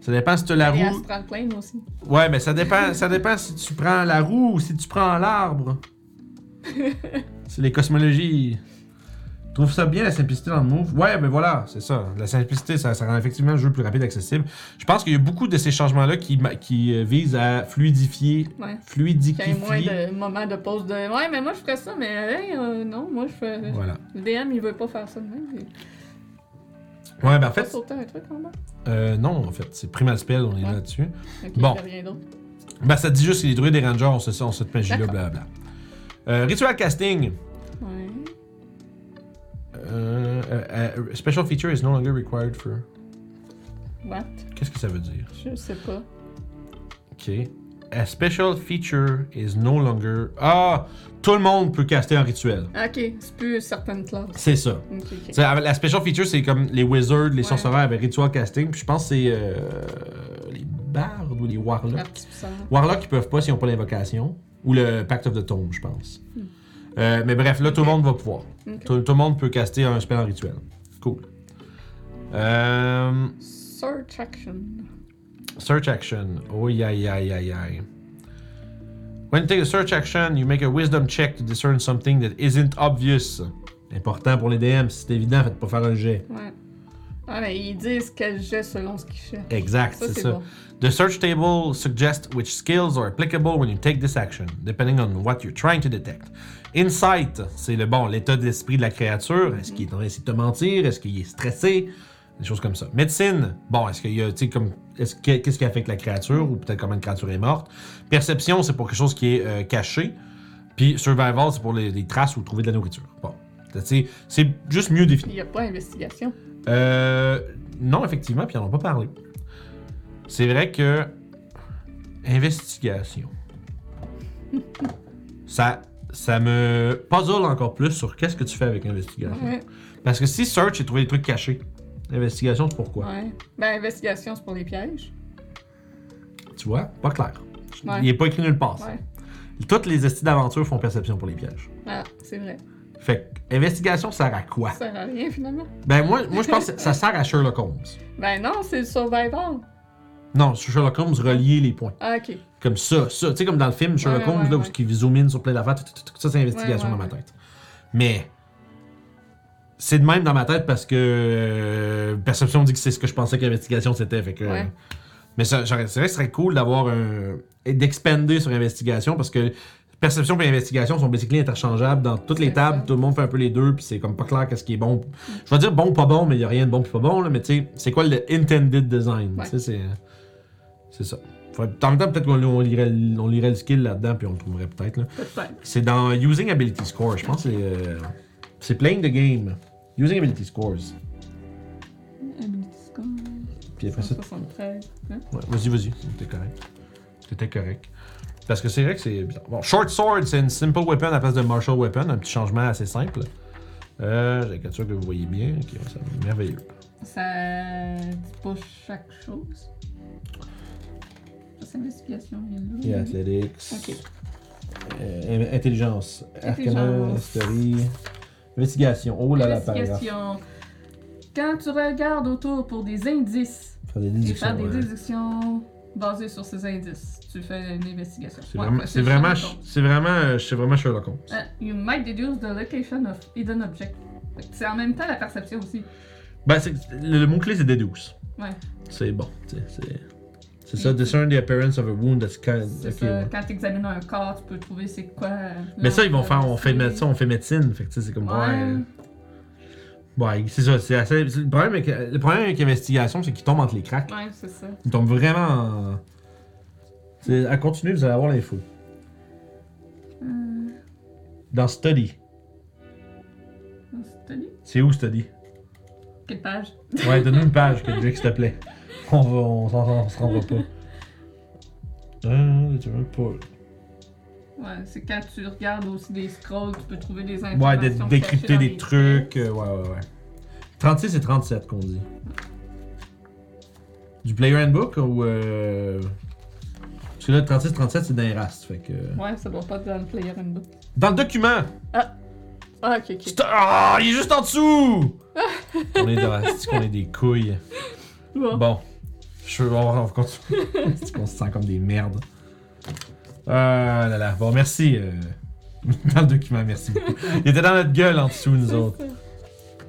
Ça dépend si tu as la Et roue. Astral Plane aussi. Ouais, mais ça dépend, ça dépend si tu prends la roue ou si tu prends l'arbre. c'est les cosmologies. Je trouve ça bien la simplicité dans le move. Ouais, mais voilà, c'est ça. La simplicité, ça, ça rend effectivement le jeu plus rapide et accessible. Je pense qu'il y a beaucoup de ces changements-là qui, euh, visent à fluidifier, Ouais. Fluidifier. moins de moments de pause de. Ouais, mais moi je ferais ça, mais hey, euh, non, moi je fais. Voilà. Le DM il veut pas faire ça de même. Il Ouais, ben en fait sauter un truc en bas. euh, non, en fait, c'est Primal Spell, on est Ouais. là-dessus. Ok, Bon. il y a rien d'autre. Ben, ça dit juste que les druides et rangers, on se sait, on se magie là, D'accord. blablabla. Euh, ritual casting. Ouais. Euh, special feature is no longer required for. What? Qu'est-ce que ça veut dire? Je sais pas. Ok. A special feature is no longer. Ah! Tout le monde peut caster un rituel. Ok, c'est plus certaines classes. C'est ça. Ok, ok. C'est- avec La special feature, c'est comme les wizards, les Ouais. sorcereurs avec ritual casting. Puis je pense que c'est euh, les bards ou les warlocks. Artificiel. Warlocks, ils peuvent pas s'ils n'ont pas l'invocation. Ou le Pact of the Tome, je pense. Hmm. Euh, mais bref, là, tout le monde va pouvoir. Ok. Tout, tout le monde peut caster un spell en rituel. Cool. Euh, Search action. Search action. Oh, aïe, aïe, aïe, aïe. When you take a search action, you make a wisdom check to discern something that isn't obvious. Important pour les DM, si c'est évident, faites pas faire un jet. Ouais. Ah, mais ils disent quel jet selon ce qu'ils cherchent. Exact, Ça, c'est c'est ça. bon. The search table suggests which skills are applicable when you take this action, depending on what you're trying to detect. Insight, c'est le bon, l'état d'esprit de la créature. Est-ce qu'il est en train de mentir? Est-ce qu'il est stressé? Des choses comme ça. Médecine, bon, est-ce qu'il y a, tu sais, comme, est-ce que- qu'est-ce qui affecte la créature ou peut-être comment une créature est morte? Perception, c'est pour quelque chose qui est euh, caché. Puis survival, c'est pour les, les traces ou trouver de la nourriture. Bon, c'est juste mieux défini. Il n'y a pas investigation. Euh, non, effectivement, puis ils n'en ont pas parlé. C'est vrai que. Investigation. ça, ça me puzzle encore plus sur qu'est-ce que tu fais avec investigation. Ouais. Parce que si search et trouver des trucs cachés, investigation, c'est pourquoi? Ouais. Ben, investigation, c'est pour les pièges. Tu vois, pas clair. Ouais. Il n'est pas écrit nulle part. Ouais. Toutes les estis d'aventure font perception pour les pièges. Ah, c'est vrai. Fait que, investigation sert à quoi? Ça sert à rien, finalement. Ben, moi, moi je pense que ça sert à Sherlock Holmes. Ben non, c'est le survival. Non, Sherlock Holmes, relier les points. Ah, ok. Comme ça, ça. Tu sais, comme dans le film Sherlock Holmes, là, où il zoom in sur plein d'affaires, ça, c'est investigation dans ma tête. Mais. C'est de même dans ma tête parce que. euh, perception dit que c'est ce que je pensais qu'investigation c'était. Fait que. Ouais. Mais c'est vrai que ce serait cool d'avoir un. d'expander sur investigation parce que. Perception et investigation sont basically interchangeables dans toutes les tables, ça. tout le monde fait un peu les deux, puis c'est comme pas clair qu'est-ce qui est bon. Je vais dire bon ou pas bon, mais il y a rien de bon puis pas bon, là, mais tu sais, c'est quoi le intended design? Ouais. C'est. Ça. Faudrait- En même temps, peut-être qu'on on lirait, le- on lirait le skill là-dedans, puis on le trouverait peut-être. là. Peut-être. C'est dans Using Ability Score. Je pense que c'est. euh, c'est Playing the Game. Using Ability Scores. Ability score. Puis après ça. 173. Hein? Ouais, vas-y, vas-y. T'es correct. T'étais correct. Parce que c'est vrai que c'est bizarre. Bon, Short Sword, c'est une Simple Weapon à la place de Martial Weapon. Un petit changement assez simple. Euh, J'ai la capture que vous voyez bien. Ok, ça va merveilleux. Ça dit pas chaque chose? C'est investigation. là. Athletics. Ok. Euh, intelligence. Arcana, Intelligence. History. Investigation. Oh là là. Investigation. Quand tu regardes autour pour des indices Faire des et déductions. faire des ouais. déductions basées sur ces indices, tu fais une investigation. C'est Ouais, vraiment, fait, c'est vraiment, Sherlock Holmes. c'est vraiment, euh, c'est vraiment Sherlock Holmes. Ah, you might deduce the location of hidden object. Fait que C'est en même temps la perception aussi. Ben, c'est- le, le mot-clé, c'est deduce. Ouais. C'est bon, tu sais, c'est... C'est ça, discern the appearance of a wound that's kind... C'est ça. ouais. Quand tu examines un corps, tu peux trouver c'est quoi. Mais ça, ils vont faire, on fait, l'entrée. méde- ça, on fait médecine, fait que tu sais, c'est comme, ouais... Ouais. Ouais, c'est ça. C'est assez... Le problème avec, le problème avec l'investigation, c'est qu'il tombe entre les cracks. Ouais, c'est ça. Il tombe vraiment en... C'est- À continuer, vous allez avoir l'info. Euh, Dans Study. C'était lui? C'est où Study? Quelle page? Ouais, donne-nous une page, que s'il te plaît. On va, on, s'en- se rendra pas. Euh, tu veux pas. Ouais, c'est quand tu regardes aussi des scrolls, tu peux trouver des informations. Ouais, de- décrypter des trucs. euh, ouais, ouais, ouais. 36 et 37 qu'on dit. Du Player Handbook ou. Euh... Parce que là, 36-37, c'est dans les rastes. Fait que... Ouais, ça doit pas être dans le player handbook. Dans le document! Ah, ok, ok. C'est- Ah, il est juste en dessous! on est dans. C'est qu'on est des couilles? Bon. Bon. Je va on c'est qu'on se sent comme des merdes. Ah là là. Bon, merci. euh, Dans le document, merci beaucoup. Il était dans notre gueule en dessous, nous autres.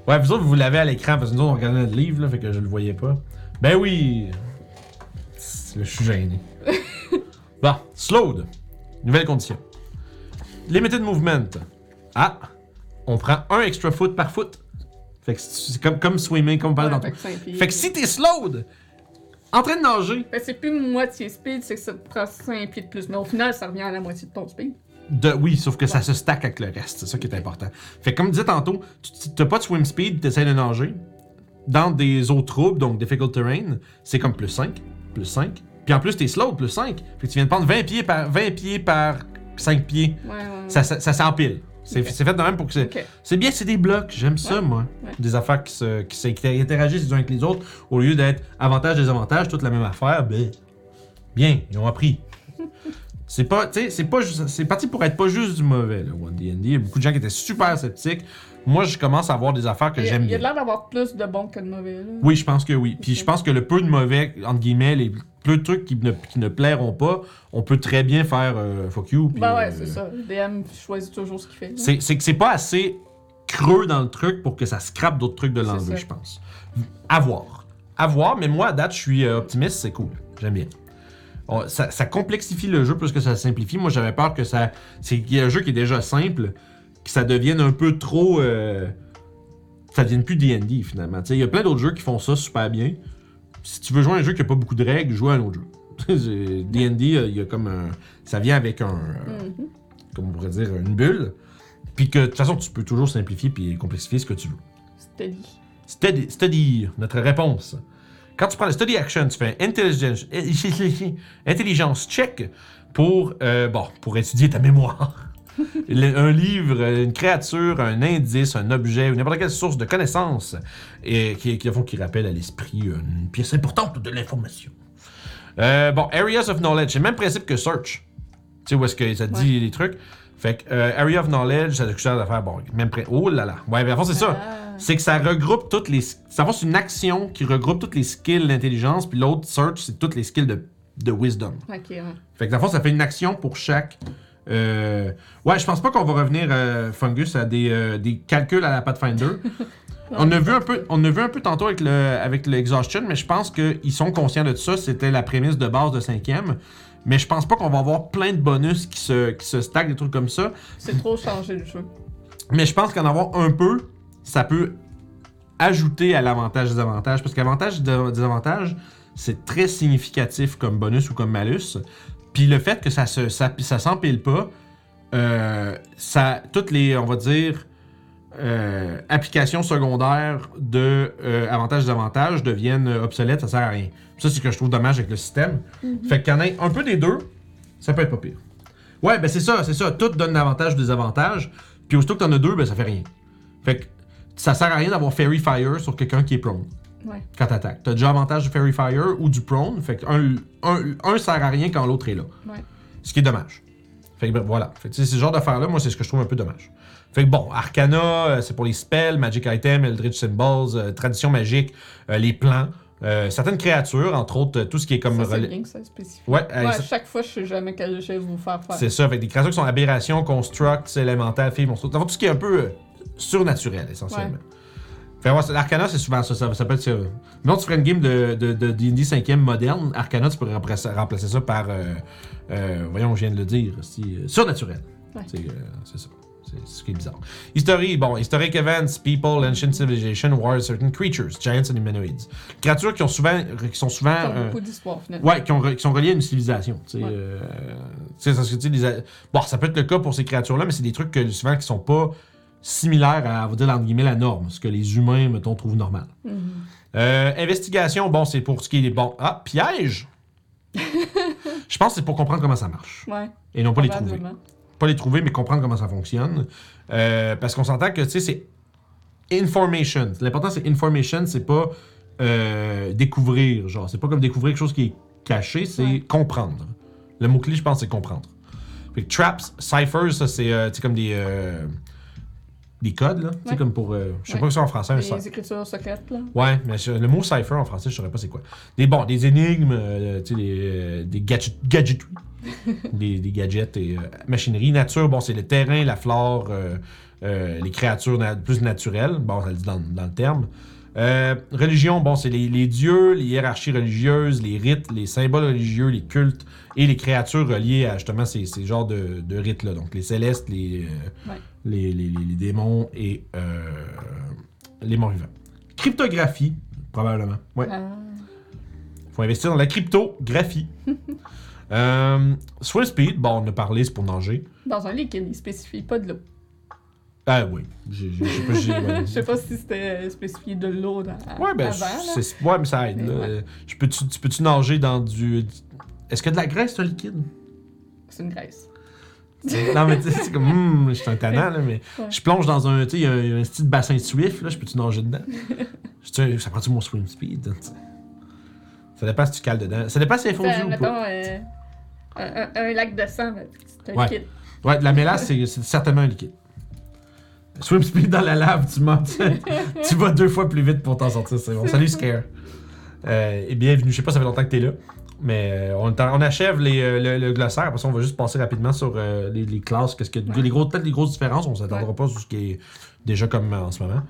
Ouais, vous autres, vous l'avez à l'écran parce que nous autres, on regardait notre livre, là, fait que je le voyais pas. Ben oui! Je suis gêné. bon, slowed. Nouvelle condition. Limited movement. Ah! On prend un extra foot par foot. Fait que c'est comme, comme swimming, comme on parlait tantôt. Fait que si t'es slowed, en train de nager, que c'est plus moitié speed, c'est que ça te prend 5 pieds de plus. Mais au final, ça revient à la moitié de ton speed. de, oui, sauf que ça se stack avec le reste. C'est ça qui est important. Fait que comme je disais tantôt, tu t'as pas de swim speed, t'essaies de nager. Dans des eaux troubles, donc difficult terrain, c'est comme plus 5, plus 5. Puis en plus, t'es slow, plus 5. Fait que tu viens de prendre 20 pieds par, 20 pieds par 5 pieds. Ouais, ouais. ouais. Ça, ça, ça s'empile. C'est fait de même pour que c'est. C'est bien, c'est des blocs. J'aime ça, Ouais. moi. Ouais. Des affaires qui, se, qui, se- qui interagissent les uns avec les autres au lieu d'être avantage, désavantage, toute la même affaire. Ben, bien, ils ont appris. c'est pas, tu sais, c'est pas, c'est parti pour être pas juste du mauvais, là, One D&D. Il y a beaucoup de gens qui étaient super sceptiques. Moi, je commence à avoir des affaires que j'aime Il y a bien. l'air d'avoir plus de bons que de mauvais. Là. Oui, je pense que oui. Puis je pense que le peu de mauvais, entre guillemets, les peu de trucs qui ne, qui ne plairont pas, on peut très bien faire euh, fuck you. puis, Ben ouais, euh, c'est ça. DM choisit toujours ce qu'il fait. c'est c'est que c'est pas assez creux dans le truc pour que ça scrape d'autres trucs de ça. je pense. À voir. À voir, mais moi, à date, je suis euh, optimiste, c'est cool. J'aime bien. On- ça, ça complexifie le jeu plus que ça simplifie. Moi, j'avais peur que ça. C'est qu'il y a un jeu qui est déjà simple, que ça devienne un peu trop. euh, ça devienne plus DD finalement. Il y a plein d'autres jeux qui font ça super bien. Si tu veux jouer à un jeu qui a pas beaucoup de règles, joue à un autre jeu. DD, euh, il y a comme un. Ça vient avec un. euh, Mhm. comme on pourrait dire, une bulle. Puis que de toute façon, tu peux toujours simplifier puis complexifier ce que tu veux. Steady. Study, study, notre réponse. Quand tu prends le study action, tu fais intelligence, intelligence check pour, euh, bon, pour étudier ta mémoire. Le- un livre, une créature, un indice, un objet, n'importe quelle source de connaissance et qui, qui, qui rappelle à l'esprit une pièce importante de l'information. Euh, bon, areas of knowledge, c'est le même principe que search. Tu sais, où est-ce que ça te dit les trucs? Fait que euh, area of knowledge, ça chose à faire. Bon, même près. Oh là là. Ouais, mais à fond, c'est ça. Ah. C'est que ça regroupe toutes les. Ça c'est une action qui regroupe toutes les skills d'intelligence, puis l'autre search, c'est toutes les skills de, de wisdom. Ok, ouais. Fait que dans le fond, ça fait une action pour chaque. Euh, Ouais, je pense pas qu'on va revenir, euh, Fungus, à des, euh, des calculs à la Pathfinder. on, a vu un peu, on a vu un peu tantôt avec le, avec l'exhaustion, mais je pense qu'ils sont conscients de ça. C'était la prémisse de base de cinquième. Mais je pense pas qu'on va avoir plein de bonus qui se, qui se stackent, des trucs comme ça. C'est trop changé le jeu. Mais je pense qu'en avoir un peu, ça peut ajouter à l'avantage des avantages. Parce qu'avantage des désavantage, c'est très significatif comme bonus ou comme malus. Puis le fait que ça se ça, ça s'empile pas, euh, ça toutes les on va dire euh, applications secondaires de euh, avantages deviennent obsolètes, ça sert à rien. Ça c'est ce que je trouve dommage avec le système. Fait qu'il y en ait un peu des deux, ça peut être pas pire. Ouais, ben c'est ça, c'est ça. Tout donne avantage ou désavantage. Puis aussitôt que t'en as deux, ben ça fait rien. Fait que ça sert à rien d'avoir Fairy Fire sur quelqu'un qui est prone Ouais. quand t'attaques. T'as déjà avantage du Fairy Fire ou du prone. Fait que un, un, un sert à rien quand l'autre est là. Ouais. Ce qui est dommage. Fait que ben, voilà. Fait que ce genre d'affaires-là, moi, c'est ce que je trouve un peu dommage. Fait que bon, Arcana, euh, c'est pour les spells, Magic Item, Eldritch Symbols, euh, Tradition magique, euh, les plans, euh, certaines créatures, entre autres, tout ce qui est comme. Ça, c'est bien que ça spécifie. Ouais, Ouais, ça- chaque fois, je sais jamais quel jeu vous faire faire. c'est ça, avec des créatures qui sont aberrations, constructs, élémentaires, filles, monstres. Tout ce qui est un peu surnaturel, essentiellement. Fait que ouais, c'est- l'Arcana, c'est souvent ça, ça. Ça peut être. euh, Non, tu ferais une game de de- de D&D 5e moderne. Arcana, tu pourrais remplacer, remplacer ça par. euh, euh, voyons, je viens de le dire. Si, euh, surnaturel. Ouais. C'est euh, c'est ça. C'est ce qui est bizarre. History, bon, historic events, people, ancient civilization, war, certain creatures, giants and humanoids. Créatures qui, ont souvent, qui sont souvent. Comme euh, beaucoup d'histoires, finalement. Ouais, qui, ont qui sont reliés à une civilisation. Tu sais, Ouais. euh, tu sais, parce que, tu sais, les a- Bon, ça peut être le cas pour ces créatures-là, mais c'est des trucs que, souvent qui sont pas similaires à, va dire, entre guillemets, la norme, ce que les humains, mettons, trouvent normal. Mhm. Euh, investigation, bon, c'est pour ce qui est bon. Ah, piège! Je pense que c'est pour comprendre comment ça marche. Ouais, Et non pas les trouver. Pas les trouver, mais comprendre comment ça fonctionne. Euh, parce qu'on s'entend que, tu sais, c'est information. L'important, c'est information, c'est pas euh, découvrir. Genre, c'est pas comme découvrir quelque chose qui est caché, c'est Ouais. comprendre. Le mot-clé, je pense, c'est comprendre. Fait que traps, ciphers, ça, c'est euh, comme des. Des codes, là. Tu sais, comme pour. euh, je sais pas si c'est en français, cipher. écritures secrètes, là. Ouais, mais je- le mot cipher en français, je saurais pas c'est quoi. Des, bon, des énigmes, euh, tu sais, des, euh, des gadget, gadgetry. des, des gadgets et euh, machinerie. Nature, bon, c'est le terrain, la flore, les créatures na- plus naturelles. Bon, ça le dit dans, dans le terme. Euh, religion, bon, c'est les, les dieux, les hiérarchies religieuses, les rites, les symboles religieux, les cultes et les créatures reliées à justement ces, ces genres de, de rites-là. Donc les célestes, les, euh, Ouais. Les, les- les- les démons et euh, les morts vivants. Cryptographie, probablement. Ouais. Ah. faut investir dans la cryptographie. euh, swim speed, bon, on a parlé, c'est pour nager. Dans un liquide, il spécifie pas de l'eau. Ah oui, je sais pas, j'ai- ouais. Je sais pas si c'était spécifié de l'eau dans, Ouais, ben, avant, là. ouais, mais ça aide. Mais là. ouais. Je peux-tu, tu peux-tu nager dans du. Est-ce que de la graisse, c'est un liquide? C'est une graisse. Non, mais tu sais, c'est comme. hum, je suis un tannant, là, mais Ouais. je plonge dans un. Tu sais, il y a un, un style de bassin Swift, là, je peux-tu nager dedans? Je ça prend-tu mon swim speed? tu? Ça dépend si tu cales dedans. Ça dépend si c'est fondu Fait, ou mettons, pas. euh, un, un- lac de sang, c'est un Ouais. liquide. Ouais, de la mélasse, c'est certainement un liquide. Swim speed dans la lave, tu montes. tu vas deux fois plus vite pour t'en sortir, c'est bon. Salut Scare. Euh, et bienvenue. Je sais pas, ça fait longtemps que t'es là. Mais euh, on, on achève les, euh, le, le glossaire. Après ça, on va juste passer rapidement sur euh, les, les classes. Qu'est-ce que, Ouais. les gros, peut-être les grosses différences. On s'attendra Ouais. pas sur ce qui est déjà comme en ce moment.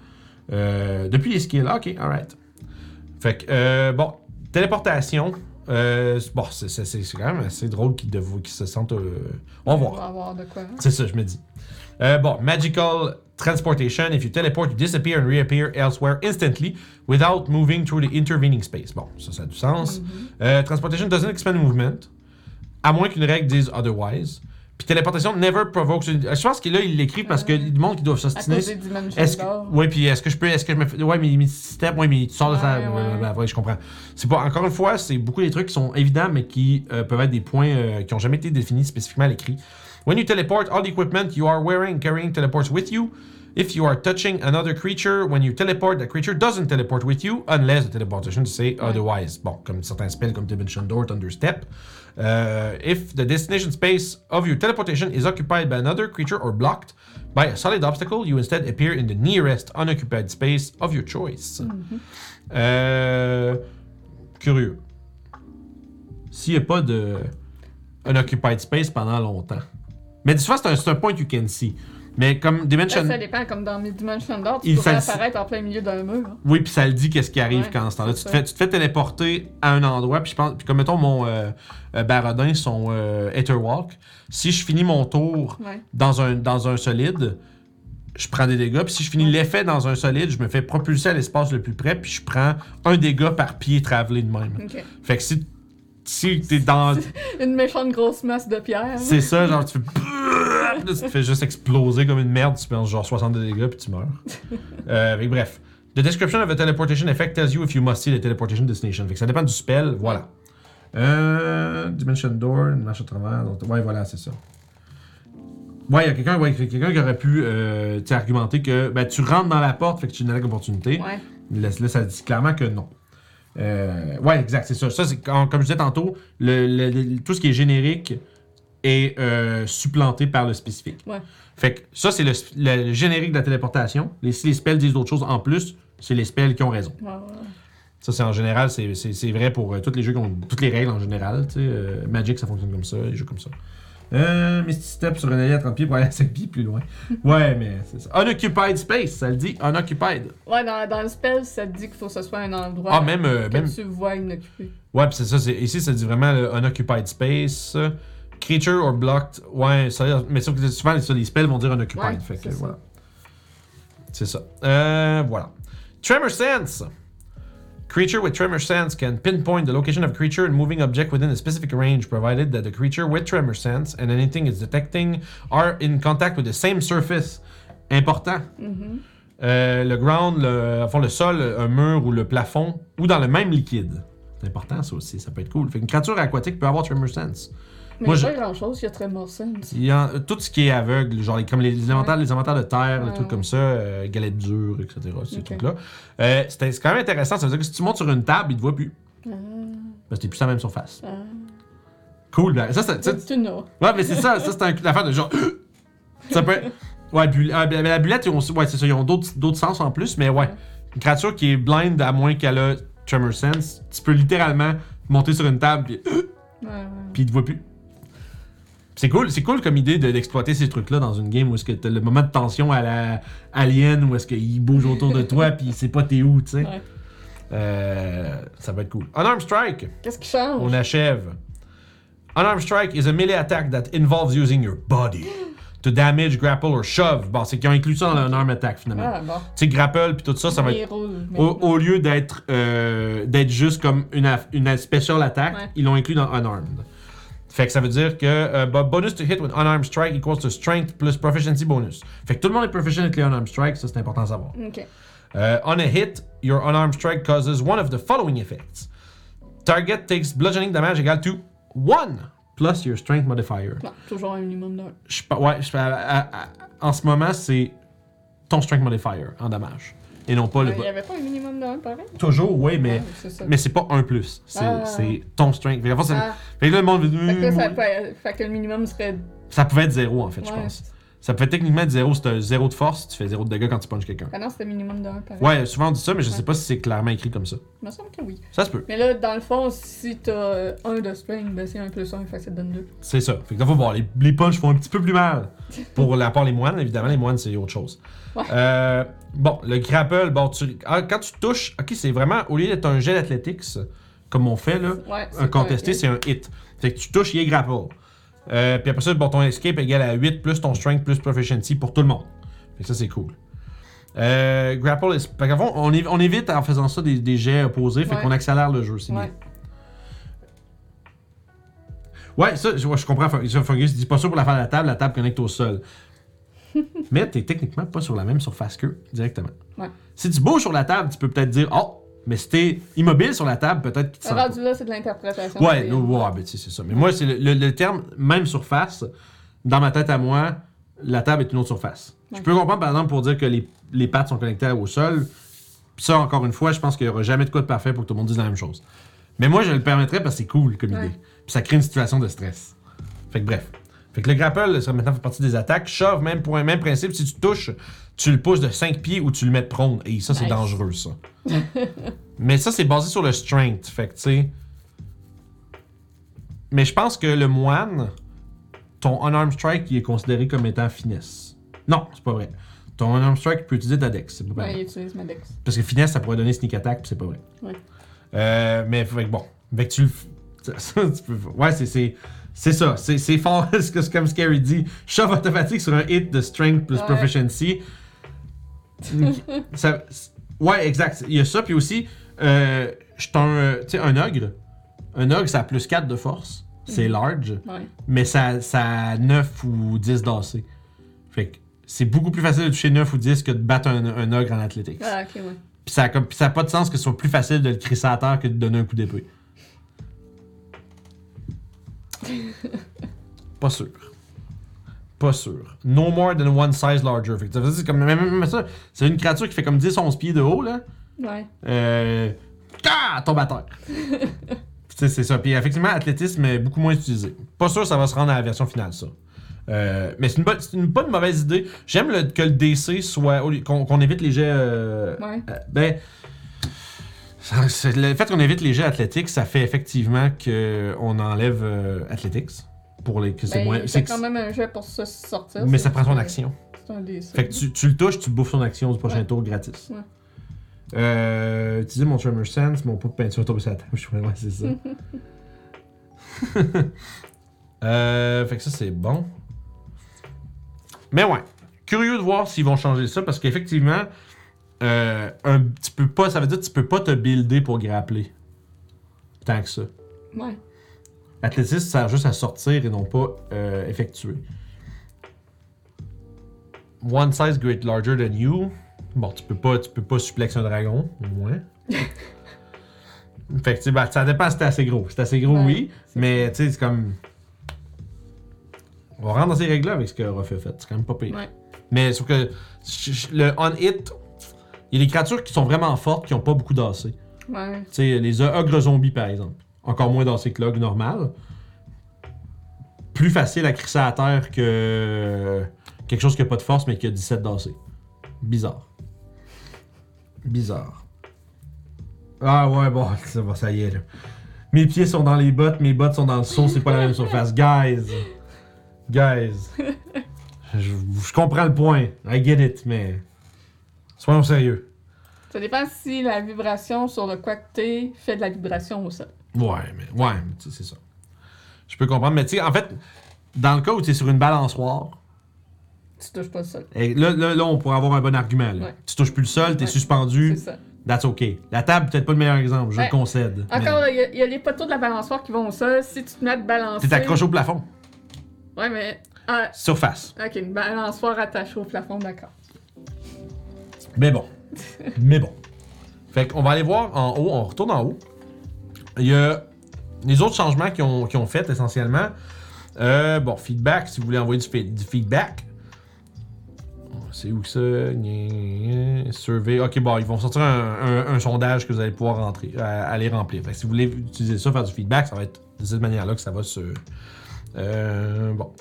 Euh, depuis les skills. Ah, ok, alright. Fait que, euh, bon, téléportation. Bon, c'est, c'est- c'est- c'est quand même assez drôle qu'ils, se sentent. on va voir. On va avoir de quoi. hein. C'est ça, je me dis. Bon, magical transportation. If you teleport, you disappear and reappear elsewhere instantly without moving through the intervening space. Bon, ça, ça a du sens. Mhm. Euh, transportation doesn't expand movement, à moins qu'une règle dise otherwise. Puis téléportation never provokes. Je pense que là, il l'écrit parce qu'il demande qu'ils doivent À s'ostiner. cause des dimensions Est-ce que, ouais, puis est-ce que je peux, est-ce que je me fais, ouais, mais, mais step, ouais, mais tu sors de ça, Ouais, ouais, ouais. je comprends. C'est pas, encore une fois, c'est beaucoup des trucs qui sont évidents, mais qui euh, peuvent être des points euh, qui ont jamais été définis spécifiquement à l'écrit. When you teleport, all the equipment you are wearing, carrying teleports with you. If you are touching another creature, when you teleport, the creature doesn't teleport with you unless the teleportation say otherwise. Bon, comme certains spells comme Dimension Door, Thunder Step. Uh, if the destination space of your teleportation is occupied by another creature or blocked by a solid obstacle, you instead appear in the nearest unoccupied space of your choice. Euh, curieux. S'il n'y a pas de unoccupied space pendant longtemps. Mais souvent, c'est un, c'est un point you can see. Mais comme Dimension. Ça, ça dépend, comme dans mes Dimension d'or, tu Il pourrais apparaître en plein milieu d'un mur. hein. Oui, puis ça le dit qu'est-ce qui arrive Ouais, quand ce temps-là. Tu, te ça. fais- tu te fais téléporter à un endroit, puis je pense, puis comme mettons mon euh, euh, Barodin, son euh, Aetherwalk, si je finis mon tour Ouais. dans un, dans un solide, je prends des dégâts, puis si je finis Ouais. l'effet dans un solide, je me fais propulser à l'espace le plus près, puis je prends un dégât par pied travelé de même. Ok. Fait que si, si t'es dans. Une méchante grosse masse de pierre. C'est ça, genre tu fais. Tu te fais juste exploser comme une merde, tu perds genre 60 de dégâts puis tu meurs. euh, mais bref. The description of a teleportation effect tells you if you must see the teleportation destination. Fait que ça dépend du spell, voilà. Euh, Dimension Door, une marche à travers. donc- ouais, voilà, c'est ça. Ouais, il y a quelqu'un ouais, qui aurait pu euh, argumenter que ben, tu rentres dans la porte, fait que tu as une attaque opportunité. Ouais. Là, là, ça dit clairement que non. Euh, ouais, exact, c'est ça. Ça, c'est comme je disais tantôt, le, le- le- tout ce qui est générique est euh, supplanté par le spécifique. Ouais. Fait que ça, c'est le, générique de la téléportation. Les, si les spells disent d'autres choses en plus, c'est les spells qui ont raison. Ouais, ouais. Ça, c'est en général, c'est- vrai pour euh, tous les jeux qui ont toutes les règles en général. euh, Magic, ça fonctionne comme ça, les jeux comme ça. Euh, Misty Step sur un allié à 30 pieds pour aller à 5 pieds plus loin. Ouais, mais c'est ça. Unoccupied space, ça le dit. Unoccupied. Ouais, dans, dans le spell, ça te dit qu'il faut que ce soit un endroit Ah, même. euh, que même tu vois inoccupé. Ouais, puis c'est ça. Ici, ça dit vraiment le unoccupied space. creature or blocked. Ouais, ça, mais sauf que souvent, ça, les spells vont dire unoccupied. Ouais, fait que c'est ça. voilà. C'est ça. Euh, voilà. Tremor Sense. Creature with Tremor Sense can pinpoint the location of a creature and moving object within a specific range, provided that the creature with Tremor Sense and anything it's detecting are in contact with the same surface. Important. Mhm. Euh, le ground, le, fond, le sol, un mur ou le plafond, ou dans le même liquide. C'est important ça aussi, ça peut être cool. Fait qu'une créature aquatique peut avoir Tremor Sense. Mais Moi, il y a je- pas grand chose, il y a très Sense. Il y a tout ce qui est aveugle, genre les, comme les, les élémentaires, les de terre, les trucs comme ça, euh, galettes dures, etc. Ces trucs-là. Euh, c'est quand même intéressant, ça veut dire que si tu montes sur une table, il te voit plus. Ah, Parce que t'es plus sur la même surface. ah. Cool, ben, ça, c'est- Tu. Ouais, mais c'est ça, ça c'est un- l'affaire de genre. ça peut être. Ouais, bu- ah, ben, la bulette, ils ont, ouais, c'est ça, ils ont d'autres d'autres sens en plus, mais ouais. Une créature qui est blind à moins qu'elle a Tremor Sense, tu peux littéralement monter sur une table puis, Ouais, ouais. puis il te voit plus. C'est cool, c'est cool comme idée de- d'exploiter ces trucs-là dans une game où est-ce que t'as le moment de tension à la Alien, où est-ce qu'il bouge autour de toi puis il sait pas t'es où, tu sais. Ouais. Euh, ça va être cool. Unarmed Strike. Qu'est-ce qui change? On achève. Unarmed strike is a melee attack that involves using your body to damage, grapple or shove. Bon, c'est qu'ils ont inclus ça dans un arm attack finalement. Ah, bon. Tu sais, grapple puis tout ça, ça va être. Au, au lieu d'être euh, d'être juste comme une, une special attack, Ouais. ils l'ont inclus dans unarmed. Fait que ça veut dire que euh, bo- bonus to hit with unarmed strike equals to strength plus proficiency bonus. Fait que tout le monde est proficient avec les unarmed strike, ça c'est important à savoir. Ok. Uh, on a hit, your unarmed strike causes one of the following effects. Target takes bludgeoning damage equal to 1 plus your strength modifier. Non, toujours un minimum d'un. Ouais, je pa- à- à- en ce moment, c'est ton strength modifier en damage. Et non pas le. Il n'y avait pas un minimum d'un, pareil? Toujours, oui, mais, Ah, c'est ça. mais c'est pas 1 plus. C'est Ah. ton strength. Fait que, Ah, fait que là, le monde. fait que, là, ça peut- fait que le minimum serait. Ça pouvait être 0 en fait, je Ouais. pense. Ça pouvait techniquement être 0 si t'as 0 de force, tu fais 0 de dégâts quand tu punches quelqu'un. Ah non, c'était minimum d'un, pareil. Ouais, souvent on dit ça, mais je Ouais. sais pas si c'est clairement écrit comme ça. Il me semble que oui. Ça se peut. Mais là, dans le fond, si t'as euh, un de string, ben c'est un plus un, fait que ça te donne deux. C'est ça. Fait que là, faut voir, les, les punches font un petit peu plus mal. Pour la part les moines, évidemment, les moines, c'est autre chose. Ouais. Euh, bon, le grapple, bon, tu, ah, quand tu touches, ok, c'est vraiment, au lieu d'être un jet d'athletics, comme on fait, là, Ouais. un contesté, c'est un hit. Fait que tu touches, il est grapple. Euh, puis après ça, bon, ton escape égale à 8 plus ton strength plus proficiency pour tout le monde. Fait que ça, c'est cool. Euh, grapple, fait fond, on, on évite en faisant ça des, des jets opposés, fait Ouais. qu'on accélère le jeu, c'est Ouais. bien. Ouais, ça, je, je comprends. Fung- Fungus dit pas ça pour la faire à la table, la table connecte au sol. Mais t'es techniquement pas sur la même surface qu'eux, directement. Ouais. Si tu bouges sur la table, tu peux peut-être dire Oh, mais si t'es immobile sur la table, peut-être qu'il te sent. Rendu là, c'est de l'interprétation. Ouais, no, ouais, ben, tu c'est ça. Mais moi, c'est le, le- le terme même surface, dans ma tête à moi, la table est une autre surface. Je peux comprendre, par exemple, pour dire que les, les pattes sont connectées au sol. Puis ça, encore une fois, je pense qu'il n'y aura jamais de quoi de parfait pour que tout le monde dise la même chose. Mais moi, je le permettrais parce que c'est cool comme Ouais. idée. Puis ça crée une situation de stress. Fait que bref. Fait que le grapple, ça maintenant fait partie des attaques. Shove, même point, même principe. Si tu touches, tu le pousses de 5 pieds ou tu le mets de prone. Et ça, c'est Nice. dangereux, ça. Mais ça, c'est basé sur le strength. Fait que, tu sais. Mais je pense que le moine, ton unarmed strike, il est considéré comme étant finesse. Non, c'est pas vrai. Ton unarmed strike peut utiliser ta dex. C'est pas Ouais, pareil. il utilise ma dex. Parce que finesse, ça pourrait donner sneak attack, puis c'est pas vrai. Ouais. Euh, mais fait que bon. Fait que tu le. tu peux- Ouais, c'est. C'est... Ça, c'est c'est fort, comme Scary dit. Shove automatique sur un hit de strength plus Ouais. proficiency. ça, ouais, exact. Il y a ça, puis aussi, euh, je suis un, tu sais, un ogre. Un ogre, ça a plus 4 de force. C'est Mhm. large, Ouais. mais ça, ça a 9 ou 10 d'AC. Fait que c'est beaucoup plus facile de toucher 9 ou 10 que de battre un, un ogre en athletics. Ah, ok, ouais. Puis ça, a comme- puis ça a pas de sens que ce soit plus facile de le crisser à terre que de donner un coup d'épée. pas sûr. Pas sûr. No more than one size larger. Fait que ça veut dire c'est comme même, même ça, c'est une créature qui fait comme 10-11 pieds de haut là. Ouais. Euh, ah, tombe à terre. Sais, c'est ça. Puis effectivement, athlétisme est beaucoup moins utilisé. Pas sûr que ça va se rendre à la version finale, ça. Euh, mais c'est une, bonne- c'est une, pas une mauvaise idée. J'aime le- que le DC soit. qu'on évite les jets. euh, Ouais. euh, ben. Le fait qu'on évite les jets athlétiques, ça fait effectivement qu'on enlève euh, athlétiques. Pour les, que c'est Ben, moins. c'est quand même un jet pour se sortir. mais ça prend c'est- action. C'est un Fait que tu, tu le touches, tu bouffes son action du prochain Ouais. tour gratis. Ouais. Euh, utiliser mon Tremor Sense, mon pot de peinture tombe sur la table. Je ouais, c'est ça. Euh, fait que ça, c'est bon. Mais ouais. Curieux de voir s'ils vont changer ça parce qu'effectivement, euh, un, tu peux pas, ça veut dire que tu peux pas te builder pour grappler. Tant que ça. Ouais. Athlétisme sert juste à sortir et non pas euh, effectuer. One size great larger than you. Bon, tu peux pas, tu peux pas suplexer un dragon, au moins. fait que, ben, ça dépend si t'es assez gros. Si t'es assez gros, Ouais, oui. Mais, tu sais, c'est comme. On rentre dans ces règles-là avec ce que Ruff a fait. C'est quand même pas pire. Ouais. Mais sauf que le on-hit, il y a des créatures qui sont vraiment fortes qui ont pas beaucoup d'AC. Tu Ouais. sais, les ogres zombies, par exemple. Encore moins d'AC que l'ogre normal. Plus facile à crisser à terre que quelque chose qui a pas de force mais qui a 17 d'AC. Bizarre. Bizarre. Ah ouais, bon, ça, bon, ça y est, là. Mes pieds sont dans les bottes, mes bottes sont dans le seau, c'est pas la même surface. Guys! Guys! Je, je comprends le point. I get it, mais. Soyons sérieux. Ça dépend si la vibration sur le quoi que t'es fait de la vibration au sol. Ouais, mais ouais, mais tu c'est ça. Je peux comprendre, mais tu sais, en fait, dans le cas où tu es sur une balançoire, Tu touches pas le sol. et là, là, là, on pourrait avoir un bon argument. là. Ouais. Tu touches plus le sol, t'es Ouais. suspendu, C'est ça. that's ok. La table, peut-être pas le meilleur exemple, je le concède. Encore, il y, a- il y a les poteaux de la balançoire qui vont au sol. Si tu te mets à te balancer. T'es accroché au plafond, Ouais, mais. Ah, surface. ok, une balançoire attachée au plafond, d'accord. Mais bon. mais bon. Fait qu'on va aller voir en haut, on retourne en haut. Il y a les autres changements qu'ils ont, qu'ils ont fait essentiellement. Euh, bon, feedback, si vous voulez envoyer du, feedback. C'est où que ça? Survey. Ok, bon, ils vont sortir un, sondage que vous allez pouvoir aller remplir. Fait que si vous voulez utiliser ça, faire du feedback, ça va être de cette manière-là que ça va se. Euh, bon.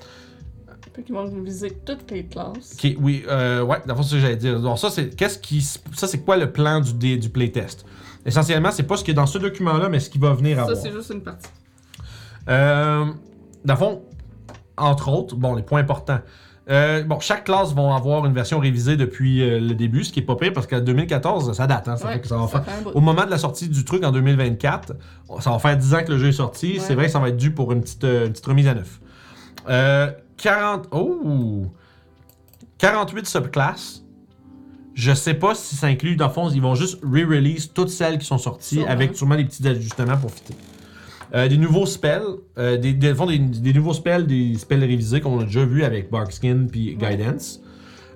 Fait qu'ils vont viser toutes les classes. Ok, oui, euh, ouais, d'abord, c'est ce que j'allais dire. Donc, ça, c'est qu'est-ce qui. Ça, c'est quoi le plan du, dé- du playtest? Essentiellement, c'est pas ce qui est dans ce document-là, mais ce qui va venir à Ça, c'est juste une partie. Euh, dans le fond, entre autres, bon, les points importants. Euh, bon, chaque classe va avoir une version révisée depuis euh, le début, ce qui est pas pire parce qu'en 2014, ça date. Hein, ça Ouais, fait que ça va ça faire-. Au moment de la sortie du truc en 2024, ça va faire 10 ans que le jeu est sorti. Ouais. C'est vrai que ça va être dû pour une petite, une petite remise à neuf. Euh, 40. Oh! 48 subclasses. Je sais pas si ça inclut, dans le fond, ils vont juste re-release toutes celles qui sont sorties Sûrement. avec sûrement des petits ajustements pour fitter. Euh, des nouveaux spells, euh, des, nouveaux spells, des spells révisés qu'on a déjà vu avec Barkskin puis. Guidance.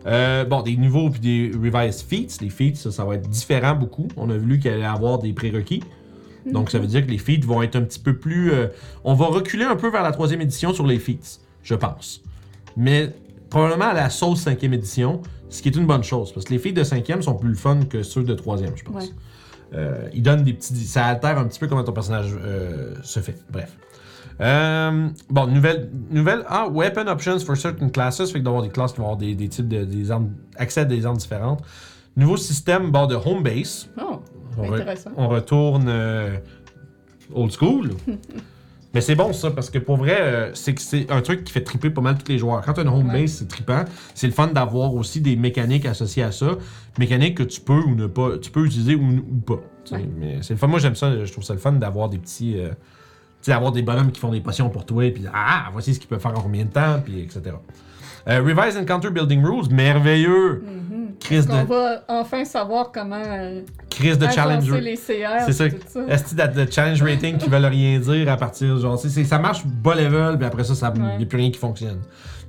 Euh, bon, des nouveaux puis des revised feats. Les feats, ça, ça va être différent beaucoup. On a vu qu'il allait avoir des prérequis. Donc, ça veut dire que les feats vont être un petit peu plus. on va reculer un peu vers la troisième édition sur les feats, je pense. Mais probablement à la sauce cinquième édition, ce qui est une bonne chose. Parce que les feats de cinquième sont plus le fun que ceux de troisième, je pense. Ouais. Euh, ils donnent des petits. Ça altère un petit peu comment ton personnage euh, se fait. Bref. Euh, bon, nouvelle, nouvelle. Ah, weapon options for certain classes. Fait que d'avoir des classes qui vont avoir des, des types de des armes, accès à des armes différentes. Nouveau système bord de home base. Oh, On, re- intéressant. on retourne old school. Mais c'est bon ça, parce que pour vrai, euh, c'est que c'est un truc qui fait triper pas mal tous les joueurs. Quand tu as une home base, c'est trippant. C'est le fun d'avoir aussi des mécaniques associées à ça. Mécaniques que tu peux ou ne pas, tu peux utiliser ou, ou pas. tu sais. Ouais. Mais c'est le fun. Moi j'aime ça, je trouve ça le fun d'avoir des petits. euh, tu sais, d'avoir des bonhommes qui font des potions pour toi, puis ah, voici ce qu'ils peuvent faire en combien de temps, puis etc. Euh, Revise Encounter Building Rules, merveilleux! Mhm. Crise On de, va enfin savoir comment euh, crise de challenge. les CR. C'est ça. Tout ça. Est-ce que de challenge rating qui veulent rien dire à partir genre c'est, ça marche bas level puis après ça Ouais. n'y a plus rien qui fonctionne.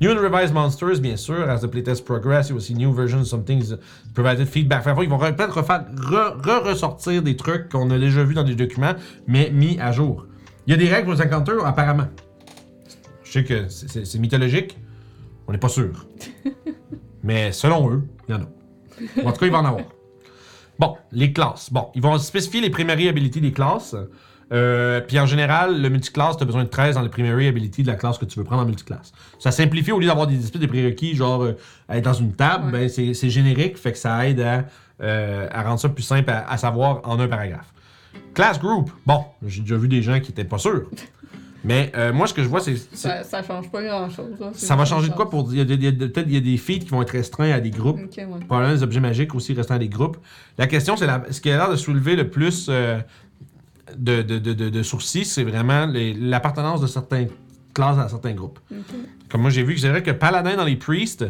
New and revised monsters bien sûr as the playtest progress il y a aussi new versions some things provided feedback. Enfin, ils vont re- peut-être refaire re- re-ressortir des trucs qu'on a déjà vus dans des documents mais mis à jour. Il y a des règles aux encounters apparemment. Je sais que c'est, c'est- c'est mythologique. On n'est pas sûr. mais selon eux, il y en a. En tout cas, il va en avoir. Bon, les classes. Bon, ils vont spécifier les primary abilities des classes. Euh, puis en général, le multiclass, tu as besoin de 13 dans les primary abilities de la classe que tu veux prendre en multiclass. Ça simplifie au lieu d'avoir des espèces de prérequis, genre euh, être dans une table, Ouais. ben c'est c'est générique, fait que ça aide à, euh, à rendre ça plus simple à, à savoir en un paragraphe. Class group. Bon, j'ai déjà vu des gens qui étaient pas sûrs. Mais euh, moi, ce que je vois, c'est. Ça, ça change pas grand chose. Ça va changer de quoi pour. Il y a, des- il y a des- peut-être y a des feats qui vont être restreints à des groupes. Ok, ouais. Probablement les objets magiques aussi restant à des groupes. La question, c'est la- ce qui a l'air de soulever le plus euh, de, de, de, sourcils, c'est vraiment les- l'appartenance de certaines classes à certains groupes. Comme moi, j'ai vu que c'est vrai que Paladin dans les Priests,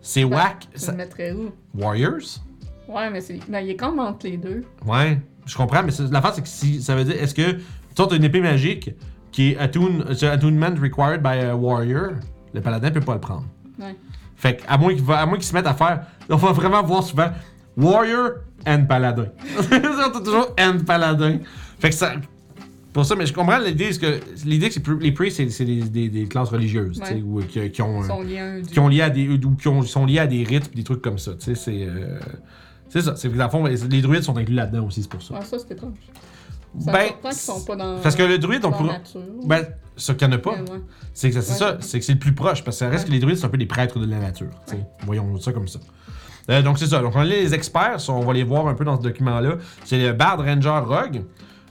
c'est Ben, whack. Ça- le mettrais où? Warriors? Ouais, mais c'est. Ben, il est comme entre les deux. Ouais, je comprends, mais c'est- l'affaire, c'est que si, ça veut dire, est-ce que, tu as une épée magique qui est attune, c'est attunement required by a warrior, le paladin peut pas le prendre. Ouais. Fait que, à moins qu'il à se mette à faire, on va vraiment voir souvent warrior and paladin. c'est toujours and paladin. Fait que ça, pour ça, mais je comprends l'idée, que l'idée, que les priests, c'est, des, des- des classes religieuses, Ouais. ou qui, qui ont, un- sont liés à qui ont lié à des ou qui ont- sont liés à des rites des trucs comme ça. C'est euh, c'est ça. C'est que dans le fond, les druides sont inclus là-dedans aussi, c'est pour ça. Ouais, ça, c'est étrange. Ça Ben, qu'ils sont pas dans. parce que le druide, on dans pourra. nature. Ben, ce qu'il n'y en a pas, ouais. c'est que c'est Ouais. ça, c'est que c'est le plus proche, parce que ça reste que les druides, c'est un peu des prêtres de la nature. Voyons ça comme ça. Euh, donc c'est ça. Donc on a les experts, on va les voir un peu dans ce document-là. C'est le Bard Ranger Rogue.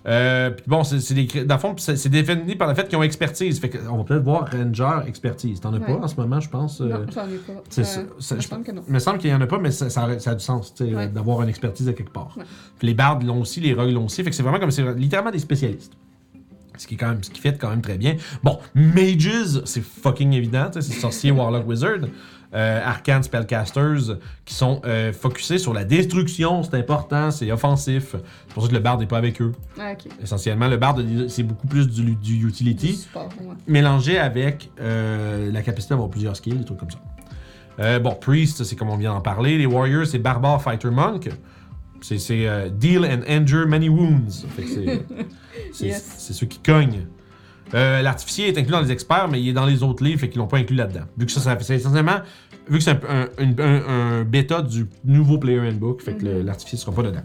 Euh, puis bon, c'est des, dans le fond, c'est défini par le fait qu'ils ont expertise. Fait que on va peut-être voir Ranger expertise. T'en as pas en ce moment, je pense. euh, Non, j'en ai pas. c'est Euh, ça. Ça, Il me je- semble que non. Il me semble qu'il y en a pas, mais ça, ça, ça a du sens, Ouais. euh, d'avoir une expertise à quelque part. Puis les bardes l'ont aussi, les rogues l'ont aussi, fait que c'est vraiment comme c'est littéralement des spécialistes. Ce qui est quand même, ce qui fait quand même très bien. Bon, mages, c'est fucking évident, c'est sorcier, warlock, wizard. Euh, arcane spellcasters qui sont euh, focusés sur la destruction, c'est important, c'est offensif. C'est pour ça que le bard n'est pas avec eux. Ah. Essentiellement, le bard, c'est beaucoup plus du, du Du utility support, ouais. mélangé avec euh, la capacité d'avoir plusieurs skills, des trucs comme ça. Euh, bon, Priest, c'est comme on vient d'en parler. Les Warriors, c'est Barbare Fighter Monk. C'est euh, Deal and Endure Many Wounds. C'est Yes. c'est ceux qui cognent. Euh, L'artificier est inclus dans les experts, mais il est dans les autres livres, fait qu'ils l'ont pas inclus là-dedans. Vu que ça, ça c'est essentiellement, vu que c'est un, un, un- un bêta du nouveau Player Handbook, fait que Mhm. l'artificier sera pas dedans.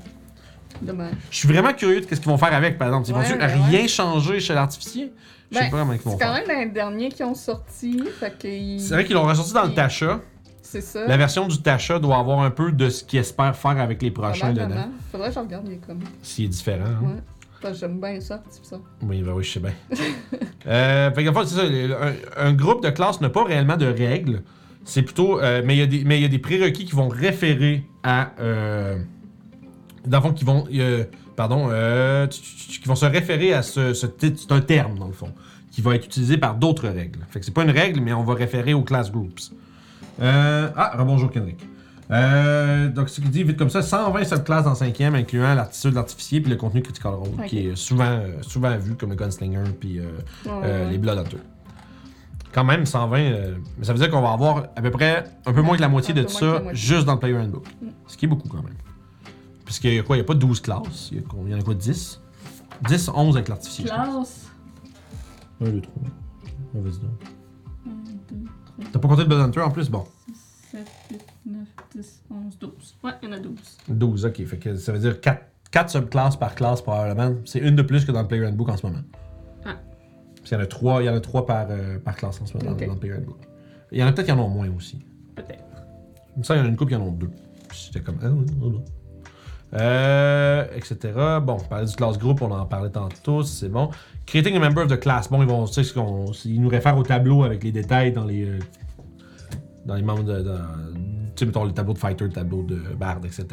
Dommage. Je suis vraiment curieux de ce qu'ils vont faire avec, par exemple. Ils vont Ouais, ouais, rien ouais. changer chez l'artificier? Je sais Ben, pas comment ils vont C'est quand faire. même les derniers qui ont sorti. C'est vrai qu'ils l'ont ressorti dans le Tasha. C'est ça. La version du Tasha doit avoir un peu de ce qu'ils espèrent faire avec les prochains dedans. Faudrait que je regarde les comics. S'il est différent. hein. Ouais. Que j'aime bien ça, ça. Oui, ben oui, je sais bien. euh, fait fait, c'est ça. Un, groupe de classe n'a pas réellement de règles. C'est plutôt. euh, mais il y y a des prérequis qui vont référer à. Euh, fond, qui vont. euh, pardon. qui vont se référer à ce. c'est un terme, dans le fond. Qui va être utilisé par d'autres règles. Fait que c'est pas une règle, mais on va référer aux class groups. Ah, rebonjour Kendrick. Euh, donc, ce qu'il dit vite comme ça, 120 subclasses dans 5e, incluant de l'artificier puis le contenu Critical Role, qui est souvent, euh, souvent vu comme le Gunslinger puis euh, Ouais, les Blood Hunters. Quand même, 120, euh, mais ça veut dire qu'on va avoir à peu près un peu moins que la moitié de la ça juste dans le Player Handbook. Mm. Ce qui est beaucoup quand même. Puisqu'il y a quoi Il n'y a pas 12 classes. Il y, a combien? Il y en a quoi 10 10, 11 avec l'artificier. je pense. Classe. 1, 2, 3. Vas-y donc. 1, 2, 3, T'as pas compté le Blood Hunter en plus? Bon. 7, 8, 9, 10, 11, 12. Ouais, il y en a 12. 12, ok. Fait que ça veut dire 4, subclasses par classe probablement. C'est une de plus que dans le Player Handbook en ce moment. Ah. Puis il y en a 3, il y en a trois par, euh, par classe en ce moment dans, dans le Player Handbook. Il y en a peut-être qui en ont moins aussi. Peut-être. Ça, il y en a une couple qui en ont deux. J'étais comme. Ah. Euh, etc. Bon, on parlait du class group, on en parlait tantôt, c'est bon. Creating a member of the class. Bon, ils vont, tu sais, ce qu'on- ils nous réfèrent au tableau avec les détails dans les. euh, dans les membres de. dans- sais, mettons le tableau de fighter, le tableau de bard, etc.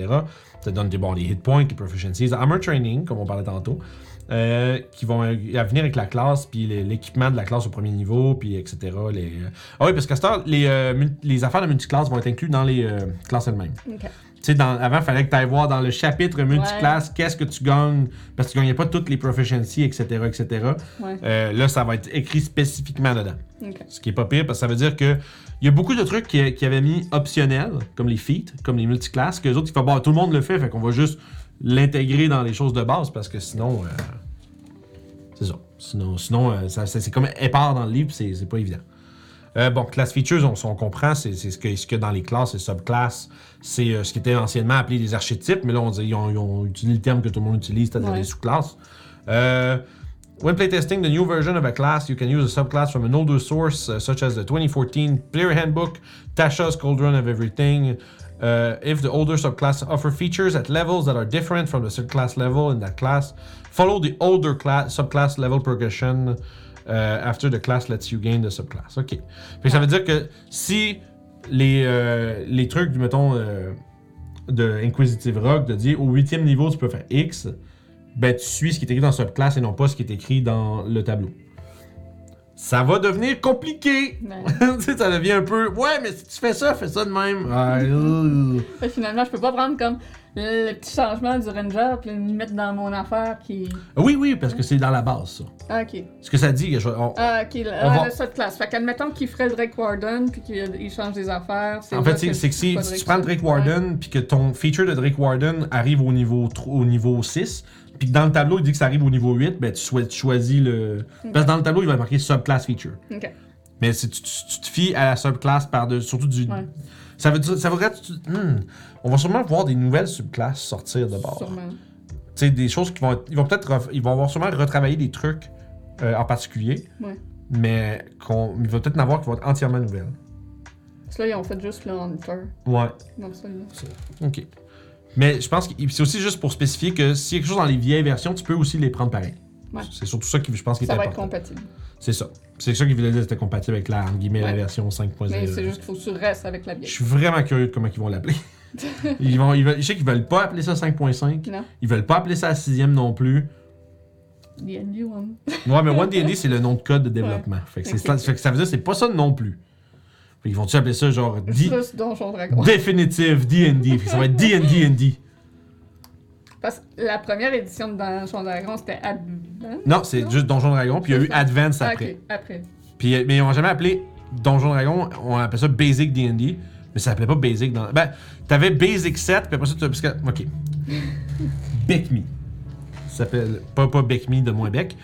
Ça donne des, bon, les hit points, les proficiencies, armor training, comme on parlait tantôt. euh, qui vont à venir avec la classe, puis l'équipement de la classe au premier niveau, puis etc. Les, euh, Ah oui, parce qu'à ce temps, les, euh, les affaires de multiclasse vont être inclus dans les classes elles-mêmes. Ok. Tu sais, avant, il fallait que tu ailles voir dans le chapitre multiclasse qu'est-ce que tu gagnes, parce que tu gagnais pas toutes les proficiencies, etc. etc. Ouais. Euh, là, ça va être écrit spécifiquement dedans. Ce qui est pas pire, parce que ça veut dire que il y a beaucoup de trucs qui, qui avaient mis optionnels, comme les feats, comme les multiclasses, que les autres, ils font, bon, tout le monde le fait, fait qu'on va juste l'intégrer dans les choses de base, parce que sinon, euh, c'est ça. Sinon, sinon euh, ça- c'est comme épars dans le livre, c'est c'est pas évident. Euh, bon, class features, on, on comprend, c'est c'est ce que, ce que dans les classes et subclasses, c'est euh, ce qui était anciennement appelé des archétypes, mais là, on dit, ils, ont, ils ont utilisé le terme que tout le monde utilise, c'est-à-dire Ouais. les sous-classes. Euh, When playtesting the new version of a class, you can use a subclass from an older source, uh, such as the 2014 Player Handbook, Tasha's Cauldron of Everything. Uh, if the older subclass offer features at levels that are different from the subclass level in that class, follow the older class, subclass level progression uh, after the class lets you gain the subclass. OK. Que ça veut dire que si les, euh, les trucs, mettons, euh, de Inquisitive Rock, de dire au huitième niveau, tu peux faire X, ben tu suis ce qui est écrit dans subclass et non pas ce qui est écrit dans le tableau. ça va devenir compliqué. Sais, ça devient un peu. Ouais, mais si tu fais ça, fais ça de même. Ah, finalement, je peux pas prendre comme le, petit changement du ranger puis le mettre dans mon affaire qui. Oui, oui, parce que c'est dans la base, ça. Ah, ok. Ce que ça dit, je- on- Ah, ok, le, On ah, va- de classe. Fait qu'admettons qu'il ferait le Drake Warden puis qu'il change des affaires. En fait, c'est que si, tu prends le. Drake Warden, puis que ton feature de Drake Warden arrive au niveau, au niveau 6, puis que dans le tableau, il dit que ça arrive au niveau 8, ben tu, choi- tu choisis le. Parce que dans le tableau, il va marquer subclass feature. Ok. Mais si tu, tu- tu te fies à la subclasse par de, surtout du. Ouais. Ça veut dire. Ça voudrait. tu- hmm, on va sûrement voir des nouvelles subclasses sortir de bord. Sûrement. Tu sais, des choses qui vont. être- Ils vont peut-être. Ils vont avoir sûrement retravailler des trucs euh, en particulier, Ouais. mais qu'on, il va peut-être en avoir qui vont être entièrement nouvelles. Parce que là, ils ont fait juste le Hunter Ouais. dans celui-là. Ok. Mais je pense que c'est aussi juste pour spécifier que s'il y a quelque chose dans les vieilles versions, tu peux aussi les prendre pareil. Ouais. C'est surtout ça qui, je pense, qui est Ça va être important. compatible. C'est ça. C'est ça qui voulait dire que c'était compatible avec la, entre guillemets, la version 5.0. Mais c'est juste qu'il faut que tu restes avec la Je vieille. suis vraiment curieux de comment ils vont l'appeler. Ils vont, ils veulent- je sais qu'ils veulent pas appeler ça 5.5. Non? Ils veulent pas appeler ça la sixième non plus. D&D One. Ouais, mais One D&D, c'est le nom de code de développement. Fait, que fait que ça veut dire que c'est pas ça non plus. Fait qu'ils vont-tu appeler ça genre D- Juste Donjon Dragon. Definitive D&D. Fait que ça va être D&D&D. Parce que la première édition de Donjon Dragon, c'était Advance. Non, c'est juste Donjon Dragon, puis il y a eu Advance Ah, après. après. Puis, euh, mais ils n'ont jamais appelé Donjon Dragon, on appelait ça Basic D&D, mais ça s'appelait pas Basic dans... Ben, t'avais Basic 7, puis après ça, tu que... OK. Beck Me. Ça s'appelle... Pas, pas Beck Me de moins Beck.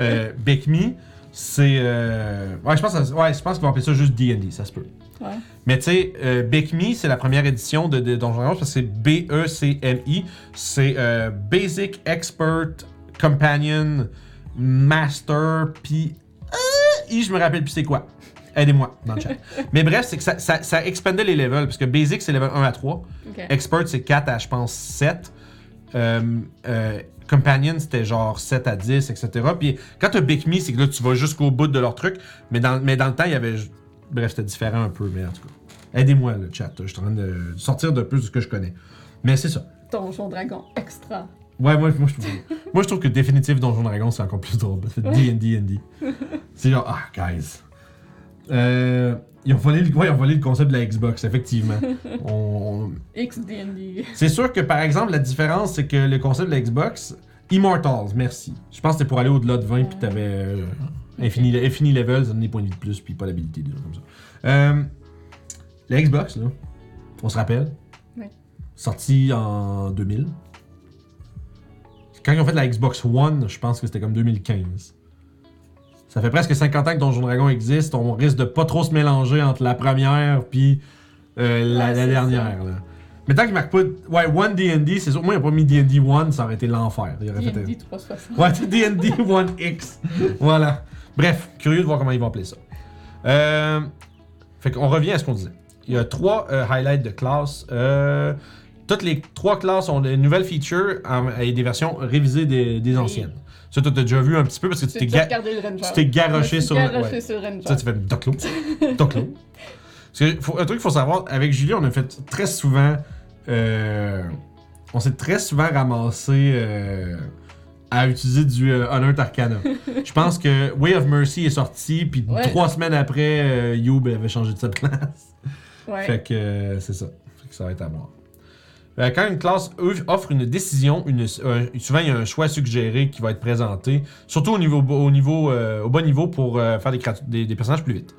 Euh, Beck Me, c'est... euh, Ouais, je pense, que ça- ouais, je pense qu'ils vont appeler ça juste D&D, ça se peut. Ouais. Mais tu sais, euh, Beck Me, c'est la première édition de, de Donjon Dragon, parce que c'est B-E-C-M-I. C'est euh, Basic Expert Companion Master, puis... Euh, I, je me rappelle plus c'est quoi. Aidez-moi dans le chat. Mais bref, c'est que ça, ça, ça expandait les levels, parce que Basic, c'est level 1 à 3. Ok. Expert, c'est 4 à, je pense, 7. Euh, euh, Companion, c'était genre 7 à 10, etc. Puis quand t'as Big Me, c'est que là, tu vas jusqu'au bout de leur truc. Mais dans, mais dans le temps, il y avait. Bref, c'était différent un peu, mais en tout cas. Aidez-moi, le chat. Je suis en train de sortir de plus de ce que je connais. Mais c'est ça. Donjon Dragon extra. Ouais, moi, moi, je trouve, moi, je trouve que Définitive Donjon Dragon, c'est encore plus drôle. C'est D&D, D&D. C'est genre, ah, guys. Euh, ils, ont volé le, ouais, ils ont volé le concept de la Xbox, effectivement. On- XD&D. c'est sûr que, par exemple, la différence, c'est que le concept de la Xbox, Immortals, merci. Je pense que c'était pour aller au-delà de 20, puis t'avais euh, infini, infini level, ça des points de vie de plus, puis pas d'habilité, des comme ça. Euh, la Xbox, là, on se rappelle, Oui. sorti en 2000. Quand ils ont fait la Xbox One, je pense que c'était comme 2015. Ça fait presque 50 ans que Donjon Dragon existe, on risque de pas trop se mélanger entre la première puis euh, la, Ouais, la c'est dernière. Là. Mais tant qu'il marque pas. Ouais, One DD, c'est sûr. Moi, il a pas mis DD 1, ça aurait été l'enfer. D&D 360. Ouais, DD 1X. voilà. Bref, curieux de voir comment ils vont appeler ça. Euh, fait qu'on revient à ce qu'on disait. Il y a trois euh, highlights de classes. Euh, toutes les trois classes ont des nouvelles features et des versions révisées des, des Oui. Ça, toi, t'as déjà vu un petit peu parce que tu t'es ga- tu t'es garoché sur le- garoché ouais. sur le Ranger. ça, tu fais Doclo. Doclo. Parce que faut- un truc qu'il faut savoir, avec Julie, on a fait très souvent. euh, on s'est très souvent ramassé euh, à utiliser du euh, Honor Arcana. Je pense que Way of Mercy est sorti, puis Ouais. trois semaines après, euh, Youb avait changé de sa place. Ouais. Fait que c'est ça. Fait que ça va être à voir. Euh, Quand une classe eux, offre une décision, une, euh, souvent il y a un choix suggéré qui va être présenté, surtout au niveau, au niveau, euh, au bas niveau pour faire des, créatu- des- des personnages plus vite.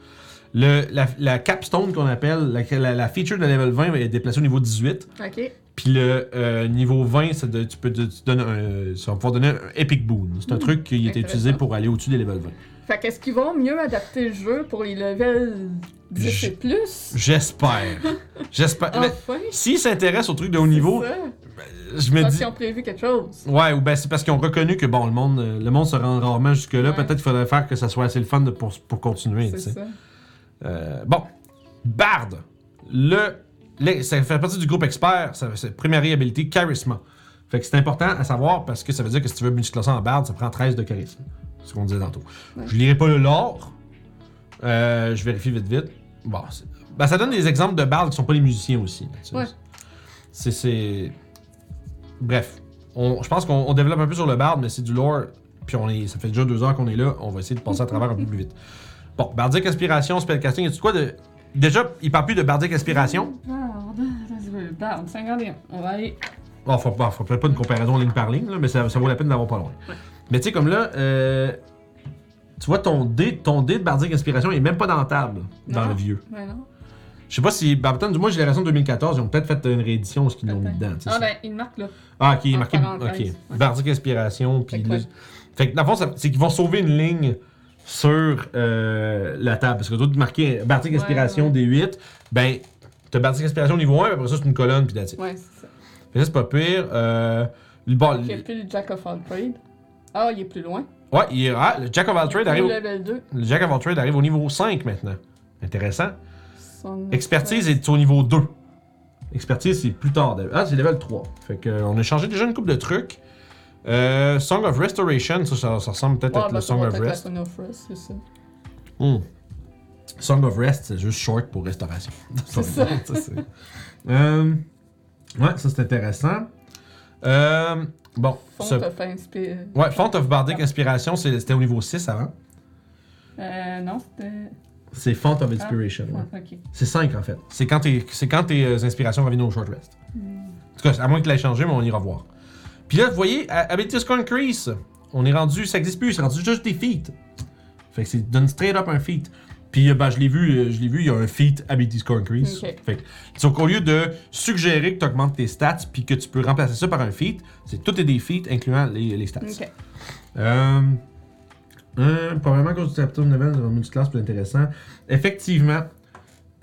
Le, la, la capstone qu'on appelle, la, la- la feature de level 20 va être déplacée au niveau 18, Ok. puis le euh, niveau 20, c'est de- tu peux te- tu donnes un, ça va pouvoir donner un epic boon. C'est un Hmm, truc qui a été intéressant. utilisé pour aller au-dessus des level 20. Fait qu'est-ce qu'ils vont mieux adapter le jeu pour les levels 10 Je- et plus? J'espère. J'espère. Enfin! S'ils s'intéressent aux trucs de haut niveau, ça. je me Parce dis. qu'ils ont prévu quelque chose. Ouais, ou ben c'est parce qu'ils ont reconnu que bon, le monde, euh, le monde se rend rarement jusque-là. Ouais. Peut-être qu'il faudrait faire que ça soit assez le fun de- pour, pour continuer. C'est ça. Euh, bon, Bard. Le, le- ça fait partie du groupe expert. ça- C'est première habilité charisma. Fait que c'est important à savoir parce que ça veut dire que si tu veux multiclasser en Bard, ça prend 13 de charisme. Ce qu'on disait tantôt. Ouais. Je lirai pas le lore. Euh, je vérifie vite vite. Bon, c'est- ben, ça donne des exemples de Bard qui sont pas les musiciens aussi. Ouais. C'est. c'est- Bref. On- je pense qu'on on développe un peu sur le Bard, mais c'est du lore puis on est, ça fait déjà deux heures qu'on est là, on va essayer de passer à travers un peu plus vite. Bon, Bardic Inspiration, Spellcasting, y tu quoi de. Déjà, il parle plus de Bardic Inspiration. Bard, Bard, 51. On va aller. Bon, faut, bon, faut peut-être pas une comparaison ligne par ligne, là, mais ça, ça vaut la peine d'avoir pas loin. Ouais. Mais tu sais, comme là, euh, tu vois, ton dé, ton dé de Bardic Inspiration est même pas dans la table, dans Non. le vieux. Ouais, non. Je sais pas si. Ben, peut-être, moi, j'ai la version 2014, ils ont peut-être fait une réédition, ce qu'ils l'ont mis dedans. Ah, ben, il marque là. Ah, ok, il marqué. Ok. ouais. Bardic Inspiration, puis là- ouais. Fait que dans le fond, c'est qu'ils vont sauver une ligne sur euh, la table. Parce que d'autres marqué Bardic Inspiration ouais. D8, ben, t'as Bardic Inspiration niveau 1, puis après ça, c'est une colonne, puis it. Ouais, c'est ça. Fait ça, c'est pas pire. Euh, le- bon, Il n'y a le- plus le Jack of all. Ah, il est plus loin. ouais, il est- ah, le Jack of all Trades arrive, Le au- level 2. le Jack of all Trades arrive au niveau 5 maintenant. Intéressant. Son Expertise est au niveau 2. Expertise, c'est plus tard. Ah, c'est level 3. Fait que, euh, on a changé déjà une couple de trucs. Euh, Song of Restoration, ça, ça, ça ressemble peut-être Ouais, à ben, le ça Song va of être la Rest. Song of Rest, c'est ça. Hmm. Song of Rest, c'est juste short pour restauration. C'est ça. c'est- Euh, ouais, ça c'est intéressant. Euh, bon, Font ce- of inspiré. ouais, Font of Bardic Inspiration, c'était au niveau 6 avant. Euh, non, c'était. C'est Font of Inspiration. ouais. Ah, ok. C'est 5 en fait. C'est quand, tes- c'est quand tes euh, inspirations reviennent au short rest. En tout cas, à moins que tu l'aies changé, mais on ira voir. Puis là, vous voyez, à- Ability Score Increase, on est rendu, ça existe plus, c'est rendu juste des feats. Fait que c'est donne straight up un feat. Puis euh, ben, je l'ai vu, euh, je l'ai vu, il y a un feat Ability Score Increase. Ok. Fait que, donc au lieu de suggérer que tu augmentes tes stats puis que tu peux remplacer ça par un feat, c'est tout est des feats incluant les, les stats. Ok. Euh, euh, probablement à cause du chapter level dans multiclass plus intéressant. Effectivement,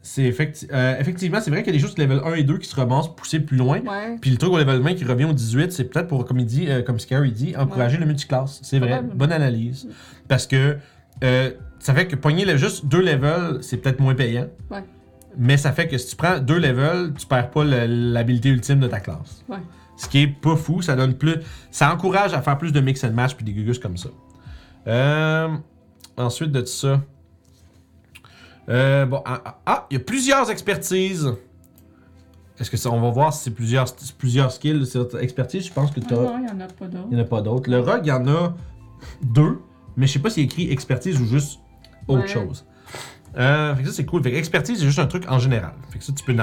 c'est effecti- euh, effectivement, c'est vrai qu'il y a des choses level 1 et 2 qui se ramassent pousser plus loin. Ouais. Puis le truc au level 20 qui revient au 18, c'est peut-être pour, comme il dit, euh, comme Scary dit, encourager le multiclass. C'est vrai, Probablement. bonne analyse. Parce que euh, ça fait que pogner le juste deux levels, c'est peut-être moins payant. Ouais. Mais ça fait que si tu prends deux levels, tu perds pas l'habilité ultime de ta classe. Ouais. Ce qui est pas fou, ça donne plus. Ça encourage à faire plus de mix and match puis des gugus comme ça. Euh, ensuite de ça. Euh, bon, ah, ah, ah, il y a plusieurs expertises. Est-ce que ça, on va voir si c'est plusieurs, plusieurs skills expertise? Je pense que tu non, il n'y en a pas d'autres. il n'y en a pas d'autres. Le rogue, il y en a deux, mais je sais pas s'il écrit expertise ou juste autre Ouais. chose. Euh, fait que ça, c'est cool. Fait que expertise, c'est juste un truc en général. Fait que ça, tu peux.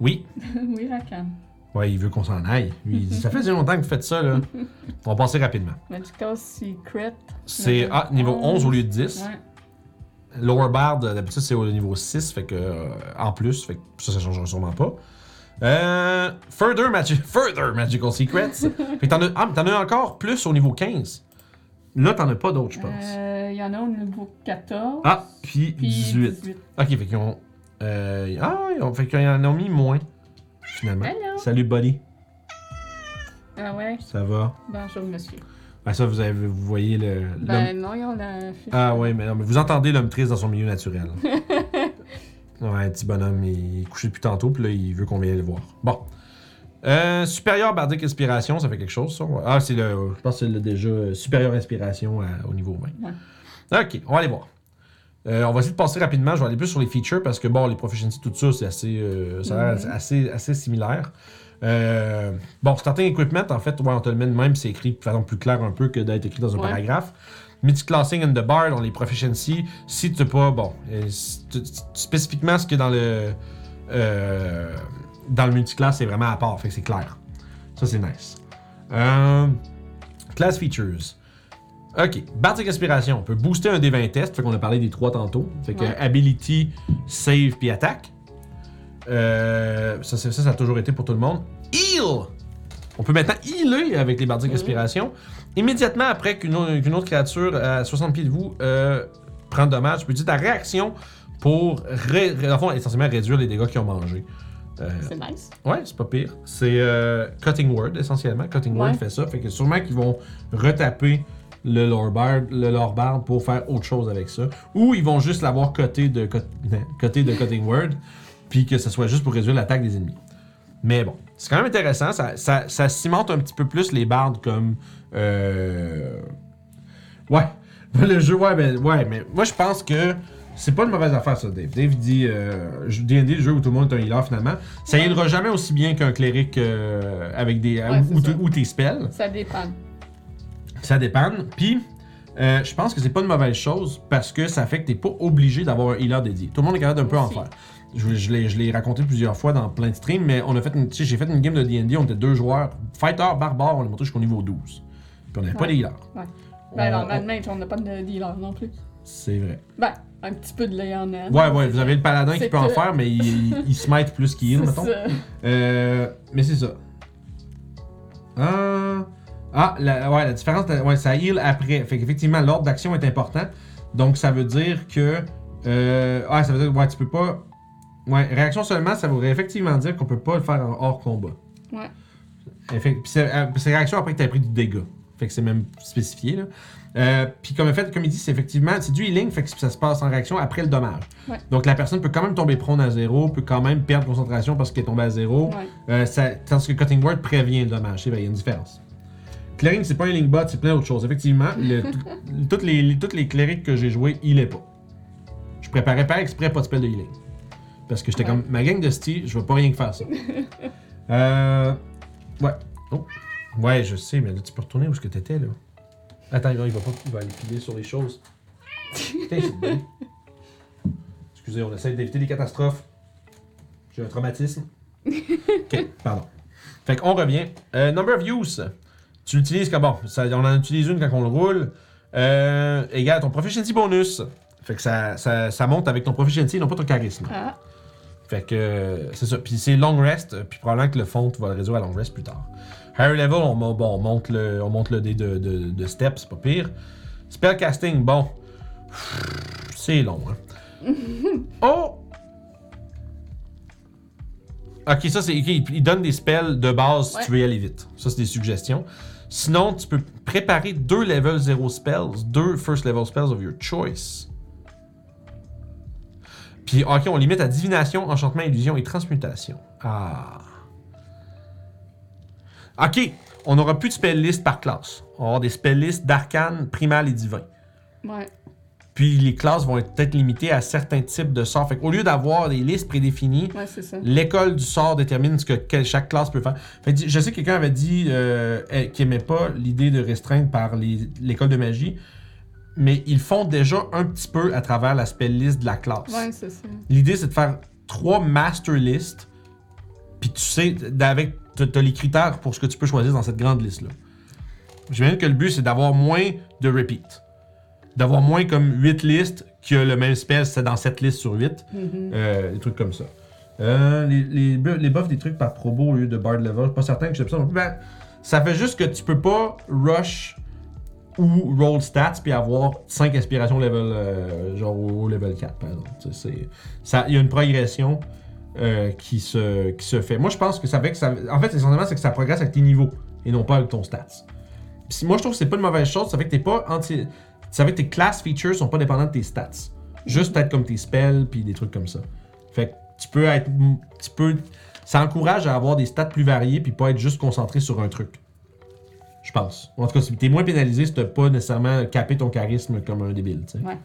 Oui? oui, canne. Ouais, il veut qu'on s'en aille. Lui, il dit Ça fait longtemps que vous faites ça, là. On va passer rapidement. Magical Secret. C'est ah, niveau 11 au lieu de 10. Ouais. Lower Bard, d'habitude, c'est au niveau 6, fait que. euh, en plus, fait que ça, ça changera sûrement pas. Euh, further, Magi- further Magical Secrets. fait que t'en as, ah, mais t'en as encore plus au niveau 15. Là, t'en as pas d'autres, je pense. Euh, Il y en a au niveau 14. Ah, puis puis 18. Ok, fait qu'ils ont. Euh, ah, ils ont, fait qu'ils en ont mis moins. Finalement. Hello. Salut, buddy. Ah ouais. Ça va? Bonjour, monsieur. Ah, ça, vous, avez, vous voyez le. Ben non, ils ont la fiche. Ah, ouais, mais non, mais vous entendez l'homme triste dans son milieu naturel. ouais, un petit bonhomme, il est couché depuis tantôt, puis là, il veut qu'on vienne le voir. Bon. Euh, supérieur Bardic Inspiration, ça fait quelque chose, ça? ouais. Ah, c'est le. Je pense que c'est le déjà euh, supérieur Inspiration à- au niveau 20. Ok, on va aller voir. Euh, on va essayer de passer rapidement. Je vais aller plus sur les features parce que, bon, les proficiency, tout ça, c'est assez, euh, ça a l'air assez, assez similaire. Euh, bon, starting equipment, en fait, ouais, on te le met de même, c'est écrit de façon plus claire un peu que d'être écrit dans un Ouais. paragraphe. Multiclassing and the bard, on les proficiency. Si tu pas, bon, euh, spécifiquement ce qui est dans le euh, dans le multiclass, c'est vraiment à part, fait que c'est clair. Ça, c'est nice. Euh, class features. Ok, Bardic Inspiration, on peut booster un des 20 tests, fait qu'on a parlé des trois tantôt. Fait que Ouais. Ability, Save puis Attaque. Euh, ça, ça, ça a toujours été pour tout le monde. Heal! On peut maintenant healer avec les Bardic Mhm. Inspiration. Immédiatement après qu'une au- qu'une autre créature à 60 pieds de vous euh, prend dommage, tu peux utiliser ta réaction pour, ré- ré- dans le fond, essentiellement réduire les dégâts qu'ils ont mangés. Euh, C'est nice. Ouais, c'est pas pire. C'est euh, Cutting Word essentiellement. Cutting Word fait ça. Fait que sûrement qu'ils vont retaper le Lore Bard, le pour faire autre chose avec ça. Ou ils vont juste l'avoir coté de, coté de Cutting Word, puis que ce soit juste pour réduire l'attaque des ennemis. Mais bon, c'est quand même intéressant. Ça, ça, ça cimente un petit peu plus les bardes comme. Euh... Ouais. Le jeu, ouais, ben, ouais, mais moi je pense que c'est pas une mauvaise affaire ça, Dave. Dave dit euh, D&D, le jeu où tout le monde est un healer finalement, ça aidera jamais aussi bien qu'un cléric euh, avec des Ouais, ou, tes spells. Ça dépend. Ça dépend. Puis, euh, je pense que c'est pas une mauvaise chose parce que ça fait que t'es pas obligé d'avoir un healer dédié. Tout le monde est capable d'un peu en faire. Je, je l'ai- je l'ai raconté plusieurs fois dans plein de streams, mais on a fait une, j'ai fait une game de D&D, on était deux joueurs, fighter, barbare, on l'a montré jusqu'au niveau 12. Puis on n'avait pas de healer. Ouais. Ben, On- dans Mad Mage, on n'a pas de dealer non plus. C'est vrai. Ben, un petit peu de Léon. Ouais, ouais, vous avez le paladin qui peut en que- faire, mais il, il, il smite plus qu'il heal, mettons. ça. Euh, mais c'est ça. Ah, ah la, ouais, la différence, ouais, ça heal après. Fait qu'effectivement, l'ordre d'action est important. Donc, ça veut dire que. Euh, ah, ça veut dire, ouais, tu peux pas. Ouais, réaction seulement, ça voudrait effectivement dire qu'on peut pas le faire en hors combat. Ouais. Puis c'est euh, c'est réaction après que tu as pris du dégât. Fait que c'est même spécifié, là. Euh, puis comme, fait, comme il dit, c'est effectivement, c'est du healing, fait que ça se passe en réaction après le dommage. Ouais. Donc la personne peut quand même tomber prone à zéro, peut quand même perdre concentration parce qu'elle est tombée à zéro. Ouais. Euh, ça, tandis que Cutting Word prévient le dommage. Vrai, il y a une différence. Cleric, c'est pas un healing bot, c'est plein d'autres choses. Effectivement, le- tout- toutes, les, les- toutes les clérics que j'ai joués, il est pas. Je préparais pas exprès pas de spell de healing. Parce que j'étais Ouais. comme, ma gang de Steve, je vais pas rien que faire ça. euh. Ouais. Oh. Ouais, je sais, mais là, tu peux retourner où est-ce que t'étais, là? Attends, il va, il va pas, il va aller piler sur les choses. Putain, c'est bon. Excusez, on essaie d'éviter des catastrophes. J'ai un traumatisme. ok, pardon. Fait qu'on revient. Euh, number of use. Tu l'utilises comme bon. Ça, on en utilise une quand on le roule. Euh, égale ton proficiency bonus. Fait que ça, ça, ça monte avec ton proficiency, non pas ton charisme. Ah, Fait que euh, c'est ça. Puis c'est long rest, puis probablement que le font va le réduire à long rest plus tard. Higher level, on, bon, on monte le, on monte le dé de, de, de steps, c'est pas pire. Spellcasting, bon. C'est long, hein. oh! Ok, ça c'est. il il donne des spells de base si Ouais. tu veux y aller vite. Ça, c'est des suggestions. Sinon, tu peux préparer deux level 0 spells, deux first level spells of your choice. Puis, ok, on limite à divination, enchantement, illusion et transmutation. Ah. Ok, on n'aura plus de spell list par classe. On va avoir des spell lists d'arcane, primal et divin. ouais. Puis les classes vont être peut-être limitées à certains types de sorts. Fait qu'au lieu d'avoir des listes prédéfinies, Ouais, l'école du sort détermine ce que chaque classe peut faire. Fait que je sais que quelqu'un avait dit euh, eh, qu'il aimait pas l'idée de restreindre par l'école de magie, mais ils font déjà un petit peu à travers la spell list de la classe. Ouais, c'est ça. L'idée, c'est de faire trois master lists, puis tu sais, avec, t'as t'as les critères pour ce que tu peux choisir dans cette grande liste-là. J'imagine que le but, c'est d'avoir moins de repeat. D'avoir moins comme 8 listes que le même spell, c'est dans 7 listes sur 8. Mhm. Euh, des trucs comme ça. Euh, les, les, bu- les buffs des trucs par probo au lieu de bard level, je suis pas certain que j'aime ça non plus. Ben, ça fait juste que tu peux pas rush ou roll stats puis avoir 5 inspirations level euh, genre au, level 4 par exemple. Il y a une progression euh, qui, se, qui se fait. Moi je pense que ça fait que ça. En fait, essentiellement, c'est que ça progresse avec tes niveaux et non pas avec ton stats. Puis moi je trouve que c'est pas une mauvaise chose, ça fait que t'es pas anti. Ça fait que tes class features sont pas dépendantes de tes stats. Juste être comme tes spells puis des trucs comme ça. Fait que tu peux être. Tu peux. Ça encourage à avoir des stats plus variés puis pas être juste concentré sur un truc. Je pense. En tout cas, si t'es moins pénalisé si t'as pas nécessairement capé ton charisme comme un débile. Ouais.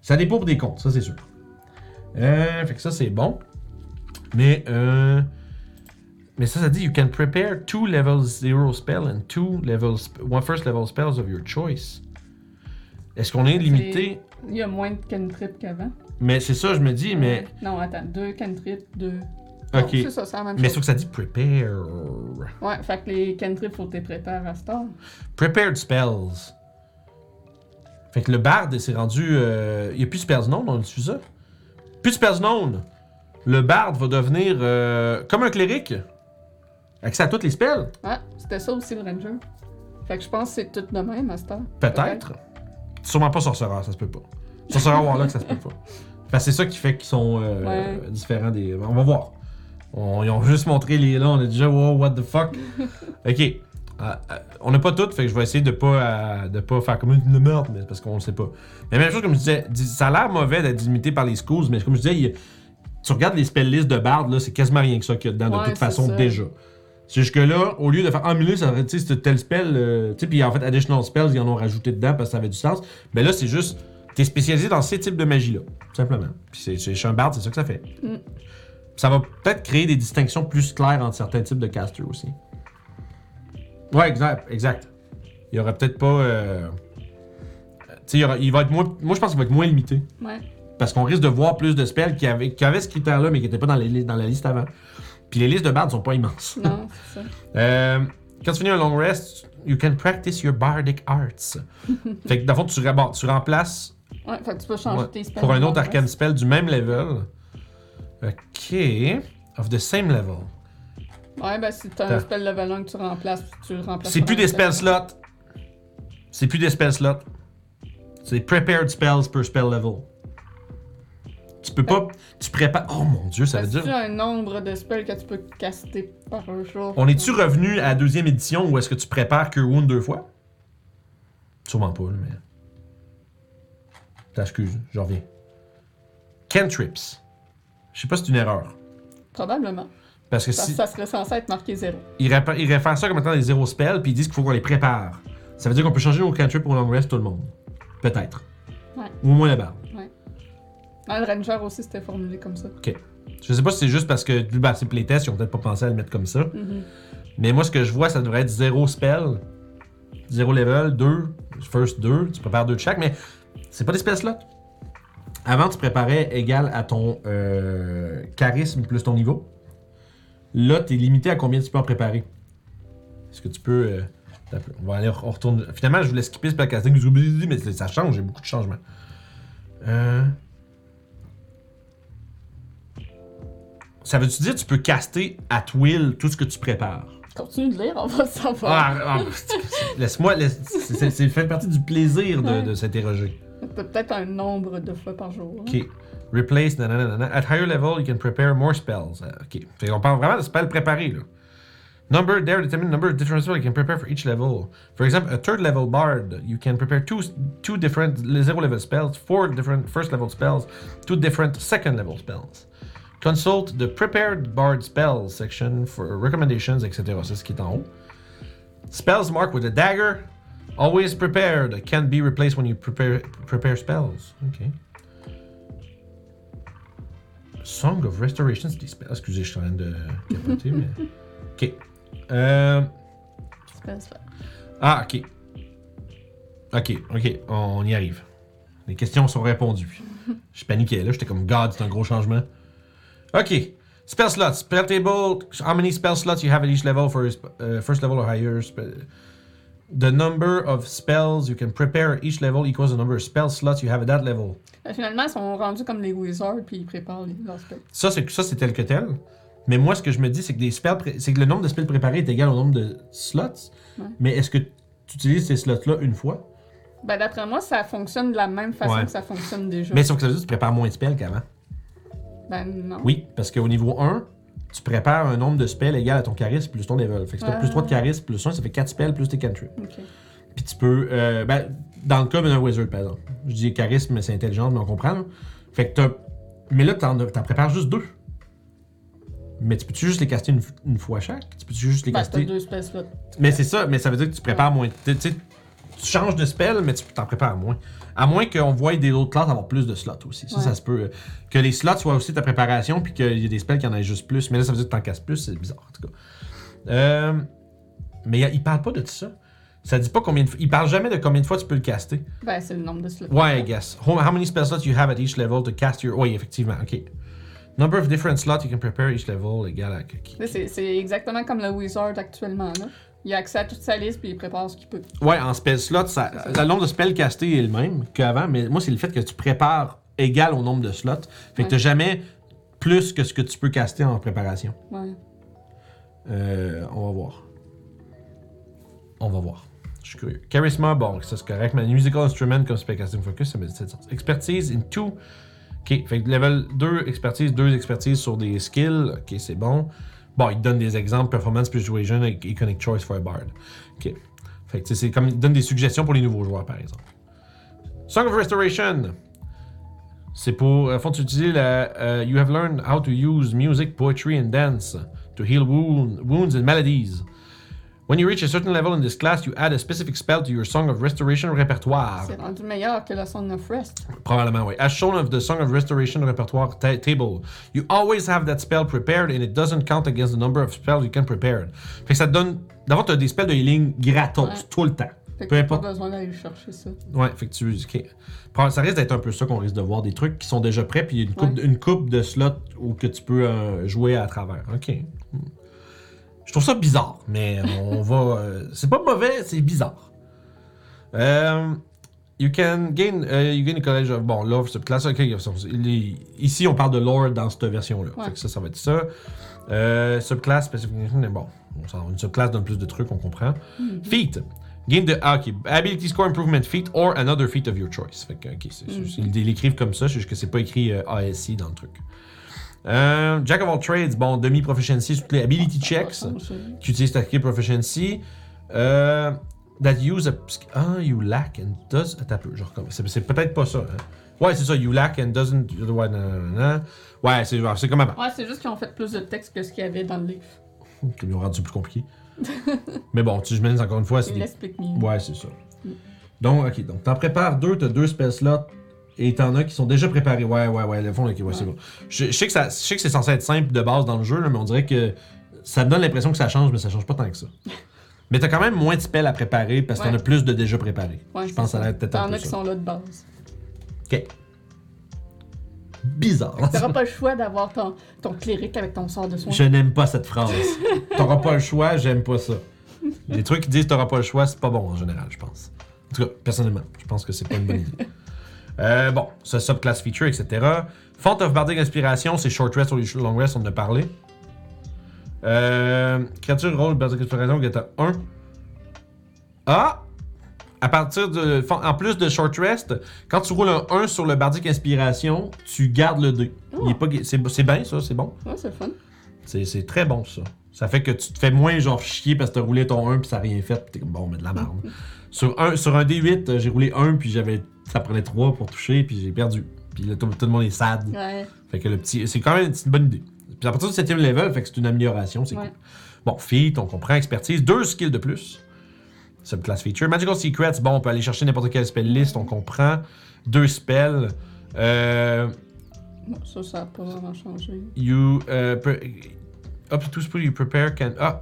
Ça dépend pour des comptes, ça c'est sûr. Euh, fait que ça c'est bon. Mais euh, mais ça ça dit you can prepare two level zero spell and two level one first level spells of your choice. Est-ce qu'on est limité? Il y a moins de cantrips qu'avant. Mais c'est ça je me dis mais Non, attends, deux cantrips, deux. ok. Ça, c'est la même mais chose. sauf que ça dit prepare. Ouais, fait que les cantrips, faut que tu prépares à cette heure. Prepared spells. Fait que le bard c'est rendu euh, il y a plus de spells known, on utilise ça. Plus de spells known. Le bard va devenir euh, comme un cléric. Accès à toutes les spells. Ouais, c'était ça aussi le ranger. Fait que je pense que c'est tout de même à cette heure. Peut-être. Sûrement pas sorcereur, ça se peut pas. Sorcereur Warlock, ça se peut pas. Que c'est ça qui fait qu'ils sont euh, Ouais. différents des. On va voir. On- ils ont juste montré les là, on a déjà wow, what the fuck. ok. Euh, euh, on n'a pas tout, fait que je vais essayer de pas, euh, de pas faire comme une merde, mais parce qu'on le sait pas. Mais même chose, comme je disais, dis- ça a l'air mauvais d'être limité par les schools, mais comme je disais, il tu regardes les spell lists de Bard, là, c'est quasiment rien que ça qu'il y a dedans, de toute façon, déjà. C'est juste que là, au lieu de faire, ah, mais là, ça aurait, tu sais, tel spell, euh, tu sais, puis en fait, additional spells, ils en ont rajouté dedans parce que ça avait du sens. Mais là, c'est juste, t'es spécialisé dans ces types de magie-là, tout simplement. Puis c'est, chez un bard, c'est ça que ça fait. Mm. Ça va peut-être créer des distinctions plus claires entre certains types de casters aussi. Ouais, exact, exact. il y aura peut-être pas. euh, Tu sais, il, il va être moins. Moi, je pense qu'il va être moins limité. Ouais. Parce qu'on risque de voir plus de spells qui avaient, qui avaient ce critère-là, mais qui n'étaient pas dans, les li- dans la liste avant. Puis les listes de bards sont pas immenses. Non, c'est ça. Euh, quand tu finis un long rest, you can practice your bardic arts. fait que, dans le fond, tu, ra- tu remplaces Ouais, fait que tu peux changer Ouais, tes spells. pour un autre arcane spell du même level. Ok. Of the same level. Ouais, ben T'as- un spell level 1 que tu remplaces, tu le remplaces. C'est plus des spell slots. C'est plus des spell slots. C'est prepared spells per spell level. Tu peux pas. Tu prépares. Oh mon dieu, ça veut dire. un nombre de spells que tu peux caster par un jour? On est-tu revenu à la deuxième édition ou est-ce que tu prépares Cure Wound deux fois? Sûrement pas, là, mais. T'as excuse, je reviens. Cantrips. Je sais pas si c'est une erreur. Probablement. Parce que Parce si. ça serait censé être marqué 0. Ils, répa- ils réfèrent ça comme étant des zéro spells, puis ils disent qu'il faut qu'on les prépare. Ça veut dire qu'on peut changer nos cantrips pour long rest tout le monde. Peut-être. Ouais. Ou au moins la barre. Ah, le Ranger aussi, c'était formulé comme ça. Je sais pas si c'est juste parce que bah, c'est playtest, ils ont peut-être pas pensé à le mettre comme ça. Mhm. Mais moi, ce que je vois, ça devrait être zéro spell, zéro level, 2, first 2, tu prépares deux de chaque, mais c'est pas des spells slots. Avant, tu préparais égal à ton euh, charisme plus ton niveau. Là, tu es limité à combien tu peux en préparer. Est-ce que tu peux. euh, on va aller, on retourne. Finalement, je voulais skipper spellcasting, mais ça change, a beaucoup de changements. Euh. Ça veut-tu dire que tu peux caster at will tout ce que tu prépares? Continue de lire, on va le savoir. Ah, ah, laisse-moi. laisse- c'est- fait partie du plaisir de, de s'interroger. Peut-être un nombre de fois par jour. hein? Ok. Replace, nanana, nanana. At higher level, you can prepare more spells. Euh, Ok. Fait qu'on parle vraiment de spells préparés, là. Number, there determine the number of different spells you can prepare for each level. For example, a third level bard, you can prepare two, two different zero level spells, four different first level spells, two different second level spells. Consult the prepared bard spells section for recommendations, etc. C'est ce qui est en haut. Spells marked with a dagger, always prepared, can be replaced when you prepare, prepare spells. Ok. Song of Restoration, c'est des spells. Excusez, je suis en train de capoter, mais. Ok. Euh. Ah, ok. Ok, ok, on y arrive. Les questions sont répondues. Je paniquais là, j'étais comme God, c'est un gros changement. Ok. Spell slots. Spell table. How many spell slots you have at each level for uh, first level or higher? The number of spells you can prepare at each level equals the number of spell slots you have at that level. Euh, Finalement, ils sont rendus comme les wizards, puis ils préparent les, leurs spells. Ça, c'est ça, c'est tel que tel. Mais moi, ce que je me dis, c'est que des spells, pré- c'est que le nombre de spells préparés est égal au nombre de slots. Ouais. Mais est-ce que tu utilises ces slots-là une fois? Ben, d'après moi, ça fonctionne de la même façon Ouais. que ça fonctionne déjà. Mais sauf que ça veut dire que tu prépares moins de spells qu'avant. Ben, non. Oui, parce qu'au niveau 1, tu prépares un nombre de spells égal à ton charisme plus ton level. Fait que si t'as Ah. plus 3 de charisme plus 1, ça fait 4 spells plus tes cantrips. Ok. Puis tu peux. euh, ben, dans le cas d'un wizard, par exemple. Je dis charisme, mais c'est intelligent, mais on comprend. là. Fait que t'as. Mais là, t'en, t'en prépares juste deux. Mais tu peux-tu juste les caster une, une fois chaque? Tu peux-tu juste les Ben, t'as caster. deux spell slots. Mais c'est ça, mais ça veut dire que tu prépares moins. Tu sais, tu changes de spell, mais tu t'en prépares moins. À moins qu'on voie des autres classes avoir plus de slots aussi. Ça, Ouais. ça se peut. euh, Que les slots soient aussi ta préparation, puis qu'il y ait des spells qui en aient juste plus. Mais là, ça veut dire que t'en casses plus, c'est bizarre, en tout cas. Euh, mais il parle pas de ça. Ça dit pas combien de fois. Il parle jamais de combien de fois tu peux le caster. Ben, c'est le nombre de slots. Ouais, I guess. How, how many spell slots you have at each level to cast your. Oui, effectivement, ok. Number of different slots you can prepare each level égal à. C'est exactement comme le wizard actuellement. Là. Il a accès à toute sa liste, puis il prépare ce qu'il peut. Ouais, en spell slot, ça, le nombre de spells castés est le même qu'avant, mais moi, c'est le fait que tu prépares égal au nombre de slots. Fait que Ouais. t'as jamais plus que ce que tu peux caster en préparation. Ouais. Euh, on va voir. On va voir. Je suis curieux. Charisma, bon, ça c'est correct, mais musical instrument comme spellcasting focus, ça me dit sorte. Expertise in two. Ok, fait que level 2 expertise, 2 expertise sur des skills. Ok, c'est bon. Bon, il donne des exemples, performance, persuasion et iconic choice for a bard. Ok. Fait que c'est comme il donne des suggestions pour les nouveaux joueurs, par exemple. Song of Restoration. C'est pour. euh, fond, tu utilises la. euh, you have learned how to use music, poetry, and dance to heal wound, wounds and maladies. When you reach a certain level in this class, you add a specific spell to your Song of Restoration répertoire. C'est rendu meilleur que le Song of Rest. Probablement, oui. As shown of the Song of Restoration repertoire ta- table, you always have that spell prepared and it doesn't count against the number of spells you can prepare. Fait que ça te donne. D'abord, tu as des spells de healing gratos Ouais. tout le temps. Fait que Peu importe. pas besoin d'aller chercher ça. Ouais, fait que tu. ok. Probablement- Ça risque d'être un peu ça qu'on risque de voir des trucs qui sont déjà prêts, puis il y a une coupe, Ouais. une coupe de slots où que tu peux euh, jouer à travers. Ok. Hmm. Je trouve ça bizarre, mais on va. euh, c'est pas mauvais, c'est bizarre. Euh, you can gain. euh, you gain a college of. Bon, lore subclass. Ok, il est- ici, on parle de lore dans cette version-là. Ouais. Ça, ça va être ça. Euh, subclass, specification, mais bon. on Une subclass donne plus de trucs, on comprend. Feat. Gain the ah, ok. Ability score improvement feat or another feat of your choice. Fait que, ok, c'est, c'est- Mhm. ils l'écrivent comme ça, c'est juste que c'est pas écrit euh, ASI dans le truc. Euh, Jack of all trades, bon, demi-proficiency sur toutes les ability checks va changer. qui utilisent ta skill proficiency. Euh, that use a. Ah, you lack and does. Attends. C'est, peut-être pas ça. Hein. Ouais, c'est ça, you lack and doesn't. Ouais, non, non, non. Ouais, c'est, c'est comme avant. Ouais, c'est juste qu'ils ont fait plus de texte que ce qu'il y avait dans le livre. Ils l'ont rendu plus compliqué. Mais bon, tu, je encore une fois, c'est des mieux. Ouais, c'est ça. Donc, ok, donc t'en prépares deux, t'as deux spell slots, et t'en as qui sont déjà préparés. Ouais, ouais, ouais, le fond, ok, ouais, c'est Ouais. bon. Je, je sais que ça- je sais que c'est censé être simple de base dans le jeu, là, mais on dirait que ça me donne l'impression que ça change, mais ça change pas tant que ça. mais t'as quand même moins de spells à préparer parce que t'en Ouais. as plus de déjà préparés. Ouais, je pense que ça va être peut-être un T'en peu as qui ça. sont là de base. Ok. Bizarre. T'auras pas le choix d'avoir ton, ton cléric avec ton sort de soin. Je n'aime pas cette phrase. T'auras pas le choix, j'aime pas ça. Les trucs qui disent t'auras pas le choix, c'est pas bon en général, je pense. En tout cas, personnellement, je pense que c'est pas une bonne idée. Euh, bon, ce subclass feature, etc. Font of Bardic Inspiration, c'est short rest ou long rest, on en a parlé. Euh, créature rôle Bardic Inspiration est à 1. Ah! À partir de. En plus de short rest, quand tu roules un 1 sur le Bardic Inspiration, tu gardes le 2. Il est pas gu- C'est bien ça, c'est bon. Ouais, c'est fun. C'est, très bon ça. Ça fait que tu te fais moins genre chier parce que t'as roulé ton 1 puis ça n'a rien fait. T'es comme bon, mais de la merde. sur, un, sur un D8, euh, j'ai roulé 1 puis j'avais. Ça prenait 3 pour toucher puis j'ai perdu. Puis là, tout, tout le monde est sad. Ouais. Fait que le petit. C'est quand même une bonne idée. Puis à partir du 7 level, fait que c'est une amélioration, c'est Ouais. cool. Bon, feat, on comprend, expertise, deux skills de plus. Subclass feature. Magical Secrets, bon, on peut aller chercher n'importe quel spell list, on comprend. Deux spells. Euh. Bon, ça, ça a pas vraiment changé. You. Uh, pre- up to two spells you prepare can. Ah!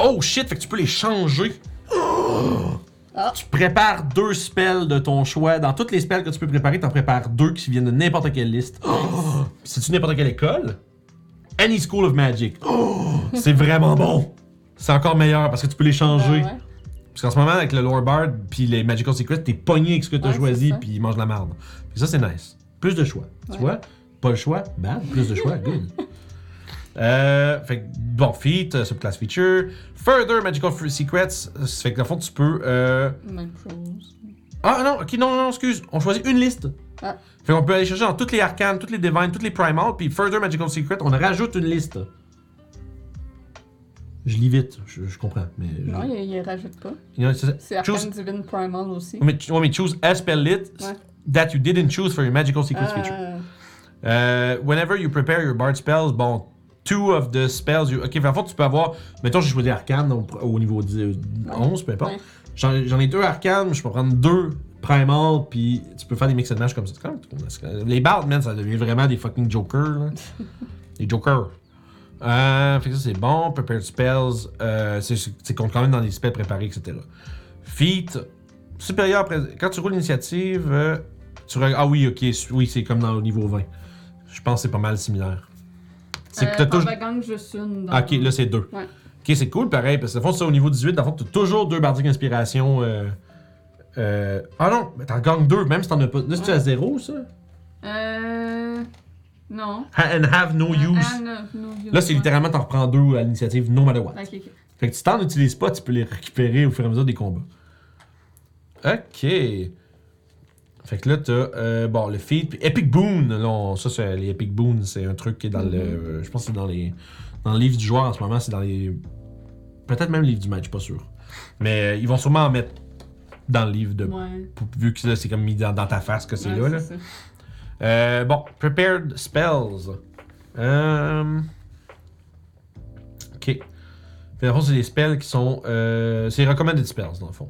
Oh shit! Fait que tu peux les changer! Ah. Tu prépares deux spells de ton choix. Dans toutes les spells que tu peux préparer, t'en prépares deux qui viennent de n'importe quelle liste. C'est-tu n'importe quelle école? Any School of Magic. C'est vraiment bon! C'est encore meilleur parce que tu peux les changer. Ben ouais. Parce qu'en ce moment, avec le Lore Bard puis les Magical Secrets, t'es pogné avec ce que t'as Ouais, choisi puis ils mangent la merde. Puis ça, c'est nice. Plus de choix. Tu Ouais. vois? Pas le choix, bad. Plus de choix, good. Euh, fait que, bon, feat, euh, subclass feature. Further Magical Secrets, euh, fait que dans le fond, tu peux. Euh... Même chose. Ah non, ok, non, non, excuse. On choisit une liste. Ah. Fait qu'on peut aller chercher dans toutes les arcanes, toutes les divines, toutes les primals, puis Further Magical Secret, on rajoute une liste. Je lis vite, je, je comprends. Mais je- Non, il, il rajoute pas. C'est- Arcane choose, Divine Primal aussi. Mais, ouais, mais choose a spell lit Ouais. that you didn't choose for your magical secrets feature. Euh, Euh, whenever you prepare your bard spells, bon, two of the spells you. Ok, en fait, tu peux avoir. Mettons, j'ai choisi arcane au, au niveau 10, euh, 11, peu importe. Ouais. J'en ai deux arcanes, je peux prendre deux primal, puis tu peux faire des mix and match comme ça. Les bards, man, ça devient vraiment des fucking jokers, là. des jokers. Euh, fait que ça, c'est bon. Prepared spells, euh, c'est- compte quand même dans les spells préparés, etc. Feat, supérieur. Quand tu roules l'initiative, euh, tu Ah oui, ok, oui, c'est comme dans le niveau 20. Je pense que c'est pas mal similaire. C'est que euh, t'as toujours. Pentagon, juste une. dans- Ah, ok, là c'est deux. Ouais. Ok, c'est cool, pareil, parce que dans le fond, ça au niveau 18, dans le fond, t'as toujours deux bardiques inspiration. Euh, euh, Ah non, mais t'en gagnes deux, même si t'en as pas. Là, c'est-tu à zéro, ça? Euh. Non. Ha- And have no Ah, use. ah, Là, c'est ouais. littéralement, t'en reprends deux à l'initiative, no matter what. Ok, ok. Fait que si t'en utilises pas, tu peux les récupérer au fur et à mesure des combats. Ok. Fait que là, t'as, euh, bon, le feed, puis Epic Boon, là, on- ça, c'est, les Epic Boon, c'est un truc qui est dans le, euh, je pense que c'est dans les, dans le livre du joueur en ce moment, c'est dans les, peut-être même le livre du match, pas sûr. Mais euh, ils vont sûrement en mettre dans le livre de, Ouais. pour- vu que là, c'est comme mis dans, dans ta face que c'est Ouais, là, là. ça. Euh, bon, prepared spells. Ok. Fait, dans le fond, c'est des spells qui sont. C'est recommended spells, dans le fond.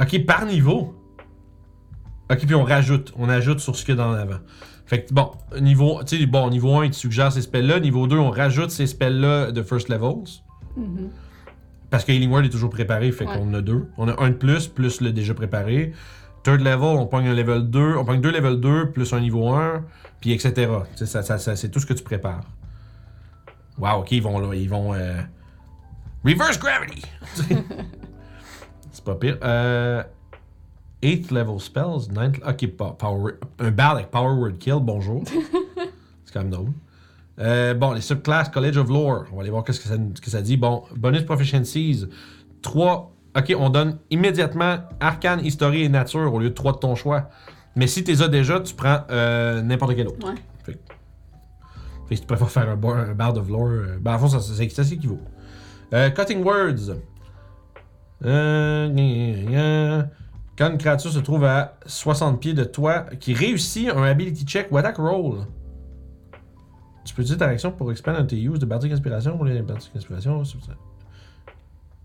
Ok, par niveau. Ok, puis on rajoute. On ajoute sur ce qu'il y a dans l'avant. Fait que, bon, niveau, bon, niveau 1, il te suggère ces spells-là. Niveau 2, on rajoute ces spells-là de first levels. Mhm. Parce que Healing Word est toujours préparé, fait Ouais. qu'on en a deux. On a un de plus, plus le déjà préparé. Third level, on pogne un level 2, on pogne deux level 2, plus un niveau 1, puis etc. Tu sais, Ça, ça, ça- c'est tout ce que tu prépares. Wow, ok, ils vont là, ils vont. euh, Reverse Gravity! c'est pas pire. Euh. 8th level spells, 9th. Ok, power, un bard avec Power Word Kill, bonjour. c'est quand même drôle. Euh, bon, les subclasses College of Lore, on va aller voir qu'est-ce que ça, ce que ça dit. Bon, bonus proficiencies, 3. Ok, on donne immédiatement Arcane, History et Nature au lieu de 3 de ton choix. Mais si tu les as déjà, tu prends euh, n'importe quel autre. Ouais. Fait que fait que tu préfères faire un, bar, un of Lore, euh, ben, en fond, ça, ça, ça s'équivaut. Cutting Words. Euh. Quand une créature se trouve à 60 pieds de toi, qui réussit un ability check ou attack roll, tu peux utiliser ta réaction pour expand tes use de Bardic Inspiration pour les Bardic Inspiration.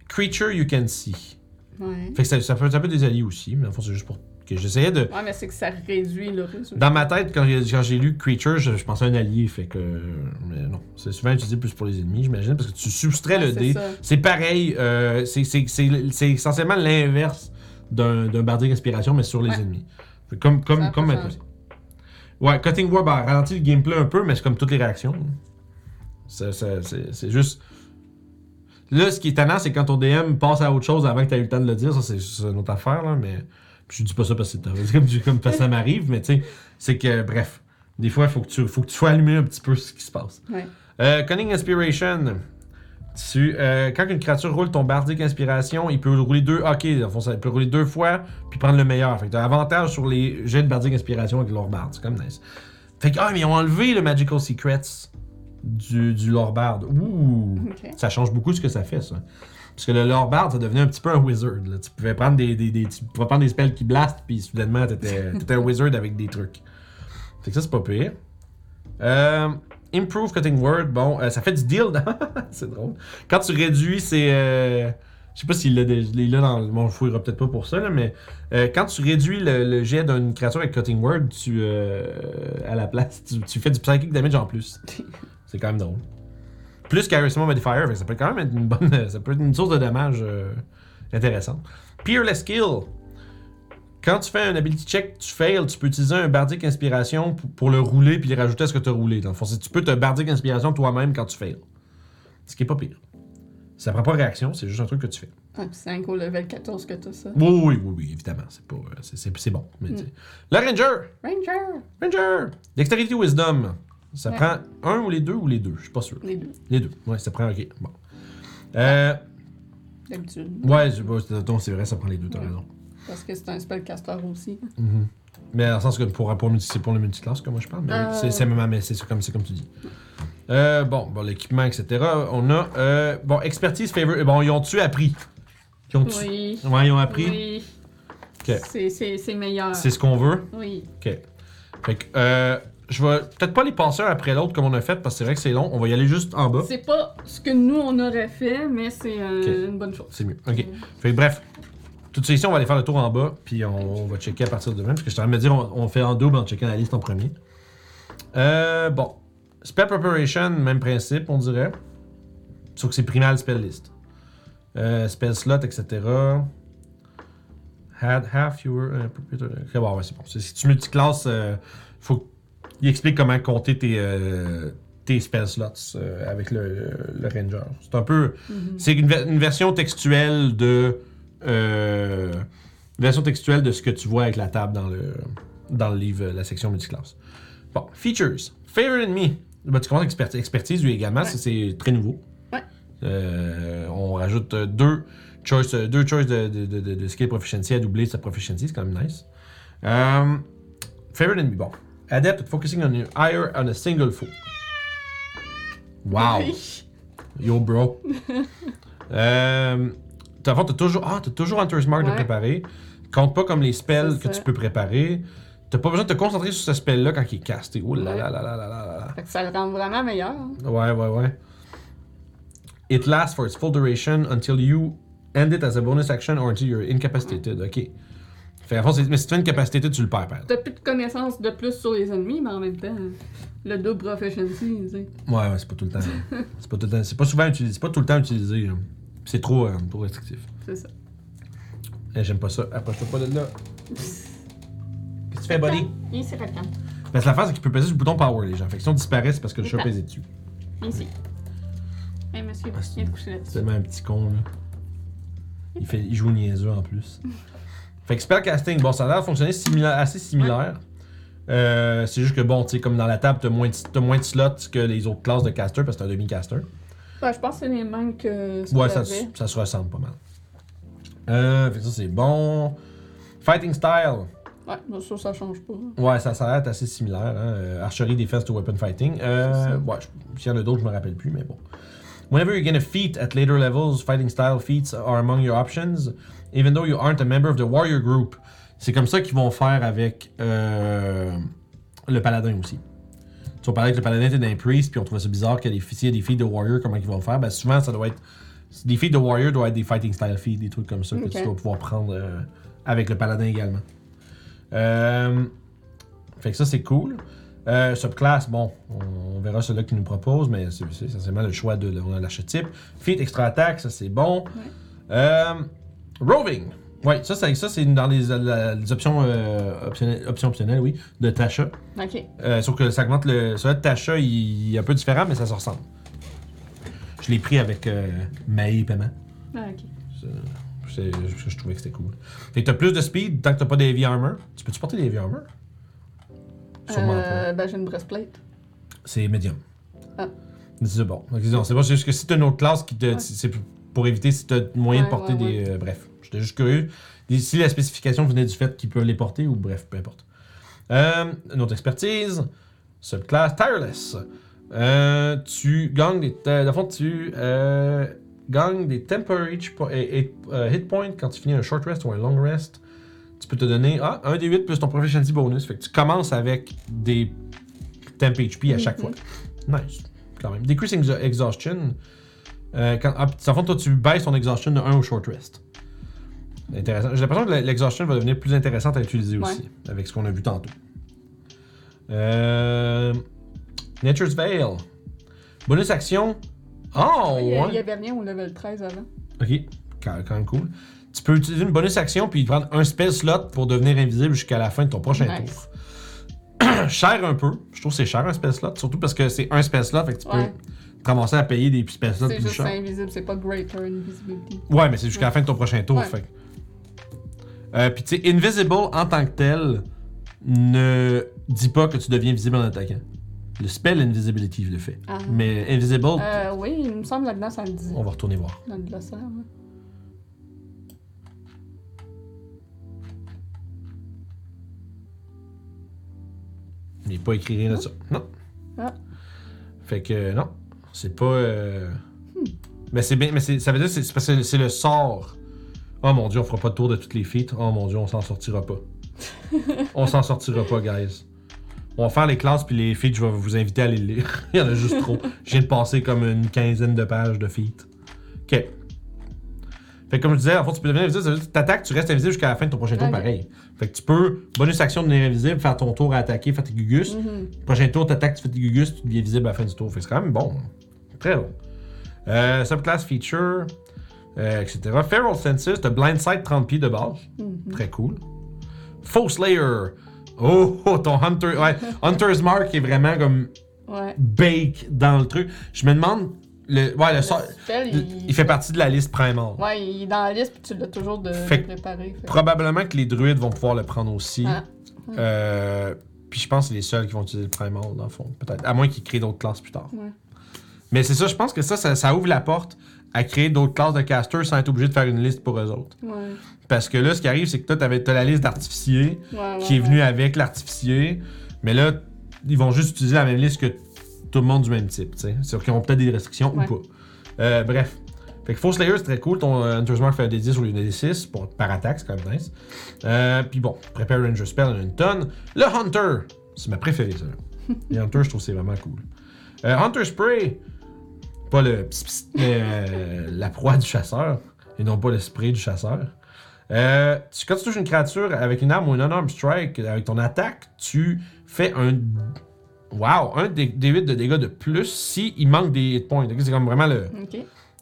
Creature you can see. Ouais. Fait que ça, ça peut, ça peut des alliés aussi, mais en fond, c'est juste pour que j'essayais de. Ouais, mais c'est que ça réduit le résultat. Dans ma tête, quand j'ai, quand j'ai lu Creature, je, je pensais à un allié, fait que. Mais non, c'est souvent utilisé plus pour les ennemis, j'imagine, parce que tu soustrais Ouais, le dé. C'est pareil, euh, c'est essentiellement l'inverse d'un, bardic inspiration, mais sur les Ouais. ennemis. Comme, comme, comme maintenant. Ouais, Cutting War, bah, ralentit le gameplay un peu, mais c'est comme toutes les réactions. C'est, c'est juste. Là, ce qui est tannant, c'est quand ton DM passe à autre chose avant que tu aies eu le temps de le dire. Ça, c'est, une autre affaire, là, mais. Puis je dis pas ça parce que c'est comme, ça m'arrive, mais tu sais, c'est que, bref. Des fois, il faut que, tu, faut que tu sois allumé un petit peu ce qui se passe. Ouais. Euh, Cunning Inspiration. Tu, euh, quand une créature roule ton bardic inspiration, il peut rouler deux. Ok, dans le fond, ça, il peut rouler deux fois puis prendre le meilleur. Fait que t'as avantage sur les jets de bardic inspiration avec leur bard. C'est comme nice. Fait que, ah, mais ils ont enlevé le Magical Secrets du, du Lore Bard. Ouh! Ça change beaucoup ce que ça fait, ça. Parce que le Lore Bard, ça devenait un petit peu un wizard. là. Tu pouvais prendre des, des, des- tu pouvais prendre des spells qui blastent, puis soudainement, t'étais t'étais un wizard avec des trucs. Fait que ça, c'est pas pire. Euh, improve Cutting Word, bon, euh, ça fait du deal. dans- c'est drôle. Quand tu réduis, c'est. euh, je sais pas s'il l'a l'a dans le. Bon, je fouillera peut-être pas pour ça, là, mais euh, quand tu réduis le, le jet d'une créature avec Cutting Word, tu. euh, à la place, tu, tu fais du psychic damage en plus. C'est quand même drôle. Plus Charisma Modifier, ça peut quand même être une bonne. Ça peut être une source de dommage intéressante. Peerless Skill. Quand tu fais un ability check, tu fails, tu peux utiliser un bardic inspiration pour, pour le rouler puis le rajouter à ce que tu as roulé. Dans le fond, tu peux te bardic inspiration toi-même quand tu fails. Ce qui est pas pire. Ça prend pas réaction, c'est juste un truc que tu fais. Ah, c'est un au level 14 que t'as ça. Oui, oui, oui, oui, évidemment. C'est pas. euh, C'est, bon. Mais, sais. Le Ranger! Ranger! Ranger! Dexterity Wisdom. Ça Ouais. prend un ou les deux ou les deux, je suis pas sûr. Les deux, Les deux. Ouais, ça prend. Ok. Bon. Euh, d'habitude. ouais, je- c'est vrai, ça prend les deux, t'as Ouais. raison. Parce que c'est un spellcaster aussi. Mhm. Mais dans le sens que pour, pour, multi- c'est pour le multiclass que moi je parle. Mais Euh. c'est, c'est, mais c'est comme, comme tu dis. Euh, bon, bon, l'équipement, etc. On a. Euh, bon, expertise, favor. Bon, ils ont-tu appris? Ils ont Oui. Ouais, ils ont appris? Oui. Ok. C'est- meilleur. C'est ce qu'on veut? Oui. Ok. Fait que, euh, je vais peut-être pas les passer un après l'autre comme on a fait parce que c'est vrai que c'est long. On va y aller juste en bas. C'est pas ce que nous on aurait fait, mais c'est euh, une bonne chose. C'est mieux. Ok. Fait que, bref. Toutes ces ici, on va aller faire le tour en bas, puis on, on va checker à partir de même. Parce que je suis en train de me dire, on, on fait en double en checkant la liste en premier. Euh, bon. Spell Preparation, même principe, on dirait. Sauf que c'est primal spell list. Euh, spell slot, etc. Had half your. euh, ok, bon, ouais, c'est bon. Si tu multiclasses, euh, faut qu'il explique comment compter tes, euh, tes spell slots avec le, le ranger. C'est un peu. Mhm. C'est une version textuelle de. Euh, version textuelle de ce que tu vois avec la table dans le, dans le livre, la section multiclass. Bon, features. Favorite enemy. Ben, tu commences avec expertise, lui également, Ouais. c'est très nouveau. Ouais. Euh, on rajoute euh, deux choices euh, deux choices de, de, de, skill proficiency à doubler sa proficiency, c'est quand même nice. Euh, favorite enemy, bon. Adept focusing on your ire on a single foe. Wow. Oui. Yo, bro. t'as, t'as toujours, ah, t'as toujours Hunter's Mark de préparer. Compte pas comme les spells que tu peux préparer. T'as pas besoin de te concentrer sur ce spell-là quand il est casté. Oh là Ouais. là là là là là là. Fait que ça le rend vraiment meilleur. hein. Ouais, ouais, ouais. It lasts for its full duration until you end it as a bonus action or until you're incapacitated. Ok. Fait, à fond, c'est- mais si tu fais incapacitated, tu le perds. T'as plus de connaissances de plus sur les ennemis, mais en même temps, le double proficiency, tu sais. Ouais, ouais, c'est pas tout le temps. c'est pas tout le temps. C'est pas souvent utilisé. C'est pas tout le temps utilisé. hein. C'est trop, euh, trop restrictif. C'est ça. Eh, J'aime pas ça. Approche-toi pas de là. Qu'est-ce que tu fais, buddy? Ici, quelqu'un. Parce que l'affaire, c'est qu'il peut peser sur le bouton power, les gens. Fait que si on disparaît, c'est parce que le chat Attends. pesait dessus. Ici. Hé, monsieur, Ah, c'est- viens te coucher C'est là-dessus. tellement un petit con, là. Il, fait, il joue niaiseux en plus. fait que spellcasting, bon, ça a l'air de fonctionner similaire, assez similaire. Euh, c'est juste que, bon, tu sais, comme dans la table, t'as moins, de- t'as moins de slots que les autres classes de caster parce que t'es un demi-caster. Ouais, je pense que c'est les mêmes que ce Ouais, ça, se ressemble pas mal. Euh, fait que ça, c'est bon. Fighting style. Ouais, bon, ça, ça change pas. Ouais, ça, l'air assez similaire. Hein? euh, archery, defense to weapon fighting. Euh, ouais, je- s'il y en a d'autres, je me rappelle plus, mais bon. Whenever you gain a feat at later levels, fighting style feats are among your options, even though you aren't a member of the warrior group. C'est comme ça qu'ils vont faire avec euh, le paladin aussi. Tu parler avec le paladin, t'es d'un priest, puis on trouvait ça bizarre que les y a des feats de warrior, comment ils vont faire? Ben souvent, ça doit être. Des feats de warrior doivent être des fighting style feats, des trucs comme ça que tu dois pouvoir prendre euh, avec le paladin également. Euh, fait que ça, c'est cool. Euh, subclass, bon, on, on verra celui-là qu'il nous propose, mais c'est essentiellement le choix de on a l'archétype. Feat, extra attack, ça c'est bon. Euh, roving. Ouais, ça, ça, ça c'est dans les, la- les options, euh, optionnelles, options optionnelles, oui, de Tasha. Ok. Euh, sauf que ça augmente le. De Tasha, il, il est un peu différent, mais ça se ressemble. Je l'ai pris avec euh, Maï et Paiement. Ah, ok. C'est- Je, je trouvais que c'était cool. Fait que t'as plus de speed tant que t'as pas des heavy armor. Tu peux-tu porter des heavy armor? Sûrement pas. Euh, ben, j'ai une breastplate. C'est medium. Ah. C'est bon. C'est pas c'est juste que si t'as une autre classe qui te. Ouais. C'est pour éviter si t'as moyen de porter ouais, des. bref. J'étais juste curieux. Et Si la spécification venait du fait qu'ils peuvent les porter ou bref, peu importe. Euh, une autre expertise. Subclass Tireless. Euh, tu gagnes des. Dans le fond, tu euh, gagnes des temporary hit points quand tu finis un short rest ou un long rest. Tu peux te donner ah, un des 8 plus ton proficiency bonus. Fait que tu commences avec des temp HP à chaque Mhm. fois. Nice. Quand même. Decreasing exha- exhaustion. Euh, quand, ah, en fond, toi, tu baisses ton exhaustion de 1 au short rest. Intéressant. J'ai l'impression que l'exhaustion va devenir plus intéressante à utiliser Ouais. aussi, avec ce qu'on a vu tantôt. Euh, Nature's Veil. Bonus action. Oh, il, y a- ouais. il y avait rien au level 13 avant. Ok, quand, quand même cool. Tu peux utiliser une bonus action puis prendre un spell slot pour devenir invisible jusqu'à la fin de ton prochain Nice. tour. cher un peu. Je trouve que c'est cher un spell slot, surtout parce que c'est un spell slot, fait que tu Ouais. peux commencer à payer des spell slots C'est plus juste chers. invisible, c'est pas Greater Invisibility. Ouais, mais c'est jusqu'à la fin de ton prochain tour. Fait. Euh, puis tu sais, Invisible en tant que tel ne dit pas que tu deviens visible en attaquant. Le spell Invisibility le fait. Ah. Mais Invisible, Euh, oui, il me semble là-dedans, ça le dit. on va retourner voir. Dans le glossaire, ouais. Il n'est pas écrit rien de ça. Non. Ah. Fait que non. C'est pas. euh, Mais c'est bien. Mais c'est- ça veut dire c'est parce que c'est le sort. Oh mon dieu, on fera pas de tour de toutes les feats. Oh mon dieu, on s'en sortira pas. on s'en sortira pas, guys. On va faire les classes puis les feats, je vais vous inviter à les lire. Il y en a juste trop. Je viens de passer comme une quinzaine de pages de feats. Ok. Fait que comme je disais, en fait, tu peux devenir invisible, ça veut dire que t'attaques, tu restes invisible jusqu'à la fin de ton prochain tour, pareil. Fait que tu peux, bonus action, devenir invisible, faire ton tour à attaquer, faire tes gugus. Mhm. Prochain tour, t'attaques, tu fais tes gugus, tu deviens visible à la fin du tour. Fait que c'est quand même bon. Très bon. Euh, subclass feature, euh, etc. Feral Senses, t'as Blindside 30 pieds de base. Mhm. Très cool. Faux Slayer. Oh, oh, ton Hunter. Ouais, Hunter's Mark est vraiment comme Ouais. bake dans le truc. Je me demande. Le, ouais, le, Le sort- spell, il... il fait partie de la liste primal. Ouais, il est dans la liste, puis tu l'as toujours de, Fait fait. Probablement que les druides vont pouvoir le prendre aussi. Ah. Euh, puis je pense que c'est les seuls qui vont utiliser le primal, dans le fond. Peut-être. À moins qu'ils créent d'autres classes plus tard. Ouais. Mais c'est ça, je pense que ça, ça, ça ouvre la porte à créer d'autres classes de casters sans être obligé de faire une liste pour eux autres. Ouais. Parce que là, ce qui arrive, c'est que toi, t'avais- t'as la liste d'artificiers Ouais, qui est venue avec l'artificier. Mais là, ils vont juste utiliser la même liste que tout le monde du même type. tu sais. C'est-à-dire qu'ils ont peut-être des restrictions ou pas. Euh, bref. Fait que Faux Slayer, c'est très cool. Ton euh, Hunter's Mark fait un des 10 au lieu des 6 pour, par attaque, c'est quand même nice. Euh, Puis bon, Prepare Ranger Spell, en a une tonne. Le Hunter, c'est ma préférée, ça. Les Hunters, je trouve que c'est vraiment cool. Euh, Hunter Spray, pas le pss, pss, mais euh, la proie du chasseur, et non pas le spray du chasseur. Euh, tu- quand tu touches une créature avec une arme ou une unarmed strike, avec ton attaque, tu fais un. Wow! Un des, des 8 de dégâts de plus si il manque des hit points. C'est comme vraiment le.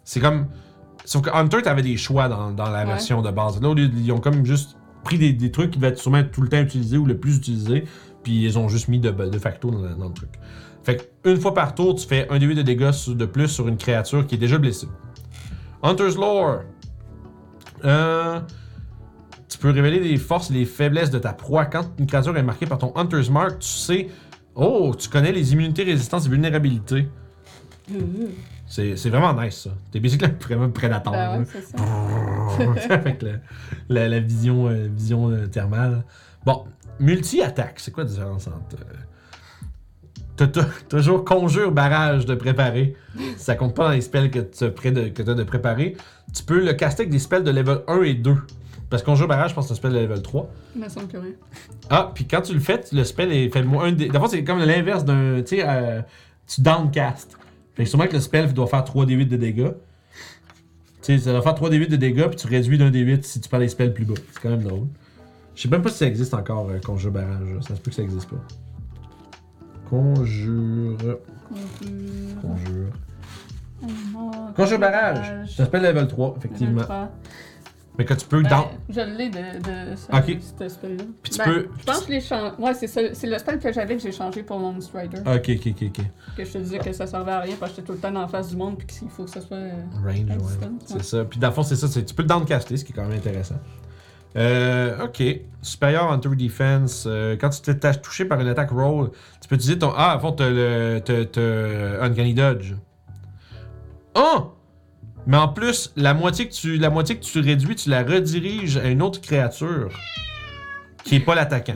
C'est comme. Sauf que Hunter, t'avais des choix dans, dans la Ouais. version de base. Là, ils, ils ont comme juste pris des, des trucs qui devaient être sûrement tout le temps utilisés ou le plus utilisés, puis ils ont juste mis de, de facto dans, dans le truc. Fait que une fois par tour, tu fais un D8 de dégâts de plus sur une créature qui est déjà blessée. Hunter's Lore. Euh, tu peux révéler les forces et les faiblesses de ta proie. Quand une créature est marquée par ton Hunter's Mark, tu sais. Oh, tu connais les immunités, résistances et vulnérabilités. C'est c'est vraiment nice ça. T'es basically vraiment prédateur. Ben ouais, c'est ça. Avec la, la vision, euh, vision euh, thermale. Bon, multi-attaque, c'est quoi la différence entre. euh, T'as toujours conjure barrage de préparer. Ça compte pas dans les spells que tu as de, que t'as de préparer. Tu peux le caster avec des spells de level 1 et 2. Parce que conjure barrage, je pense que c'est un spell de level 3. Il me semble que oui. Ah, puis quand tu le fais, le spell est fait moins un des. D'abord, c'est comme l'inverse d'un. Tu sais, euh, tu downcast. Fait que sûrement que le spell doit faire 3d8 de dégâts. Tu sais, ça doit faire 3d8 de dégâts, puis tu réduis d'un d8 si tu prends les spells plus bas. C'est quand même drôle. Je sais même pas si ça existe encore, euh, Conjure Barrage. Ça se peut que ça existe pas. Conjure. Conjure. Conjure. Conjure Barrage. Un spell level 3, effectivement. Level. Mais que tu peux Ben, down. Je l'ai de, de ce, spell-là. Puis tu Ben, peux- Je pense que je l'ai changé. Ouais, c'est ça. C'est le spell que j'avais que j'ai changé pour mon Strider. Ok, ok, ok, ok. Que je te disais que ça servait à rien parce que j'étais tout le temps en face du monde puis qu'il faut que ça soit. euh, Range, ouais. distance, C'est ouais. ça. Puis dans le fond, c'est ça. c'est- Tu peux le downcaster, ce qui est quand même intéressant. Euh, ok. Superior Hunter Defense. euh, quand tu t'es touché par une attaque roll, tu peux utiliser ton. Ah, à fond, t'as le. T'as, t'as Uncanny Dodge. Oh! Mais en plus, la moitié, que tu, la moitié que tu réduis, tu la rediriges à une autre créature qui est pas l'attaquant.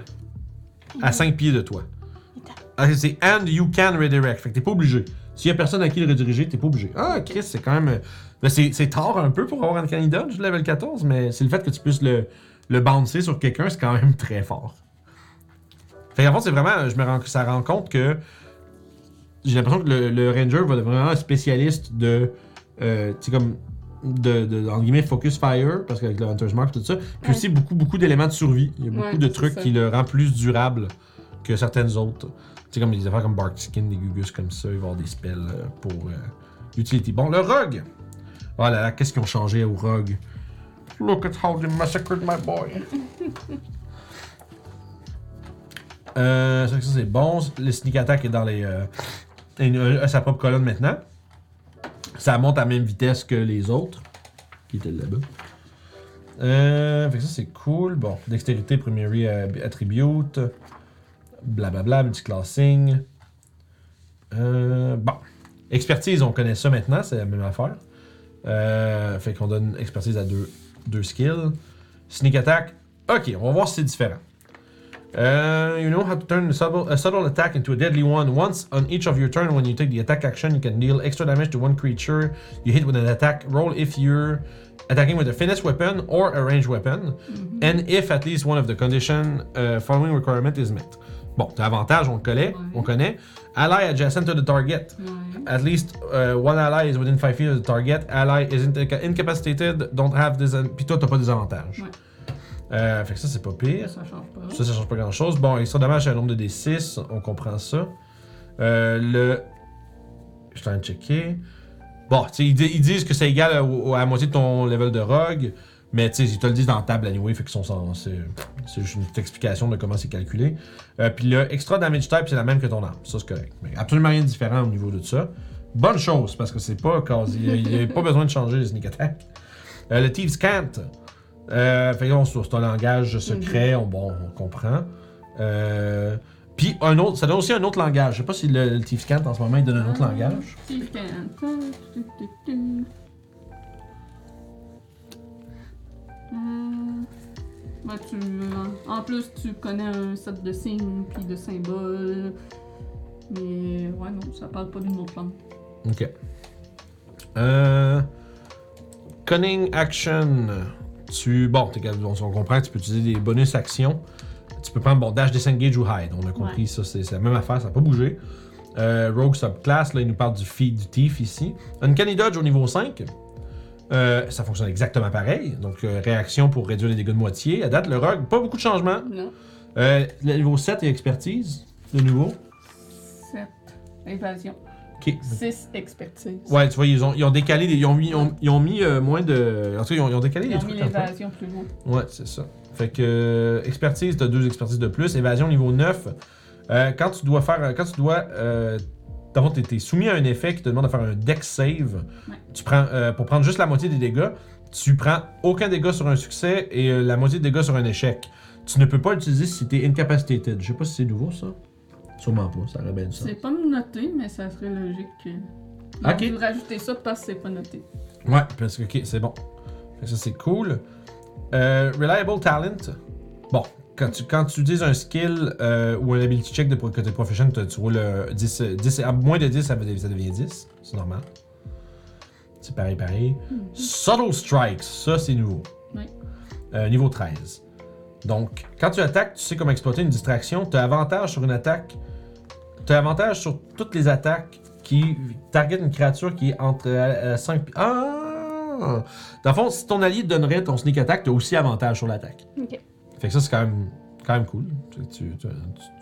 À 5 pieds de toi. Ah, c'est and you can redirect. Fait que t'es pas obligé. S'il y a personne à qui le rediriger, t'es pas obligé. Ah, Chris, c'est quand même. C'est, tard un peu pour avoir un Candy Dodge level 14, mais c'est le fait que tu puisses le, le bouncer sur quelqu'un, c'est quand même très fort. Fait qu'en fait, c'est vraiment. Je me rends, ça rend compte que. J'ai l'impression que le, le Ranger va être vraiment un spécialiste de. Euh, tu sais, comme. De, de, entre guillemets, focus fire, parce qu'avec le Hunter's Mark, tout ça. Puis Ouais. aussi beaucoup, beaucoup d'éléments de survie. Il y a beaucoup Ouais, de trucs qui le rend plus durable que certaines autres. Tu sais, comme des affaires comme Bark Skin, des Gugus comme ça, il va avoir des spells euh, pour euh, utility. Bon, le Rogue! Oh là là, qu'est-ce qu'ils ont changé au Rogue? Look at how they massacred my boy! euh, ça, c'est bon. Le sneak attack est dans les. Euh, une- euh, sa propre colonne maintenant. Ça monte à la même vitesse que les autres. Qui étaient là-bas. Euh, fait que ça, c'est cool. Bon, dextérité, primary euh, attribute. Blablabla, multiclassing. Euh, bon. Expertise, on connaît ça maintenant, c'est la même affaire. Euh, fait qu'on donne expertise à deux, deux skills. Sneak attack, ok, on va voir si c'est différent. Euh, you know how to turn a subtle, a subtle attack into a deadly one. Once on each of your turn, when you take the attack action, you can deal extra damage to one creature you hit with an attack roll if you're attacking with a finesse weapon or a ranged weapon, and if at least one of the condition uh, following requirement is met. Bon, t'as avantage, on le connaît, Ouais. on connaît. Ally adjacent to the target. Ouais. At least uh, one ally is within 5 feet of the target. Ally is inca- incapacitated, don't have this. Puis toi, t'as pas des avantages. Ouais. Euh, fait que ça, c'est pas pire. Ça change pas. Ça, ça change pas grand chose. Bon, extra dommage à un nombre de D6, on comprend ça. Euh, le. Je suis en train de checker. Bon, ils, ils disent que c'est égal au- à la moitié de ton level de rogue, mais tu sais, ils te le disent dans la table anyway, fait qu'ils sont sans- c'est juste une petite explication de comment c'est calculé. Euh, Puis le extra damage type, c'est la même que ton arme. Ça, c'est correct. Mais absolument rien de différent au niveau de ça. Bonne chose, parce que c'est pas quasi. Il n'y a pas besoin de changer les sneak attack. Euh, le Thieves Cant. Euh, fait c'est un langage secret, on, bon, on comprend. Euh, Puis un autre, ça donne aussi un autre langage. Je sais pas si le, le Thieves Cant en ce moment il donne un autre Ah, langage. Kent. Bah, tu, euh, en plus, tu connais un set de signes puis de symboles. Mais ouais, non, ça parle pas d'une autre langue. Ok. Euh, cunning action. Tu, bon, t'es capable- on, comprend tu peux utiliser des bonus actions. Tu peux prendre bon dash, disengage ou hide. On a compris Ouais. ça, c'est c'est la même affaire, ça n'a pas bougé. Euh, Rogue subclass, là il nous parle du feed du thief ici. Uncanny dodge au niveau 5. Euh, ça fonctionne exactement pareil. Donc euh, réaction pour réduire les dégâts de moitié. À date, le Rogue, pas beaucoup de changements. Non. Euh, le niveau 7 et expertise, de nouveau. 7. Invasion. Ok. 6 expertise. Ouais, tu vois, ils ont, ils ont décalé, les- ils ont mis, ils ont, ils ont mis euh, moins de. En tout cas, ils ont, ils ont décalé Ils les ont trucs. un peu. l'évasion plus loin. Ouais, c'est ça. Fait que euh, expertise, t'as deux expertises de plus. Évasion niveau 9. Euh, quand tu dois faire. Quand tu dois. Euh, D'abord, t'es t'es soumis à un effet qui te demande de faire un dex save. Ouais. Tu prends, euh, pour prendre juste la moitié des dégâts, tu prends aucun dégât sur un succès et euh, la moitié des dégâts sur un échec. Tu ne peux pas l'utiliser si t'es incapacitated. Je sais pas si c'est nouveau ça. Sûrement pas, ça aurait bien sens. C'est pas noté, mais ça serait logique. que- Ils Ok. rajouter ça parce que c'est pas noté. Ouais, parce que, ok, c'est bon. Ça, c'est cool. Euh, reliable Talent. Bon, quand tu, quand tu utilises un skill euh, ou un ability check de côté profession, tu, tu roules euh, 10, euh, 10, à moins de 10, ça, devient 10. C'est normal. C'est pareil, pareil. Subtle Strikes, ça, c'est nouveau. Euh, niveau 13. Donc, quand tu attaques, tu sais comment exploiter une distraction. Tu as avantage sur une attaque. Tu as avantage sur toutes les attaques qui target une créature qui est entre 5 Ah! Dans le fond, si ton allié te donnerait ton sneak attack, tu as aussi avantage sur l'attaque. Ok. Fait que ça, c'est quand même, quand même cool. Tu, tu, tu-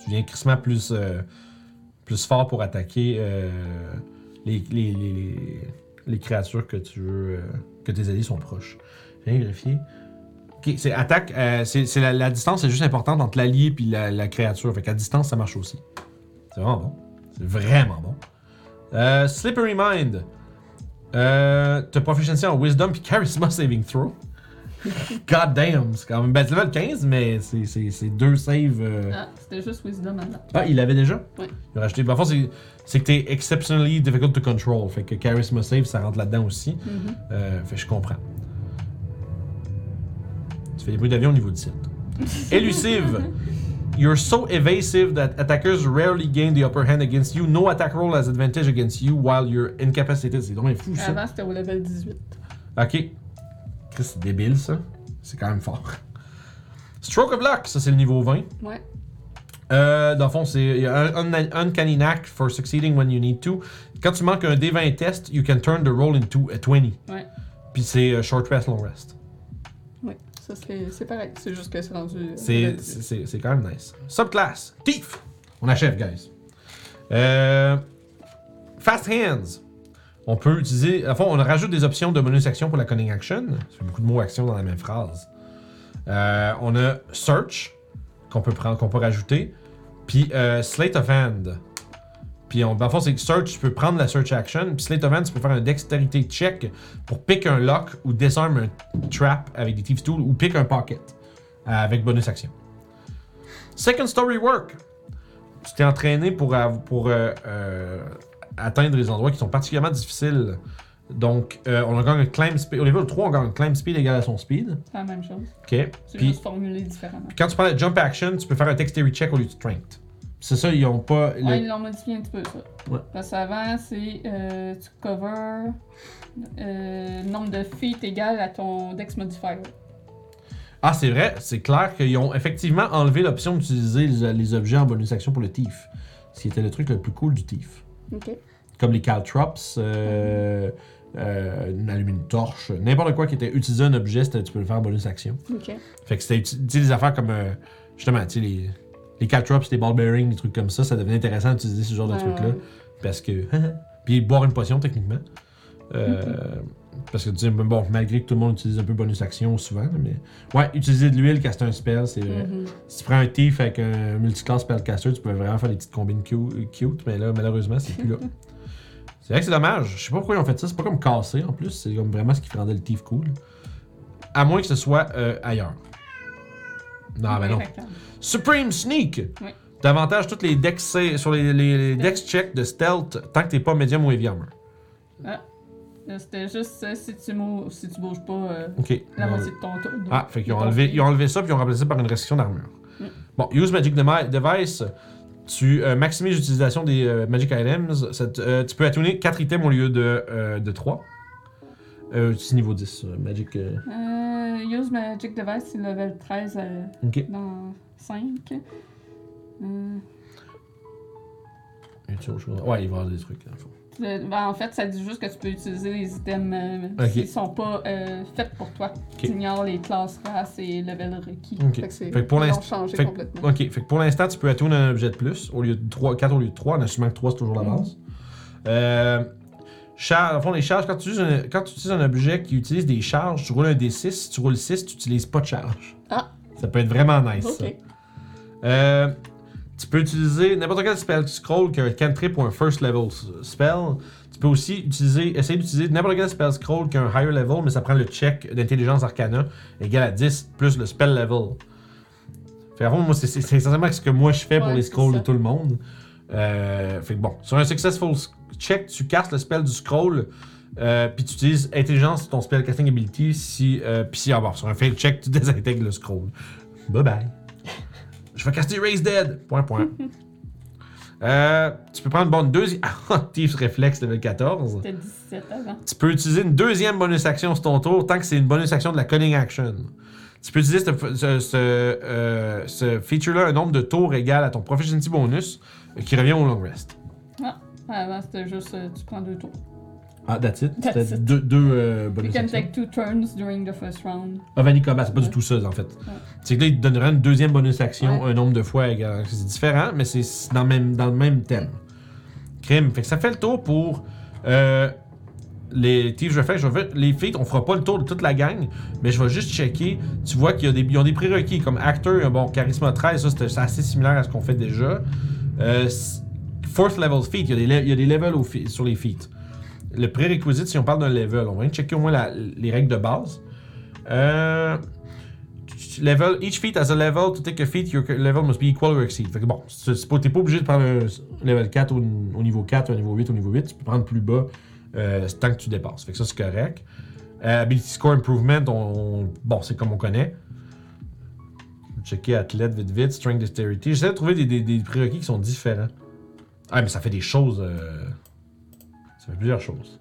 viens crissement plus, euh, plus fort pour attaquer euh, les, les, les, créatures que tu veux, euh, que tes alliés sont proches. Viens vérifier. Ok, c'est attaque, c'est la, distance c'est juste importante entre l'allié et la, créature. Fait qu'à distance, ça marche aussi. C'est vraiment bon. C'est vraiment bon. Slippery Mind. Euh, T'as proficiency en Wisdom puis Charisma Saving Throw. God damn, c'est quand même. Ben, c'est level 15, mais c'est- c'est c'est deux saves. euh. Ah, c'était juste Wisdom maintenant. Ah, il l'avait déjà? Ouais. Il a rajouté. Ben, en fait, c'est- c'est que t'es exceptionally difficult to control. Fait que Charisma Save, ça rentre là-dedans aussi. Mhm. Euh, fait que je comprends. Tu fais des bruits d'avion au niveau 17. Elusive. You're so evasive that attackers rarely gain the upper hand against you. No attack roll has advantage against you while you're incapacitated. C'est donc fou ça. Avant, c'était au level 18. Ok. C'est débile ça. C'est quand même fort. Stroke of Luck, ça c'est le niveau 20. Ouais. Euh, dans le fond, c'est un un- uncanny knack for succeeding when you need to. Quand tu manques un D20 test, you can turn the roll into a 20. Ouais. Puis c'est euh, short rest, long rest. Ouais. Ça, c'est pareil. C'est juste que c'est rendu. C'est level 18. c'est- c'est- c'est quand même nice. Subclass, Thief. On achève, guys. Euh, fast Hands. On peut utiliser. À fond, on rajoute des options de bonus action pour la cunning action. Fait beaucoup de mots action dans la même phrase. Euh, on a Search qu'on peut prendre, qu'on peut rajouter. Puis euh, Slate of Hand. Puis on, c'est Search, tu peux prendre la Search Action. Puis Slate of Hand, tu peux faire un Dexterity check pour pick un lock ou disarm un trap avec des Thieves Tools ou pick un pocket euh, avec bonus action. Second Story Work. Tu t'es entraîné pour, atteindre les endroits qui sont particulièrement difficiles. Donc, euh, on a gagne un climb speed. Au level 3, on gagne un climb speed égal à son speed. C'est la même chose. OK. C'est Puis, juste formulé différemment. quand tu prends la jump action, tu peux faire un dexterity check au lieu de strength. C'est ça, ils ont pas. le- Ouais, ils l'ont modifié un petit peu, ça. Ouais. Parce qu'avant, c'est euh, tu cover euh, nombre de feet égal à ton dex modifier. Ah, c'est vrai, c'est clair qu'ils ont effectivement enlevé l'option d'utiliser les, les objets en bonus action pour le thief. Ce qui était le truc le plus cool du thief. Comme les caltrops, euh, euh, une allumer une torche, n'importe quoi qui était utiliser un objet, tu peux le faire en bonus action. Fait que c'était des affaires comme euh, justement, tu sais, les, les caltrops, les ball bearings, des trucs comme ça, ça devenait intéressant d'utiliser ce genre de trucs-là. Parce que. Puis boire une potion, techniquement. Euh, Parce que, tu sais, bon, malgré que tout le monde utilise un peu bonus action souvent, mais. Ouais, utiliser de l'huile, caster un spell, c'est vrai. Mhm. Si tu prends un thief avec un multiclass spellcaster, tu peux vraiment faire des petites combines cu- cute, mais là, malheureusement, c'est plus là. C'est vrai que c'est dommage. Je sais pas pourquoi ils ont fait ça. C'est pas comme cassé en plus. C'est comme vraiment ce qui rendait le thief cool. À moins que ce soit euh, ailleurs. Non, ben non. Supreme Sneak! Oui. Davantage toutes les sa- sur les, les, les dex checks de stealth tant que t'es pas medium ou heavy armor. Là, C'était juste euh, si, tu si tu bouges pas euh, Ok. la Euh, moitié de ton tour. Ah, fait qu'ils ont enlevé, ils ont enlevé ça puis ils ont remplacé par une restriction d'armure. Mm. Bon, use Magic Device. Tu euh, maximises l'utilisation des euh, Magic Items. Ça te- euh, tu peux attuner 4 items au lieu de, euh, de 3. Euh, c'est niveau 10, euh, Magic. euh, Euh, use Magic Device, c'est level 13 euh, Ok. dans 5. Euh, Y autre chose? Ouais, il va y avoir des trucs. Fond. le- ben, en fait, ça dit juste que tu peux utiliser les items euh, qui sont pas euh, faits pour toi. Tu ignores les classes, races et level requis. Ok. Fait que, c'est- pour l'instant- fait complètement. Ok, fait que pour l'instant, tu peux attuner un objet de plus, au lieu de 3, 4 au lieu de 3, en assumant que 3 c'est toujours la Mhm. base. Euh, char- au fond, les charges, quand tu, utilises un, quand tu utilises un objet qui utilise des charges, tu roules un D6. Si tu roules 6, tu n'utilises pas de charge. Ah. Ça peut être vraiment nice. ça. Tu peux utiliser n'importe quel spell scroll qui a un cantrip ou un first level spell. Tu peux aussi utiliser, essayer d'utiliser n'importe quel spell scroll qui a un higher level, mais ça prend le check d'intelligence arcana égal à 10 plus le spell level. Fait avant, moi, c'est essentiellement ce que moi je fais pour les scrolls de tout le monde. Euh, fait que bon, sur un successful check, tu castes le spell du scroll, euh, puis tu utilises intelligence sur ton spell casting ability. Si, euh, puis si, ah bon, sur un fail check, tu désintègres le scroll. Bye bye. Je vais caster Raise Dead. Point, point. Euh, tu peux prendre bon, une deuxième. Ah, Thief's Reflex level 14. C'était 17 avant. Tu peux utiliser une deuxième bonus action sur ton tour tant que c'est une bonus action de la cunning action. Tu peux utiliser ce, ce, ce, euh, ce feature-là un nombre de tours égal à ton proficiency bonus euh, qui revient au long rest. Avant, c'était juste tu prends deux tours. Ah, that's it? That's C'était it. deux, deux euh, You bonus can actions. take two turns during the first round. Ah, Vanilla Combat, c'est pas du tout ça, en fait. C'est que là, il te donnera une deuxième bonus action Ouais. un nombre de fois égal. C'est différent, mais c'est dans, le même- dans le même thème. Crime. Fait que ça fait le tour pour euh, les Thieves Reflex. Je vais, les feats, on fera pas le tour de toute la gang, mais je vais juste checker. Tu vois qu'il y a des, ils ont des prérequis comme acteur, bon, charisme 13, ça c'est c'est assez similaire à ce qu'on fait déjà. Euh, s- fourth level feat, il y a des, le- il y a des levels au sur les feats. Le prérequisite, si on parle d'un level, on va checker au moins les règles de base. Euh, level, each feat has a level. To take a feat, your level must be equal or exceed. Fait que bon, c'est pas- t'es pas obligé de prendre un level 4 au, au niveau 4 ou un niveau 8 au niveau 8. Tu peux prendre plus bas euh, tant que tu dépasses. Fait que ça, c'est correct. Euh, ability score improvement, on, bon, c'est comme on connaît. Checker athlète vite vite, strength dexterity. J'essaie de trouver des, des, des prérequis qui sont différents. Ah, mais ça fait des choses. Ça fait plusieurs choses.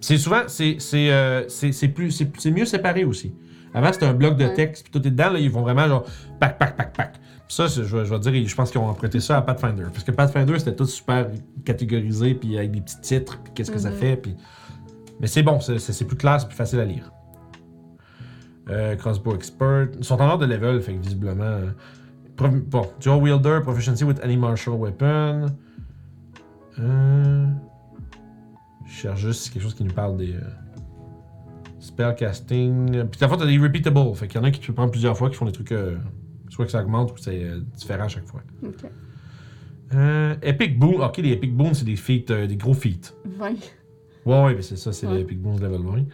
C'est souvent, c'est euh, c'est- mieux séparé aussi. Avant c'était un bloc de texte puis tout est dedans là ils vont vraiment genre pack pack pack pack. Puis ça je, vais- je vais dire je pense qu'ils ont emprunté ça à Pathfinder parce que Pathfinder c'était tout super catégorisé puis avec des petits titres puis qu'est-ce que ça Mhm. fait puis mais c'est bon c'est- plus clair c'est plus facile à lire. Euh, crossbow expert ils sont en ordre de level fait que visiblement euh, prof- bon dual wielder proficiency with any martial weapon. Euh, je cherche juste quelque chose qui nous parle des. euh, spellcasting. Puis, d'abord, t'as des repeatable. Fait qu'il y en a qui tu peux prendre plusieurs fois qui font des trucs. euh, soit que ça augmente ou que c'est euh, différent à chaque fois. Ok. Euh, Epic Boon. Ok, les Epic Boons, c'est des feats, euh, des gros feats. 20. Ouais, ouais, mais c'est ça, c'est Ouais. les Epic Boons level 20.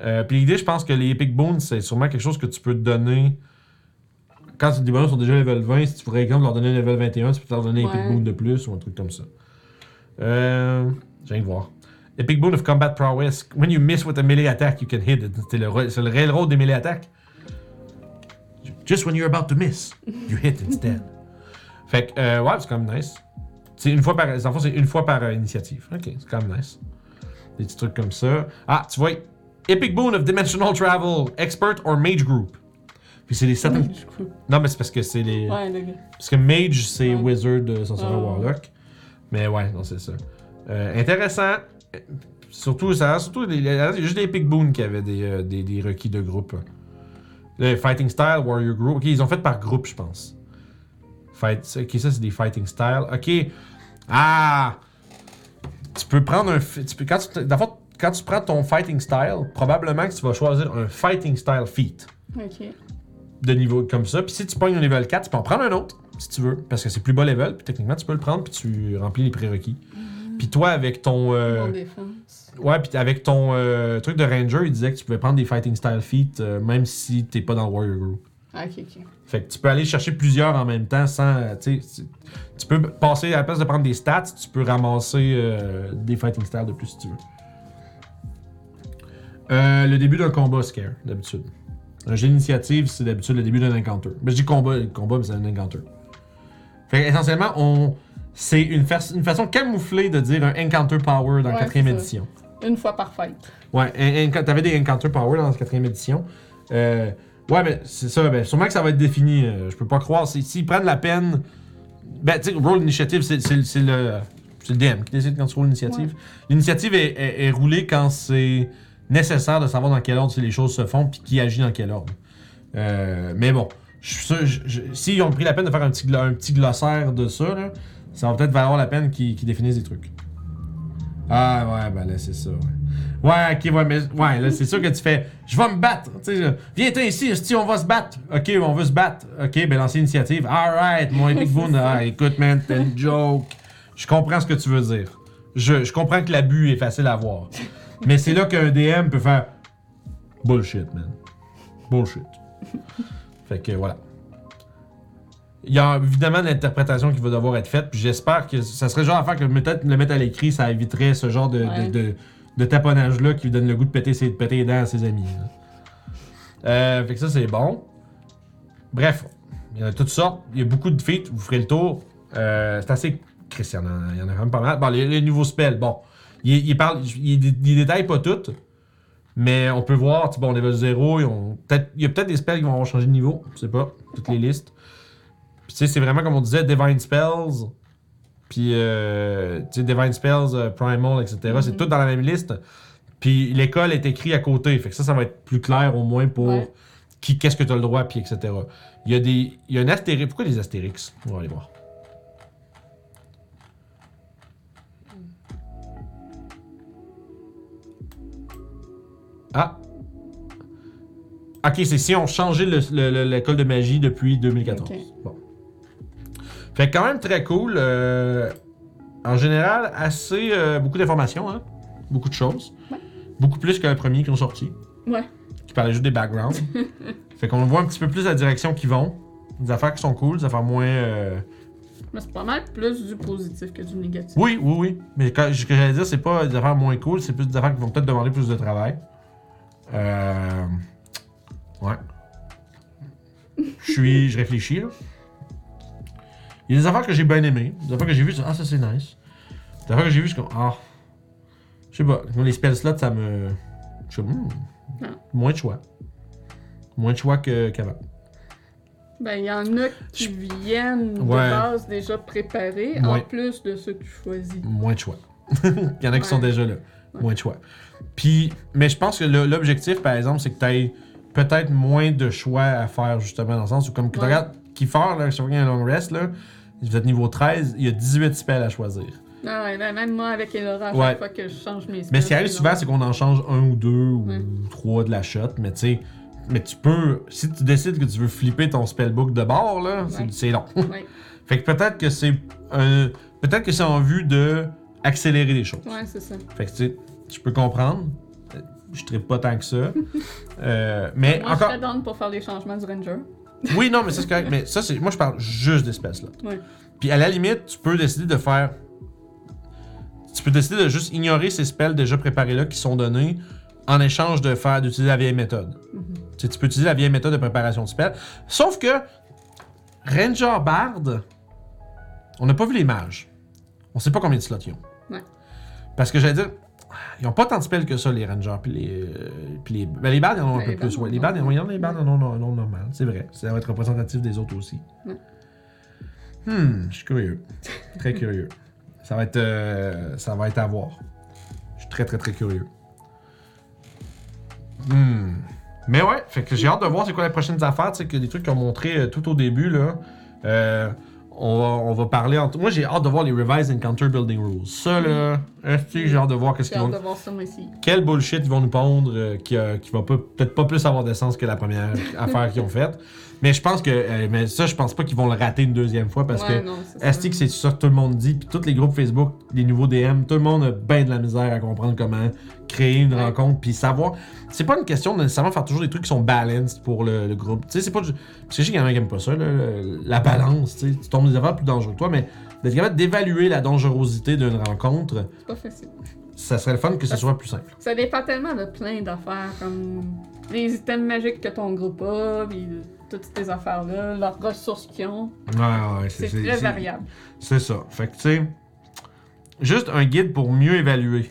Euh, puis l'idée, je pense que les Epic Boons, c'est sûrement quelque chose que tu peux te donner. Quand tes bonus sont déjà level 20, si tu pourrais, exemple, leur donner un level 21, tu peux leur donner un Epic Ouais. Boon de plus ou un truc comme ça. Euh. Viens de voir. Epic Boon of Combat Prowess. When you miss with a melee attack, you can hit it. C'est le, le railroad des melee attaques. Just when you're about to miss, you hit instead. fait que, euh, ouais, c'est quand même nice. C'est une fois par. En fait, c'est une fois par euh, initiative. Ok, c'est quand même nice. Des petits trucs comme ça. Ah, tu vois, Epic Boon of Dimensional Travel, Expert or Mage Group. Puis c'est les certains. Non, mais c'est parce que c'est les. Ouais. Parce que Mage, c'est Ouais. Wizard, euh, sorcerer, Ouais. Warlock. Mais ouais, non, c'est ça. Euh, intéressant. Surtout, ça, surtout les, les- il y a juste les Epic Boon qui avaient des, euh, des, des requis de groupe. Le Fighting Style, Warrior Group. Ok, ils ont fait par groupe, je pense. Fight, ok, ça, c'est des Fighting Style. Ok. Ah! Tu peux prendre un. Tu peux, quand, tu, quand tu prends ton Fighting Style, probablement que tu vas choisir un Fighting Style feat Ok. de niveau comme ça. Puis si tu pognes un level 4, tu peux en prendre un autre, si tu veux, parce que c'est plus bas level, puis techniquement, tu peux le prendre, puis tu remplis les prérequis. Puis toi, avec ton... euh, ouais, puis avec ton euh, truc de Ranger, il disait que tu pouvais prendre des Fighting Style Feats, euh, même si t'es pas dans le Warrior Group. Ah, ok, ok. Fait que tu peux aller chercher plusieurs en même temps sans... euh, Tu tu- peux passer, à la place de prendre des stats, tu peux ramasser des Fighting Styles de plus si tu veux. Le début d'un combat, Scare, d'habitude. Un jeu d'initiative, c'est d'habitude le début d'un encounter. Ben, je dis combat, combat mais c'est un encounter. Fait que, essentiellement, on... c'est une, fa- une façon camouflée de dire un encounter power dans la Ouais, quatrième c'est ça. édition. Une fois par fight. Ouais, t'avais des Encounter Power dans la quatrième édition. Euh, ouais, mais c'est ça, ben, sûrement que ça va être défini. euh, je peux pas croire. S'ils prennent la peine. Ben, tu sais, Roll Initiative, c'est le. C'est le DM qui décide quand tu roules l'initiative. L'initiative est, est- est roulée quand c'est nécessaire de savoir dans quel ordre les choses se font puis qui agit dans quel ordre. Euh, mais bon, je suis sûr, je- je- s'ils ont pris la peine de faire un petit, un petit glossaire de ça, là, ça va peut-être valoir la peine qu'ils définissent des trucs. Ah ouais, ben là, c'est ça, ouais. Ouais, ok, ouais, mais ouais, là, c'est sûr que tu fais. Je vais me battre. Tu sais, viens toi ici, si on va se battre. Ok, on veut se battre. Ok, ben lancer l'initiative. Alright, mon Epic Boon. Ah, écoute, man, t'es une joke. Je comprends ce que tu veux dire. Je, je comprends que l'abus est facile à voir. Mais c'est là qu'un DM peut faire. Bullshit, man. Bullshit. Fait que voilà. Il y a évidemment l'interprétation qui va devoir être faite, puis j'espère que ça serait le genre d'affaire que peut-être le mettre à l'écrit, ça éviterait ce genre de, de- Ouais. de, de taponnage-là qui lui donne le goût de péter, ses, de péter les dents à ses amis. là. Euh, fait que ça, c'est bon. Bref, il y en a toutes sortes. Il y a beaucoup de feats, vous ferez le tour. Euh, c'est assez. Christian, il y en a- quand même pas mal. Bon, les, les nouveaux spells, bon. Il, il parle, il, il détaille pas toutes, mais on peut voir, tu sais, bon, level 0, ils ont il y a peut-être des spells qui vont changé de niveau, je sais pas, toutes les listes. Puis tu sais, c'est vraiment comme on disait, Divine Spells, puis euh, tu sais, Divine Spells, euh, Primal, etc. C'est Mhm. tout dans la même liste. Puis l'école est écrit à côté, fait que ça, ça va être plus clair au moins pour Ouais. qui, qu'est-ce que tu as le droit, puis etc. Il y a des, il y a un astérix. Pourquoi des astérix? On va aller voir. Ah. Ok, c'est si on changeait le- le- le- l'école de magie depuis 2014. Ok. Bon. Fait quand même très cool. euh, en général, assez euh, beaucoup d'informations, hein? beaucoup de choses. Ouais. Beaucoup plus que le premier qui ont sorti, Ouais. qui parlait juste des backgrounds. fait qu'on voit un petit peu plus la direction qu'ils vont. Des affaires qui sont cool, des affaires moins. euh, Mais c'est pas mal plus du positif que du négatif. Oui, oui, oui. Mais quand- ce que j'allais dire, c'est pas des affaires moins cool, c'est plus des affaires qui vont peut-être demander plus de travail. Euh... Ouais. Je suis. Je réfléchis, là. Il y a des affaires que j'ai bien aimées. Des affaires que j'ai vues, ah, ça c'est nice. Des affaires que j'ai vues, je suis comme, ah. Je sais pas. Moi, les spell slots, ça me. Je suis comme, hmm, Ah. Moins de choix. Moins de choix que- qu'avant. Ben, il y en a qui viennent Ouais. de base déjà préparés, en Ouais. plus de ceux que tu choisis. Moins de choix. Il y en a qui sont Ouais. déjà là. Moins de choix. Puis, mais je pense que le- l'objectif, par exemple, c'est que tu aies peut-être moins de choix à faire, justement, dans le sens où, comme tu Ouais. regardes Kiefer, là, chaque fois qu'il y a un long rest, là, vous êtes niveau 13, il y a 18 spells à choisir. Ah ouais, ben, même moi avec Elora, à Ouais. chaque fois que je change mes spells. Mais ce qui arrive souvent, c'est qu'on en change un ou deux ou Ouais. trois de la shot, mais tu sais. Mais tu peux, si tu décides que tu veux flipper ton spellbook de bord, là, c'est- Ouais. c'est long. Fait que peut-être que c'est un, peut-être que c'est en vue de accélérer les choses. ouais c'est ça. Fait que tu sais, je peux comprendre. Euh, Je ne pas tant que ça. Euh, mais Moi, encore. je pour faire les changements du Ranger. Oui, non, mais ça c'est correct. Mais ça, c'est. Moi, je parle juste d'espèces là. Ouais. Puis à la limite, tu peux décider de faire. Tu peux décider de juste ignorer ces spells déjà préparés là qui sont donnés en échange de faire d'utiliser la vieille méthode. Mhm. Tu sais, tu peux utiliser la vieille méthode de préparation de spells. Sauf que Ranger Bard, on n'a pas vu les mages. On sait pas combien de slots ils ont. Ouais. Parce que j'allais dire, ils ont pas tant de spells que ça, les Rangers. Puis les, euh, puis les, ben, les bards, ils en ont un Ben, peu plus. Ouais. Les bards, ils en ont, les bards, en ont un normal. C'est vrai. Ça va être représentatif des autres aussi. Hmm, je suis curieux. Très curieux. Ça va être, euh, ça va être à voir. Je suis très, très, très curieux. Hmm. Mais ouais, fait que j'ai hâte de voir c'est quoi les prochaines affaires, tu sais, que des trucs qu'ils ont montré euh, tout au début, là. Euh, on, va, on va parler entre... Moi, j'ai hâte de voir les Revised Encounter Building Rules. Ça, là, que j'ai hâte de voir qu'est-ce J'ai qu'ils hâte vont... de voir ça, moi aussi. Quel bullshit ils vont nous pondre euh, qui, euh, qui va peut-être pas plus avoir de sens que la première affaire qu'ils ont faite. Mais je pense que... euh, mais ça, je pense pas qu'ils vont le rater une deuxième fois parce ouais, que... non, c'est ça. Est-ce que c'est ça que tout le monde dit, puis tous les groupes Facebook, les nouveaux DM, tout le monde a bien de la misère à comprendre comment créer une Ouais. rencontre, puis savoir. C'est pas une question de nécessairement faire toujours des trucs qui sont balanced pour le, le groupe. Tu sais, c'est pas. du- Parce que je sais qu'il y en a qui aiment pas ça, là, la balance, tu tombes des affaires plus dangereuses que toi, mais d'être capable d'évaluer la dangerosité d'une rencontre, C'est pas facile. ça serait le fun que ce soit plus simple. Ça dépend tellement de plein d'affaires, comme les items magiques que ton groupe a, puis toutes ces affaires-là, leurs ressources qu'ils ont. Ouais, ouais, C'est très variable. C'est ça. Fait que, tu sais, juste un guide pour mieux évaluer.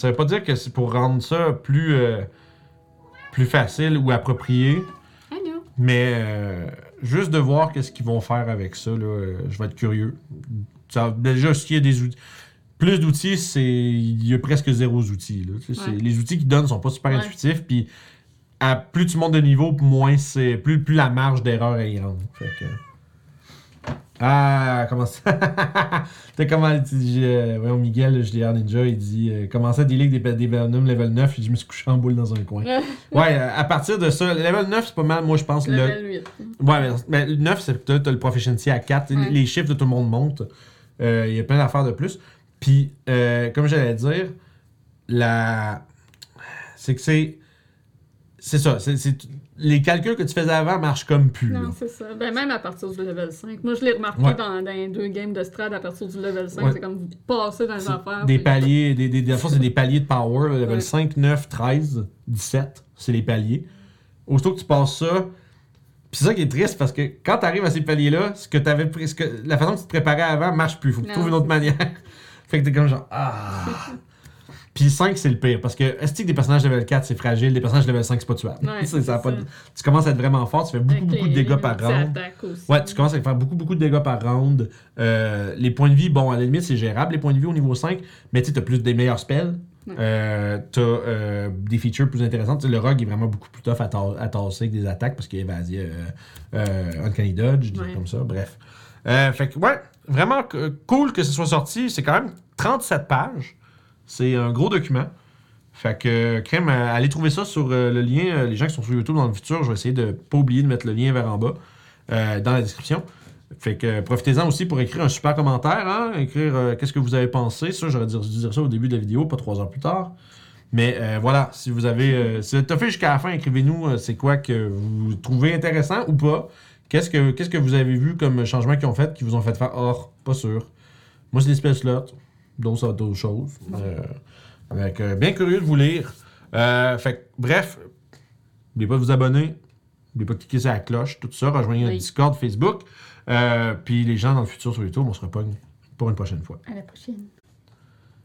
Ça veut pas dire que c'est pour rendre ça plus, euh, plus facile ou approprié, Ah non. mais euh, juste de voir qu'est-ce qu'ils vont faire avec ça, là, euh, je vais être curieux. Ça- déjà, s'il y a des outils. Plus d'outils, c'est. Il y a presque zéro outils. Là. Tu sais, c'est- Ouais. Les outils qu'ils donnent sont pas super Ouais. intuitifs, puis à plus tu montes de niveau, moins c'est. Plus, plus la marge d'erreur est grande. Fait que. Ah, comment ça? T'as comment. j'ai, euh, voyons, Miguel, je l'ai en Ninja, il dit euh, à dealer avec des, des Venom level 9, et je me suis couché en boule dans un coin. ouais, euh, à partir de ça, le level 9, c'est pas mal, moi je pense. Le, Level 8. ouais, mais, mais le 9, c'est peut-être le proficiency à 4. Ouais. Les chiffres de tout le monde montent. Euh, Il y a plein d'affaires de plus. Puis, euh, comme j'allais dire, la. C'est que c'est. C'est ça. c'est- Les calculs que tu faisais avant marchent comme plus. Non, c'est ça. Ben, même à partir du level 5. Moi, je l'ai remarqué Ouais. dans, dans les deux games de Strad à partir du level 5. Ouais. C'est comme vous passez dans les affaires. Des paliers, des, des, des, fois, c'est des paliers de power, level Ouais. 5, 9, 13, 17, c'est les paliers. Aussitôt que tu passes ça, puis c'est ça qui est triste parce que quand tu arrives à ces paliers-là, ce que pris, ce que, la façon que tu te préparais avant marche plus. Faut que tu trouves une autre manière. fait que t'es comme genre, ah. Puis 5, c'est le pire parce que est-ce que des personnages level 4, c'est fragile, des personnages level 5, c'est pas tuable. Ouais, Ça, ça a c'est pas de- Tu commences à être vraiment fort, tu fais beaucoup, beaucoup de dégâts par round. aussi. Ouais, tu commences à faire beaucoup, beaucoup de dégâts par round. Euh, les points de vie, bon, à la limite, c'est gérable, les points de vie au niveau 5, mais tu t'as plus des meilleurs spells. Ouais. Euh, t'as euh, des features plus intéressantes. Le rogue est vraiment beaucoup plus tough à, ta- à tasser avec des attaques parce qu'il est évasier euh, euh, Uncanny Dodge, des Ouais. comme ça. Bref. Fait que, ouais, vraiment cool que ce soit sorti. C'est quand même 37 pages. C'est un gros document. Fait que, crème, euh, allez trouver ça sur euh, le lien. euh, les gens qui sont sur YouTube dans le futur, je vais essayer de pas oublier de mettre le lien vers en bas dans la description. Fait que profitez-en aussi pour écrire un super commentaire, hein, écrire qu'est-ce que vous avez pensé. Ça, j'aurais dû dire ça au début de la vidéo, pas trois heures plus tard. Mais voilà, si vous avez. si vous fait jusqu'à la fin, écrivez-nous c'est quoi que vous trouvez intéressant ou pas. Qu'est-ce que, vous avez vu comme changement qu'ils ont fait, qui vous ont fait faire? Or, pas sûr. Moi, c'est spell slots. D'autres, d'autres choses. Euh, avec, euh, bien curieux de vous lire. Euh, fait bref, n'oubliez pas de vous abonner. N'oubliez pas de cliquer sur la cloche, tout ça. Rejoignez Oui. Discord, Facebook. Euh, puis les gens dans le futur sur YouTube, on se repogne pour une prochaine fois. À la prochaine.